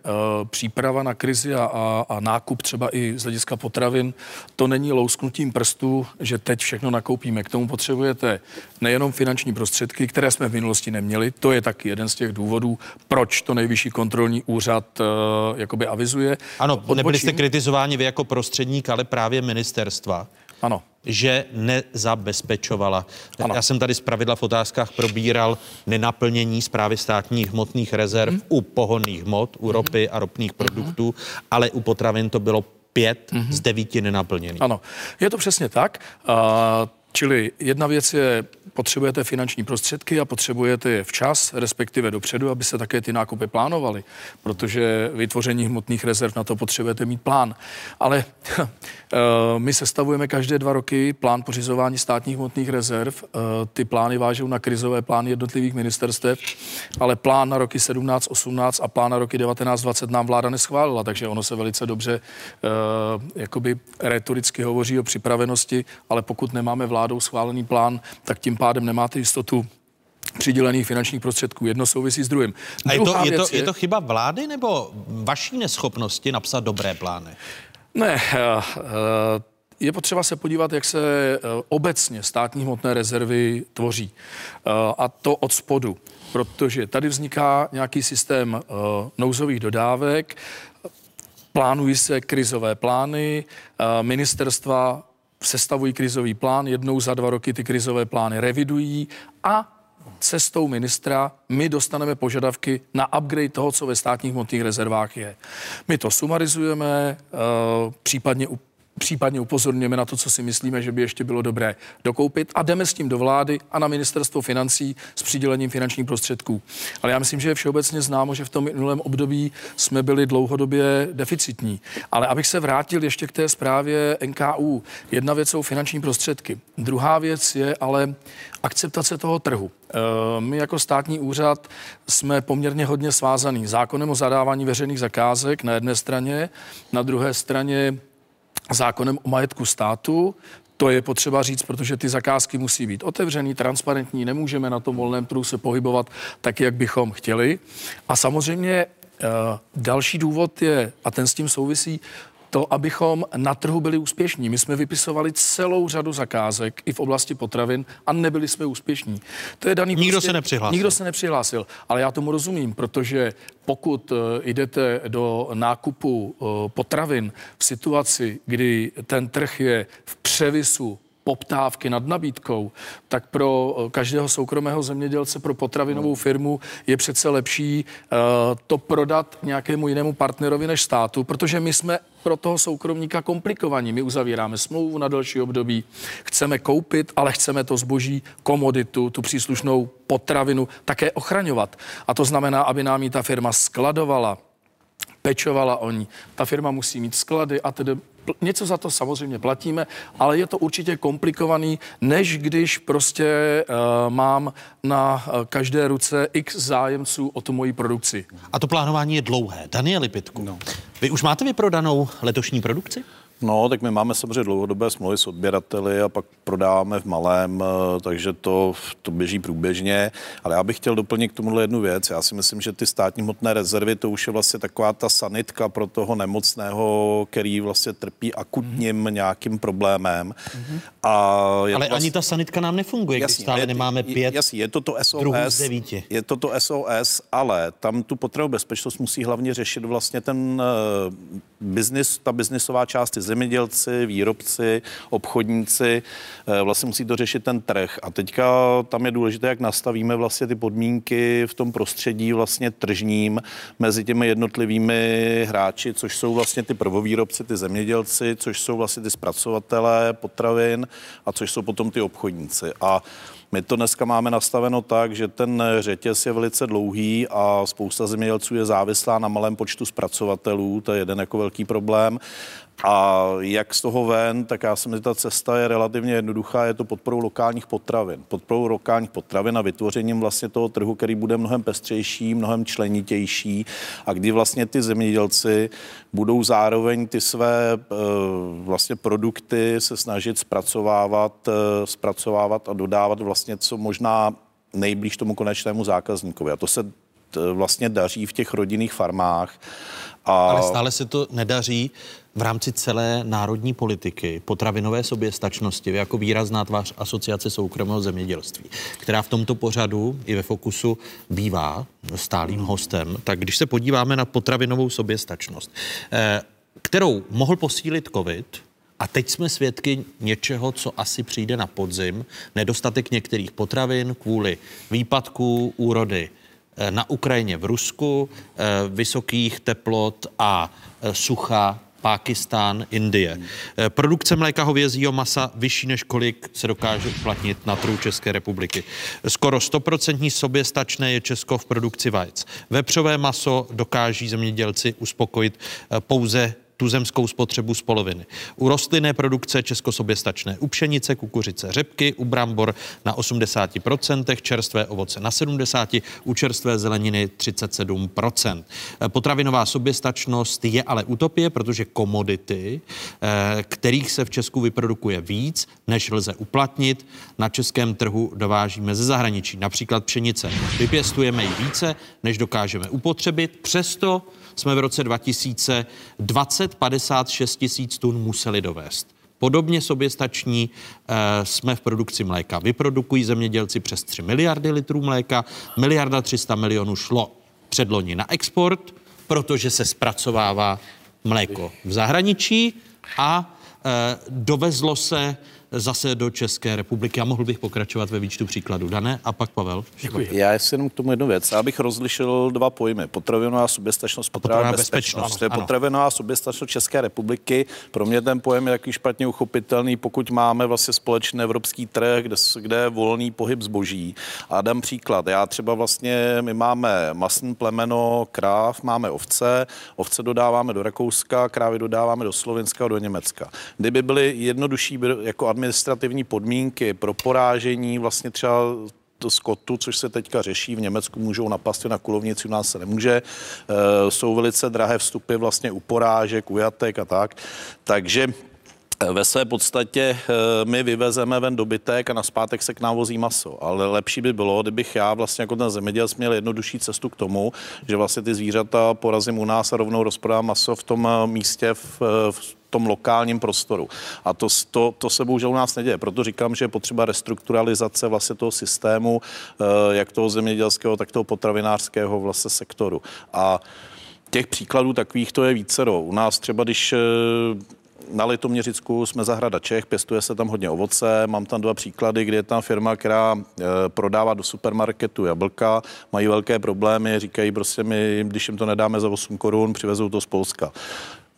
příprava na krizi a, a, a nákup třeba i z hlediska potravin, to není lousknutím prstů, že teď všechno nakoupíme. K tomu potřebujete nejenom finanční prostředky, které jsme v minulosti neměli, to je taky jeden z těch důvodů, proč to nejvyšší kontrolní úřad e, jakoby avizuje. Ano, Odbočím. nebyli jste kritizováni vy jako prostředník, ale právě ministerstva. Ano že nezabezpečovala. Ano. Já jsem tady zpravidla v otázkách probíral nenaplnění zprávy státních hmotných rezerv hmm. u pohonných hmot, u ropy a ropných produktů, hmm. ale u potravin to bylo pět hmm. z devíti nenaplněných. Ano, je to přesně tak. Uh, čili jedna věc je potřebujete finanční prostředky a potřebujete je včas, respektive dopředu, aby se také ty nákupy plánovaly, protože vytvoření hmotných rezerv na to potřebujete mít plán. Ale [LAUGHS] eh, my sestavujeme každé dva roky plán pořizování státních hmotných rezerv. Eh, ty plány vážou na krizové plány jednotlivých ministerstev, ale plán na roky 17, 18 a plán na roky 19, 20 nám vláda neschválila, takže ono se velice dobře eh, jakoby retoricky hovoří o připravenosti, ale pokud nemáme vládou schválený plán, tak tím pádem nemáte jistotu přidělených finančních prostředků. Jedno souvisí s druhým. A je to, je, to, je... je to chyba vlády nebo vaší neschopnosti napsat dobré plány? Ne, uh, uh, je potřeba se podívat, jak se obecně státní hmotné rezervy tvoří. A to od spodu, protože tady vzniká nějaký systém nouzových dodávek, plánují se krizové plány, ministerstva sestavují krizový plán, jednou za dva roky ty krizové plány revidují a cestou ministra my dostaneme požadavky na upgrade toho, co ve státních hmotných rezervách je. My to sumarizujeme, uh, případně případně upozorněme na to, co si myslíme, že by ještě bylo dobré dokoupit a jdeme s tím do vlády a na ministerstvo financí s přidělením finančních prostředků. Ale já myslím, že je všeobecně známo, že v tom minulém období jsme byli dlouhodobě deficitní. Ale abych se vrátil ještě k té zprávě NKU, jedna věc jsou finanční prostředky. Druhá věc je ale akceptace toho trhu. Eh, my jako státní úřad jsme poměrně hodně svázaný zákonem o zadávání veřejných zakázek na jedné straně, na druhé straně zákonem o majetku státu. To je potřeba říct, protože ty zakázky musí být otevřený, transparentní, nemůžeme na tom volném trhu se pohybovat tak, jak bychom chtěli. A samozřejmě uh, další důvod je, a ten s tím souvisí, to, abychom na trhu byli úspěšní. My jsme vypisovali celou řadu zakázek i v oblasti potravin a nebyli jsme úspěšní. To je daný nikdo prostě, se nepřihlásil. Nikdo se nepřihlásil, ale já tomu rozumím, protože pokud uh, jdete do nákupu uh, potravin v situaci, kdy ten trh je v převisu poptávky nad nabídkou, tak pro eh, každého soukromého zemědělce, pro potravinovou firmu je přece lepší uh, to prodat nějakému jinému partnerovi než státu, protože my jsme pro toho soukromníka komplikovaní. My uzavíráme smlouvu na další období, chceme koupit, ale chceme to zboží, komoditu, tu příslušnou potravinu také ochraňovat. A to znamená, aby nám ji ta firma skladovala, pečovala o ní. Ta firma musí mít sklady a tedy něco za to samozřejmě platíme, ale je to určitě komplikovaný, než když prostě uh, mám na uh, každé ruce x zájemců o tu moji produkci. A to plánování je dlouhé. Daniel Lipitku, no. vy už máte vyprodanou letošní produkci? No, tak my máme samozřejmě dlouhodobé smlouvy s odběrateli a pak prodáváme v malém, eh, takže to, to běží průběžně. Ale já bych chtěl doplnit k tomuhle jednu věc. Já si myslím, že ty státní hmotné rezervy, to už je vlastně taková ta sanitka pro toho nemocného, který vlastně trpí akutním mm-hmm. nějakým problémem. Mm-hmm. A je Ale vlastně... ani ta sanitka nám nefunguje, jasný, když stále je, nemáme pět jasný, je to to SOS, je to to SOS, ale tam tu potřebu bezpečnost musí hlavně řešit vlastně ten uh, biznis, ta biznisová část, zemědělci, výrobci, obchodníci, uh, vlastně musí to řešit ten trh. A teďka tam je důležité, jak nastavíme vlastně ty podmínky v tom prostředí vlastně tržním mezi těmi jednotlivými hráči, což jsou vlastně ty prvovýrobci, ty zemědělci, což jsou vlastně ty zpracovatelé potravin a což jsou potom ty obchodníci. A my to dneska máme nastaveno tak, že ten řetěz je velice dlouhý a spousta zemědělců je závislá na malém počtu zpracovatelů, to je jeden jako velký problém. A jak z toho ven, tak já si myslím, že ta cesta je relativně jednoduchá, je to podporou lokálních potravin. Podporou lokálních potravin a vytvořením vlastně toho trhu, který bude mnohem pestřejší, mnohem členitější a kdy vlastně ty zemědělci budou zároveň ty své eh, vlastně produkty se snažit zpracovávat, eh, zpracovávat a dodávat vlastně co možná nejblíž tomu konečnému zákazníkovi. A to se eh, vlastně daří v těch rodinných farmách. A... Ale stále se to nedaří v rámci celé národní politiky potravinové soběstačnosti jako výrazná tvář Asociace soukromého zemědělství, která v tomto pořadu i ve Fokusu bývá stálým hostem. Tak když se podíváme na potravinovou soběstačnost, eh, kterou mohl posílit COVID, a teď jsme svědky něčeho, co asi přijde na podzim. Nedostatek některých potravin kvůli výpadku úrody eh, na Ukrajině, v Rusku, eh, vysokých teplot a sucha Pákistán, Indie. Eh, produkce mléka hovězího masa vyšší než kolik se dokáže uplatnit na trhu České republiky. Skoro 100% soběstačné je Česko v produkci vajec. Vepřové maso dokáží zemědělci uspokojit eh, pouze tuzemskou spotřebu z poloviny. U rostlinné produkce Česko soběstačné u pšenice, kukuřice, řepky, u brambor na 80%, čerstvé ovoce na 70%, u čerstvé zeleniny 37%. Potravinová soběstačnost je ale utopie, protože komodity, eh, kterých se v Česku vyprodukuje víc, než lze uplatnit, na českém trhu dovážíme ze zahraničí. Například pšenice. Vypěstujeme ji více, než dokážeme upotřebit, přesto jsme v roce 2020 56 tisíc tun museli dovést. Podobně soběstační e, jsme v produkci mléka. Vyprodukují zemědělci přes 3 miliardy litrů mléka, miliarda 300 milionů šlo předloni na export, protože se zpracovává mléko v zahraničí a e, dovezlo se zase do České republiky. A mohl bych pokračovat ve výčtu příkladů. Dané a pak Pavel. Děkuji. Já si jenom k tomu jednu věc. Já bych rozlišil dva pojmy. Potravinová soběstačnost, potravinová bezpečnost. bezpečnost. Ano, potravinová soběstačnost České republiky. Pro mě ten pojem je taky špatně uchopitelný, pokud máme vlastně společný evropský trh, kde, kde je volný pohyb zboží. A dám příklad. Já třeba vlastně, my máme masný plemeno kráv, máme ovce, ovce dodáváme do Rakouska, krávy dodáváme do Slovenska a do Německa. Kdyby byly jednodušší jako administrativní podmínky pro porážení vlastně třeba skotu, což se teďka řeší v Německu, můžou napast na kulovnici, u nás se nemůže. E, jsou velice drahé vstupy vlastně u porážek, u jatek a tak. Takže e, ve své podstatě e, my vyvezeme ven dobytek a na zpátek se k nám vozí maso. Ale lepší by bylo, kdybych já vlastně jako ten zemědělec měl jednodušší cestu k tomu, že vlastně ty zvířata porazím u nás a rovnou rozprodám maso v tom místě v, v tom lokálním prostoru. A to, to, to se bohužel u nás neděje. Proto říkám, že je potřeba restrukturalizace vlastně toho systému, eh, jak toho zemědělského, tak toho potravinářského vlastně sektoru. A těch příkladů takových to je více. U nás třeba, když eh, na Litoměřicku jsme zahrada Čech, pěstuje se tam hodně ovoce. Mám tam dva příklady, kde je tam firma, která e, prodává do supermarketu jablka, mají velké problémy, říkají prostě my, když jim to nedáme za 8 korun, přivezou to z Polska.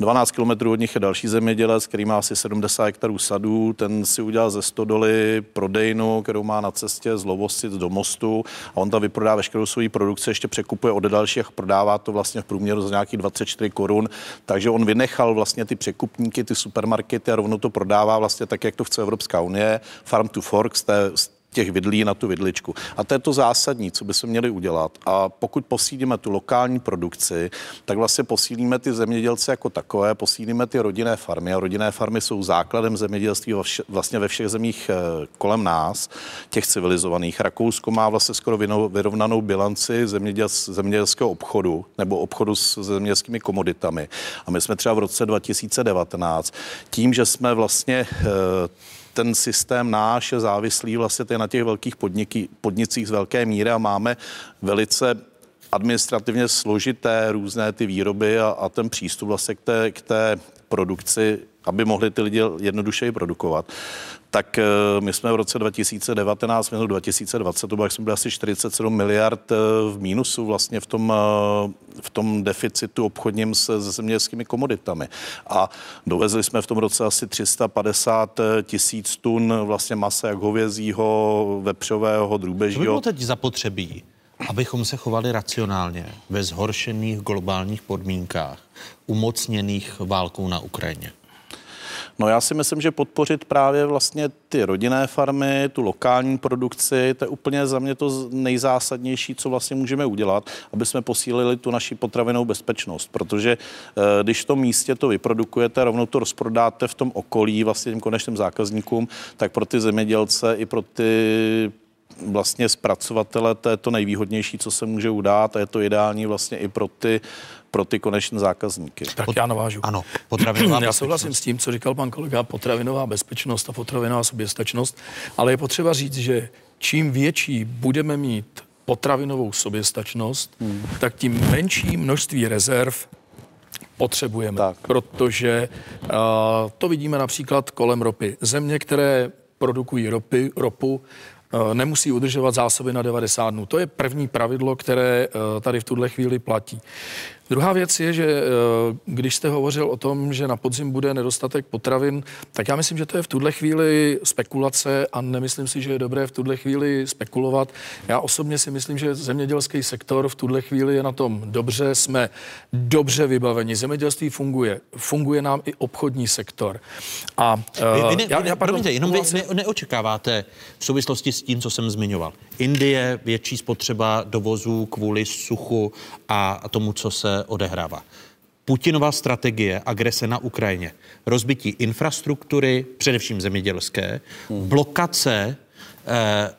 12 kilometrů od nich je další zemědělec, který má asi 70 hektarů sadů. Ten si udělal ze stodoly prodejnu, kterou má na cestě z Lovosic do Mostu a on tam vyprodá veškerou svou produkci, ještě překupuje od dalších prodává to vlastně v průměru za nějakých 24 korun. Takže on vynechal vlastně ty překupníky, ty supermarkety a rovnou to prodává vlastně tak, jak to chce Evropská unie, farm to fork z té, z těch vidlí na tu vidličku. A to je to zásadní, co by se měli udělat. A pokud posílíme tu lokální produkci, tak vlastně posílíme ty zemědělce jako takové, posílíme ty rodinné farmy. A rodinné farmy jsou základem zemědělství vlastně ve všech zemích eh, kolem nás, těch civilizovaných. Rakousko má vlastně skoro vyrovnanou bilanci zeměděl, zemědělského obchodu nebo obchodu s zemědělskými komoditami. A my jsme třeba v roce 2019 tím, že jsme vlastně eh, ten systém náš je závislý vlastně na těch velkých podniky, podnicích z velké míry a máme velice administrativně složité různé ty výroby a, a ten přístup vlastně k té, k té produkci, aby mohli ty lidi jednodušeji produkovat tak eh, my jsme v roce 2019, minulý 2020, to bylo, jak jsme byli asi 47 miliard eh, v mínusu vlastně v tom, eh, v tom deficitu obchodním se, se zemědělskými komoditami. A dovezli jsme v tom roce asi 350 tisíc tun vlastně masa, jak hovězího, vepřového, drůbežího. Co by bylo teď zapotřebí, abychom se chovali racionálně ve zhoršených globálních podmínkách, umocněných válkou na Ukrajině? No já si myslím, že podpořit právě vlastně ty rodinné farmy, tu lokální produkci, to je úplně za mě to nejzásadnější, co vlastně můžeme udělat, aby jsme posílili tu naši potravinou bezpečnost. Protože eh, když v tom místě to vyprodukujete, rovnou to rozprodáte v tom okolí vlastně těm konečným zákazníkům, tak pro ty zemědělce i pro ty vlastně zpracovatele, to je to nejvýhodnější, co se může udát a je to ideální vlastně i pro ty pro ty konečné zákazníky. Tak já navážu. Ano, potravinová [CLEARS THROAT] Já souhlasím s tím, co říkal pan kolega, potravinová bezpečnost a potravinová soběstačnost, ale je potřeba říct, že čím větší budeme mít potravinovou soběstačnost, hmm. tak tím menší množství rezerv potřebujeme, tak. protože uh, to vidíme například kolem ropy. Země, které produkují ropy, ropu, Eh, nemusí udržovat zásoby na 90 dnů. To je první pravidlo, které eh, tady v tuhle chvíli platí. Druhá věc je, že eh, když jste hovořil o tom, že na podzim bude nedostatek potravin, tak já myslím, že to je v tuhle chvíli spekulace a nemyslím si, že je dobré v tuhle chvíli spekulovat. Já osobně si myslím, že zemědělský sektor v tuhle chvíli je na tom dobře, jsme dobře vybaveni. Zemědělství funguje, funguje nám i obchodní sektor. A vy, vy ne, já, já, pardon, jenom vy ne, neočekáváte v souvislosti s tím, co jsem zmiňoval. Indie, větší spotřeba dovozů kvůli suchu a tomu, co se odehrává. Putinova strategie agrese na Ukrajině, rozbití infrastruktury, především zemědělské, hmm. blokace eh,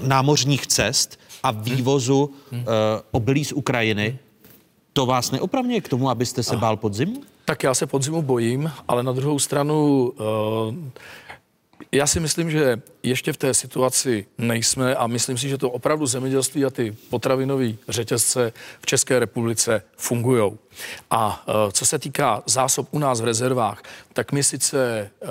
námořních cest a vývozu hmm. eh, obilí z Ukrajiny, to vás neopravňuje k tomu, abyste se bál podzimu? Tak já se podzimu bojím, ale na druhou stranu eh, já si myslím, že ještě v té situaci nejsme a myslím si, že to opravdu zemědělství a ty potravinové řetězce v České republice fungují. A uh, co se týká zásob u nás v rezervách, tak my sice uh,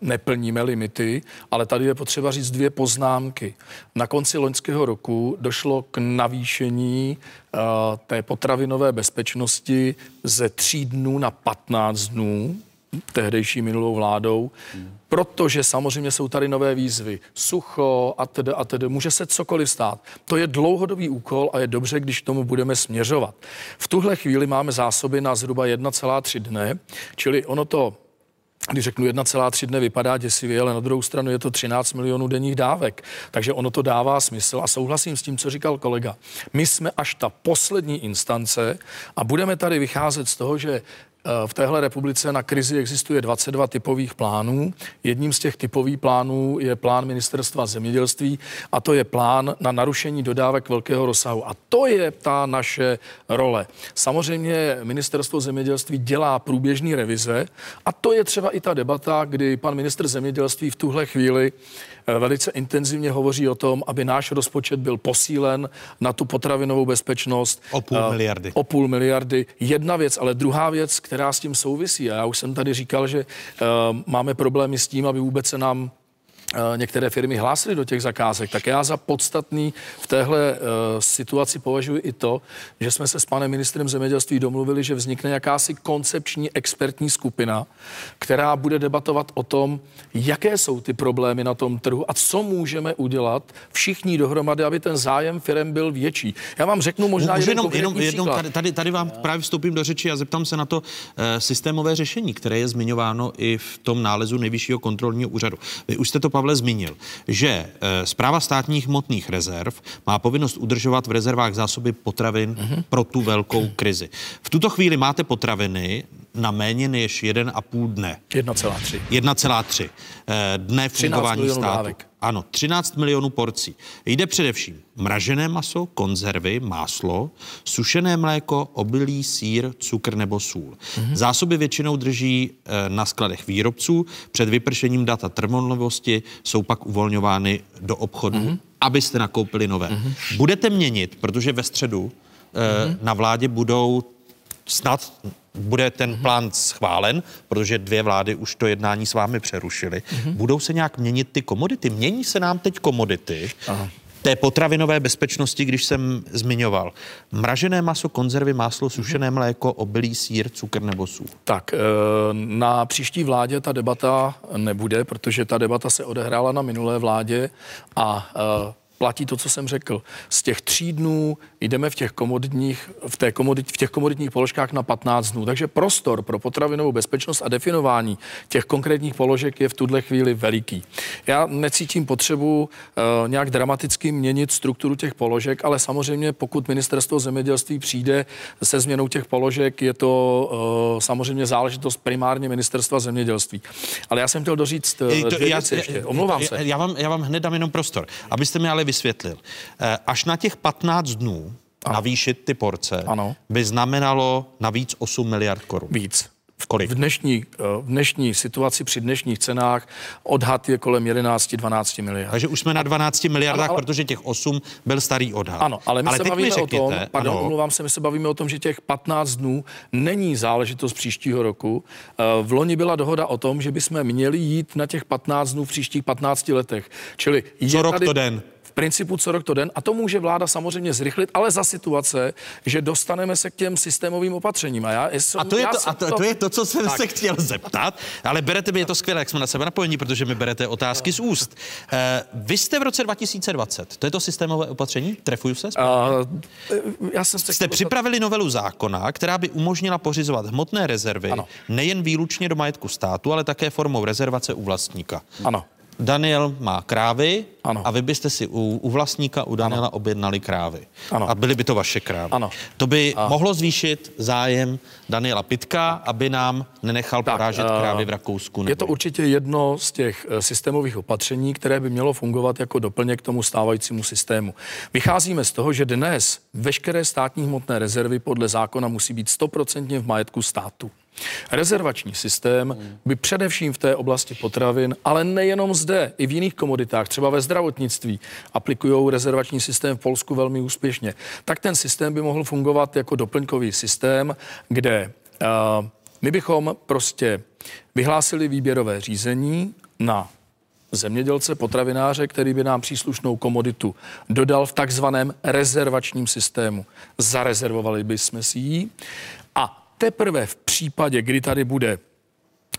neplníme limity, ale tady je potřeba říct dvě poznámky. Na konci loňského roku došlo k navýšení uh, té potravinové bezpečnosti ze tří dnů na 15 dnů tehdejší minulou vládou, protože samozřejmě jsou tady nové výzvy, sucho a tedy a tedy, může se cokoliv stát. To je dlouhodobý úkol a je dobře, když tomu budeme směřovat. V tuhle chvíli máme zásoby na zhruba 1,3 dne, čili ono to když řeknu 1,3 dne, vypadá děsivě, ale na druhou stranu je to 13 milionů denních dávek. Takže ono to dává smysl a souhlasím s tím, co říkal kolega. My jsme až ta poslední instance a budeme tady vycházet z toho, že v téhle republice na krizi existuje 22 typových plánů. Jedním z těch typových plánů je plán ministerstva zemědělství a to je plán na narušení dodávek velkého rozsahu. A to je ta naše role. Samozřejmě ministerstvo zemědělství dělá průběžný revize a to je třeba i ta debata, kdy pan ministr zemědělství v tuhle chvíli Eh, velice intenzivně hovoří o tom, aby náš rozpočet byl posílen na tu potravinovou bezpečnost. O půl eh, miliardy. O půl miliardy. Jedna věc, ale druhá věc, která s tím souvisí, a já už jsem tady říkal, že uh, máme problémy s tím, aby vůbec se nám Eh, některé firmy hlásily do těch zakázek, tak já za podstatný v téhle uh, situaci považuji i to, že jsme se s panem ministrem zemědělství domluvili, že vznikne jakási koncepční expertní skupina, která bude debatovat o tom, jaké jsou ty problémy na tom trhu a co můžeme udělat všichni dohromady, aby ten zájem firm byl větší. Já vám řeknu možná Můžu jenom, jenom, jenom tady, tady, tady vám právě vstoupím do řeči a zeptám se na to uh, systémové řešení, které je zmiňováno i v tom nálezu nejvyššího kontrolního úřadu. Vy už jste to Pavle zmínil, že zpráva státních hmotných rezerv má povinnost udržovat v rezervách zásoby potravin mm-hmm. pro tu velkou krizi. V tuto chvíli máte potraviny na méně než 1,5 dne. 1,3. 1,3 dne fungování státu. Dávek. Ano, 13 milionů porcí. Jde především mražené maso, konzervy, máslo, sušené mléko, obilí, sír, cukr nebo sůl. Mm-hmm. Zásoby většinou drží e, na skladech výrobců. Před vypršením data trvanlivosti jsou pak uvolňovány do obchodu, mm-hmm. abyste nakoupili nové. Mm-hmm. Budete měnit, protože ve středu e, mm-hmm. na vládě budou snad bude ten plán schválen, protože dvě vlády už to jednání s vámi přerušily. Mm-hmm. Budou se nějak měnit ty komodity? Mění se nám teď komodity? Aha té potravinové bezpečnosti, když jsem zmiňoval. Mražené maso, konzervy, máslo, sušené mléko, obilí, sír, cukr nebo sůl. Tak eh, na příští vládě ta debata nebude, protože ta debata se odehrála na minulé vládě a eh, platí to, co jsem řekl. Z těch tří dnů jdeme v těch komoditních, v, té komodit, v těch komoditních položkách na 15 dnů. Takže prostor pro potravinovou bezpečnost a definování těch konkrétních položek je v tuhle chvíli veliký. Já necítím potřebu uh, nějak dramaticky měnit strukturu těch položek, ale samozřejmě pokud ministerstvo zemědělství přijde se změnou těch položek, je to uh, samozřejmě záležitost primárně ministerstva zemědělství. Ale já jsem chtěl doříct uh, to, já, ještě. Omlouvám já, se. Já vám, já vám hned dám jenom prostor, abyste mi ale vysvětlil. Eh, až na těch 15 dnů ano. navýšit ty porce ano. by znamenalo navíc 8 miliard korun. Víc. V, kolik? V dnešní, eh, v dnešní situaci při dnešních cenách odhad je kolem 11-12 miliard. Takže už jsme na 12 miliardách, ale, ale, protože těch 8 byl starý odhad. Ano, ale my ale se bavíme řekněte, o tom, pardon, omlouvám se, my se bavíme o tom, že těch 15 dnů není záležitost příštího roku. Eh, v loni byla dohoda o tom, že bychom měli jít na těch 15 dnů v příštích 15 letech. Čili Co rok tady... to den? Principu co rok to den. A to může vláda samozřejmě zrychlit, ale za situace, že dostaneme se k těm systémovým opatřením. A, já, jsem, a, to, je já to, a to, to, to je to, co jsem tak. se chtěl zeptat, ale berete mi, je to skvělé, jak jsme na sebe napojení, protože mi berete otázky z úst. Uh, vy jste v roce 2020, to je to systémové opatření? Trefuju se? Uh, já jsem se jste připravili novelu zákona, která by umožnila pořizovat hmotné rezervy ano. nejen výlučně do majetku státu, ale také formou rezervace u vlastníka. Ano. Daniel má krávy ano. a vy byste si u, u vlastníka, u Daniela ano. objednali krávy. Ano. A byly by to vaše krávy. Ano. To by a... mohlo zvýšit zájem Daniela Pitka, aby nám nenechal tak, porážet eh, krávy v Rakousku. Nebo... Je to určitě jedno z těch eh, systémových opatření, které by mělo fungovat jako doplněk k tomu stávajícímu systému. Vycházíme z toho, že dnes veškeré státní hmotné rezervy podle zákona musí být stoprocentně v majetku státu. Rezervační systém by především v té oblasti potravin, ale nejenom zde, i v jiných komoditách, třeba ve zdravotnictví, aplikují rezervační systém v Polsku velmi úspěšně. Tak ten systém by mohl fungovat jako doplňkový systém, kde uh, my bychom prostě vyhlásili výběrové řízení na zemědělce, potravináře, který by nám příslušnou komoditu dodal v takzvaném rezervačním systému. Zarezervovali bychom si ji teprve v případě, kdy tady bude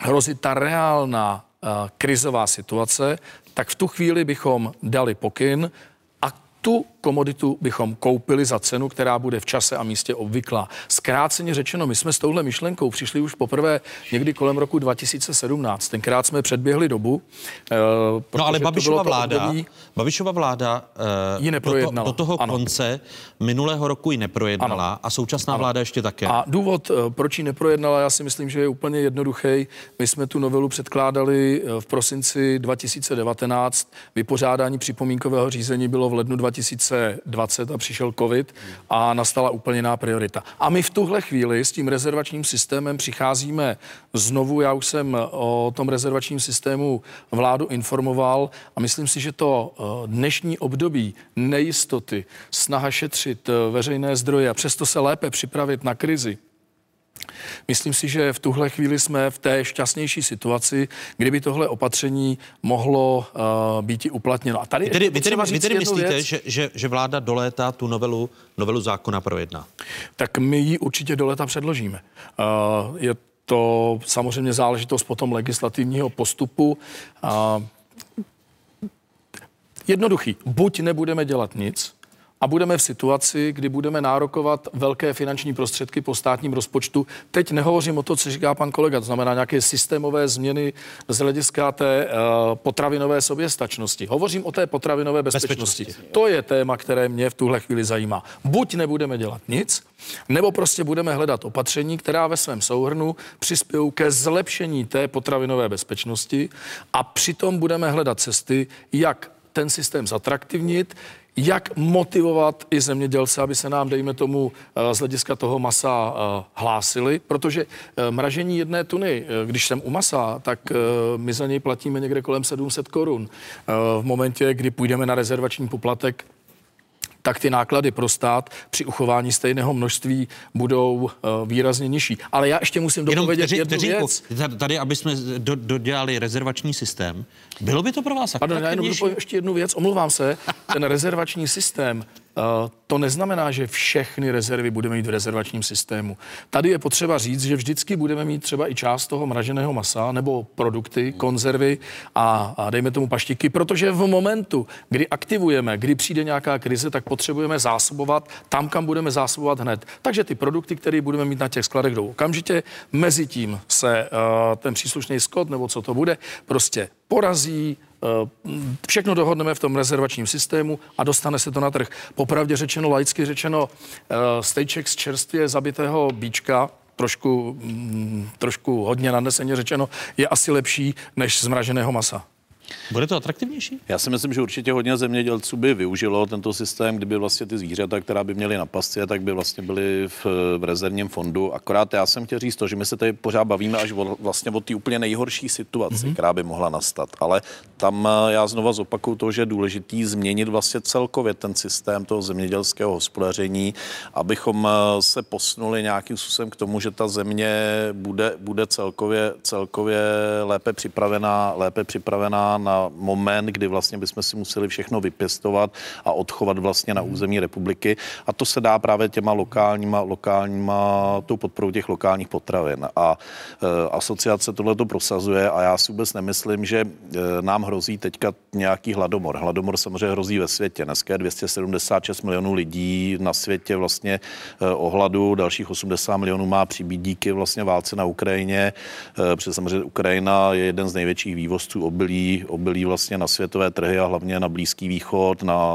hrozit ta reálná uh, krizová situace, tak v tu chvíli bychom dali pokyn tu komoditu bychom koupili za cenu, která bude v čase a místě obvyklá. Zkráceně řečeno, my jsme s touhle myšlenkou přišli už poprvé někdy kolem roku 2017. Tenkrát jsme předběhli dobu. Uh, no ale Babišova vláda, období, Babišova vláda uh, ji neprojednala. Do, to, do toho ano. konce minulého roku ji neprojednala ano. a současná ano. vláda ještě také. A důvod, uh, proč ji neprojednala, já si myslím, že je úplně jednoduchý. My jsme tu novelu předkládali v prosinci 2019. Vypořádání připomínkového řízení bylo v lednu 2020 2020 a přišel covid a nastala úplně jiná priorita. A my v tuhle chvíli s tím rezervačním systémem přicházíme znovu. Já už jsem o tom rezervačním systému vládu informoval a myslím si, že to eh, dnešní období nejistoty, snaha šetřit eh, veřejné zdroje a přesto se lépe připravit na krizi, Myslím si, že v tuhle chvíli jsme v té šťastnější situaci, kdyby tohle opatření mohlo uh, být i uplatněno. A tady vy tedy, vy tedy, vy tedy myslíte, že, že, že vláda do léta tu novelu, novelu zákona projedná? Tak my ji určitě do léta předložíme. Uh, je to samozřejmě záležitost potom legislativního postupu. Uh, jednoduchý. Buď nebudeme dělat nic, a budeme v situaci, kdy budeme nárokovat velké finanční prostředky po státním rozpočtu. Teď nehovořím o to, co říká pan kolega, to znamená nějaké systémové změny z hlediska té uh, potravinové soběstačnosti. Hovořím o té potravinové bezpečnosti. bezpečnosti. To je téma, které mě v tuhle chvíli zajímá. Buď nebudeme dělat nic, nebo prostě budeme hledat opatření, která ve svém souhrnu přispějí ke zlepšení té potravinové bezpečnosti a přitom budeme hledat cesty, jak ten systém zatraktivnit, jak motivovat i zemědělce, aby se nám, dejme tomu, eh, z hlediska toho masa eh, hlásili, protože eh, mražení jedné tuny, když jsem u masa, tak my za něj platíme někde kolem 700 korun. V momentě, kdy půjdeme na rezervační poplatek, tak ty náklady pro stát při uchování stejného množství budou uh, výrazně nižší. Ale já ještě musím dopovědět jednu vteřinku, věc. Tady, aby jsme do, dodělali rezervační systém, bylo by to pro vás Pardon, já jenom ještě jednu věc, omlouvám se. Ten rezervační systém Eh, to neznamená, že všechny rezervy budeme mít v rezervačním systému. Tady je potřeba říct, že vždycky budeme mít třeba i část toho mraženého masa nebo produkty, konzervy a, a dejme tomu paštiky, protože v momentu, kdy aktivujeme, kdy přijde nějaká krize, tak potřebujeme zásobovat tam, kam budeme zásobovat hned. Takže ty produkty, které budeme mít na těch skladech, jdou okamžitě. Mezitím se uh, ten příslušný skot nebo co to bude, prostě porazí, Eh, všechno dohodneme v tom rezervačním systému a dostane se to na trh. Popravdě řečeno, laicky řečeno, eh, stejček z čerstvě zabitého bíčka, trošku, mm, trošku hodně nadneseně řečeno, je asi lepší než zmraženého masa. Bude to atraktivnější? Já si myslím, že určitě hodně zemědělců by využilo tento systém, kdyby vlastně ty zvířata, která by měly na pasce, tak by vlastně byly v, v rezervním fondu. Akorát já jsem chtěl říct to, že my se tady pořád bavíme až o, vlastně o té úplně nejhorší situaci, mm-hmm. která by mohla nastat. Ale tam eh, já znova zopakuju to, že je důležitý změnit vlastně celkově ten systém toho zemědělského hospodaření, abychom eh, se posunuli nějakým způsobem k tomu, že ta země bude, bude celkově, celkově lépe připravená, lépe připravená na moment, kdy vlastně bychom si museli všechno vypěstovat a odchovat vlastně na území republiky. A to se dá právě těma lokálníma, lokálníma tou podporou těch lokálních potravin. A e, asociace tohle to prosazuje a já si vůbec nemyslím, že e, nám hrozí teďka nějaký hladomor. Hladomor samozřejmě hrozí ve světě. Dneska je 276 milionů lidí na světě vlastně e, ohladu, dalších 80 milionů má přibít díky vlastně válce na Ukrajině, e, protože samozřejmě Ukrajina je jeden z největších vývozců obilí, obilí vlastně na světové trhy a hlavně na Blízký východ, na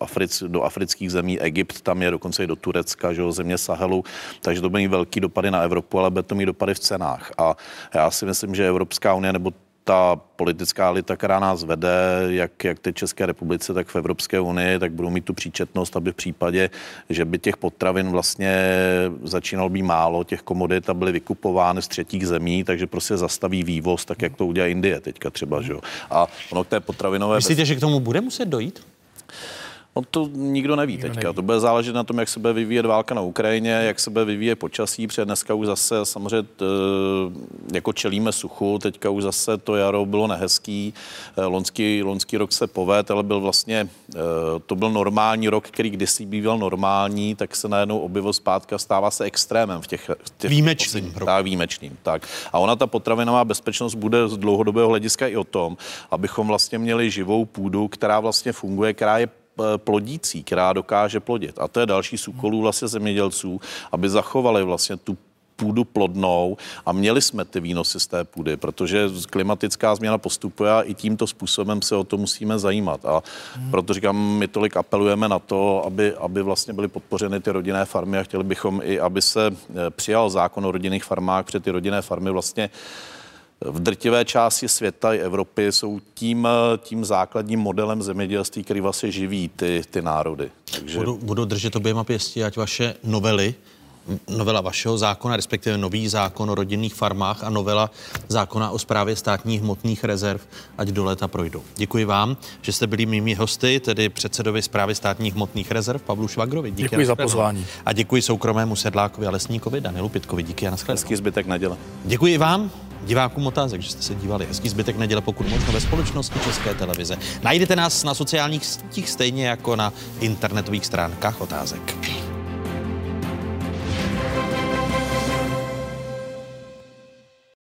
Afric, do afrických zemí, Egypt, tam je dokonce i do Turecka, že jo, země Sahelu, takže to bude mít velký dopady na Evropu, ale bude to mít dopady v cenách. A já si myslím, že Evropská unie nebo ta politická elita, která nás vede, jak, jak teď České republice, tak v Evropské unii, tak budou mít tu příčetnost, aby v případě, že by těch potravin vlastně začínalo být málo, těch komodit a byly vykupovány z třetích zemí, takže prostě zastaví vývoz, tak jak to udělá Indie teďka třeba. Že? A ono k té potravinové... Myslíte, že k tomu bude muset dojít? No to nikdo neví nikdo teďka. Neví. To bude záležet na tom, jak se bude vyvíjet válka na Ukrajině, jak se bude vyvíjet počasí, protože dneska už zase samozřejmě t, jako čelíme suchu, teďka už zase to jaro bylo nehezký, eh, lonský, lonský rok se poved, ale byl vlastně, eh, to byl normální rok, který kdysi býval normální, tak se najednou objevil zpátka, stává se extrémem v těch... V těch výjimečným. Tak, výjimečným, tak. A ona ta potravinová bezpečnost bude z dlouhodobého hlediska i o tom, abychom vlastně měli živou půdu, která vlastně funguje, která je Eh, plodící, která dokáže plodit. A to je další z úkolů vlastně zemědělců, aby zachovali vlastně tu půdu plodnou a měli jsme ty výnosy z té půdy, protože klimatická změna postupuje a i tímto způsobem se o to musíme zajímat. A proto říkám, my tolik apelujeme na to, aby, aby vlastně byly podpořeny ty rodinné farmy a chtěli bychom i, aby se eh, přijal zákon o rodinných farmách, protože ty rodinné farmy vlastně v drtivé části světa i Evropy jsou tím, tím základním modelem zemědělství, který vlastně živí ty, ty národy. Takže... Budu, budu držet oběma pěstí, ať vaše novely novela vašeho zákona, respektive nový zákon o rodinných farmách a novela zákona o správě státních hmotných rezerv, ať do léta projdou. Děkuji vám, že jste byli mými hosty, tedy předsedovi správy státních hmotných rezerv Pavlu Švagrovi. Díky děkuji za pozvání. A děkuji soukromému sedlákovi a lesníkovi Danielu Pitkovi. Díky a nashledanou. Hezký zbytek neděle. Děkuji vám divákům otázek, že jste se dívali. Hezký zbytek neděle, pokud možno ve společnosti České televize. Najdete nás na sociálních sítích stejně jako na internetových stránkách otázek.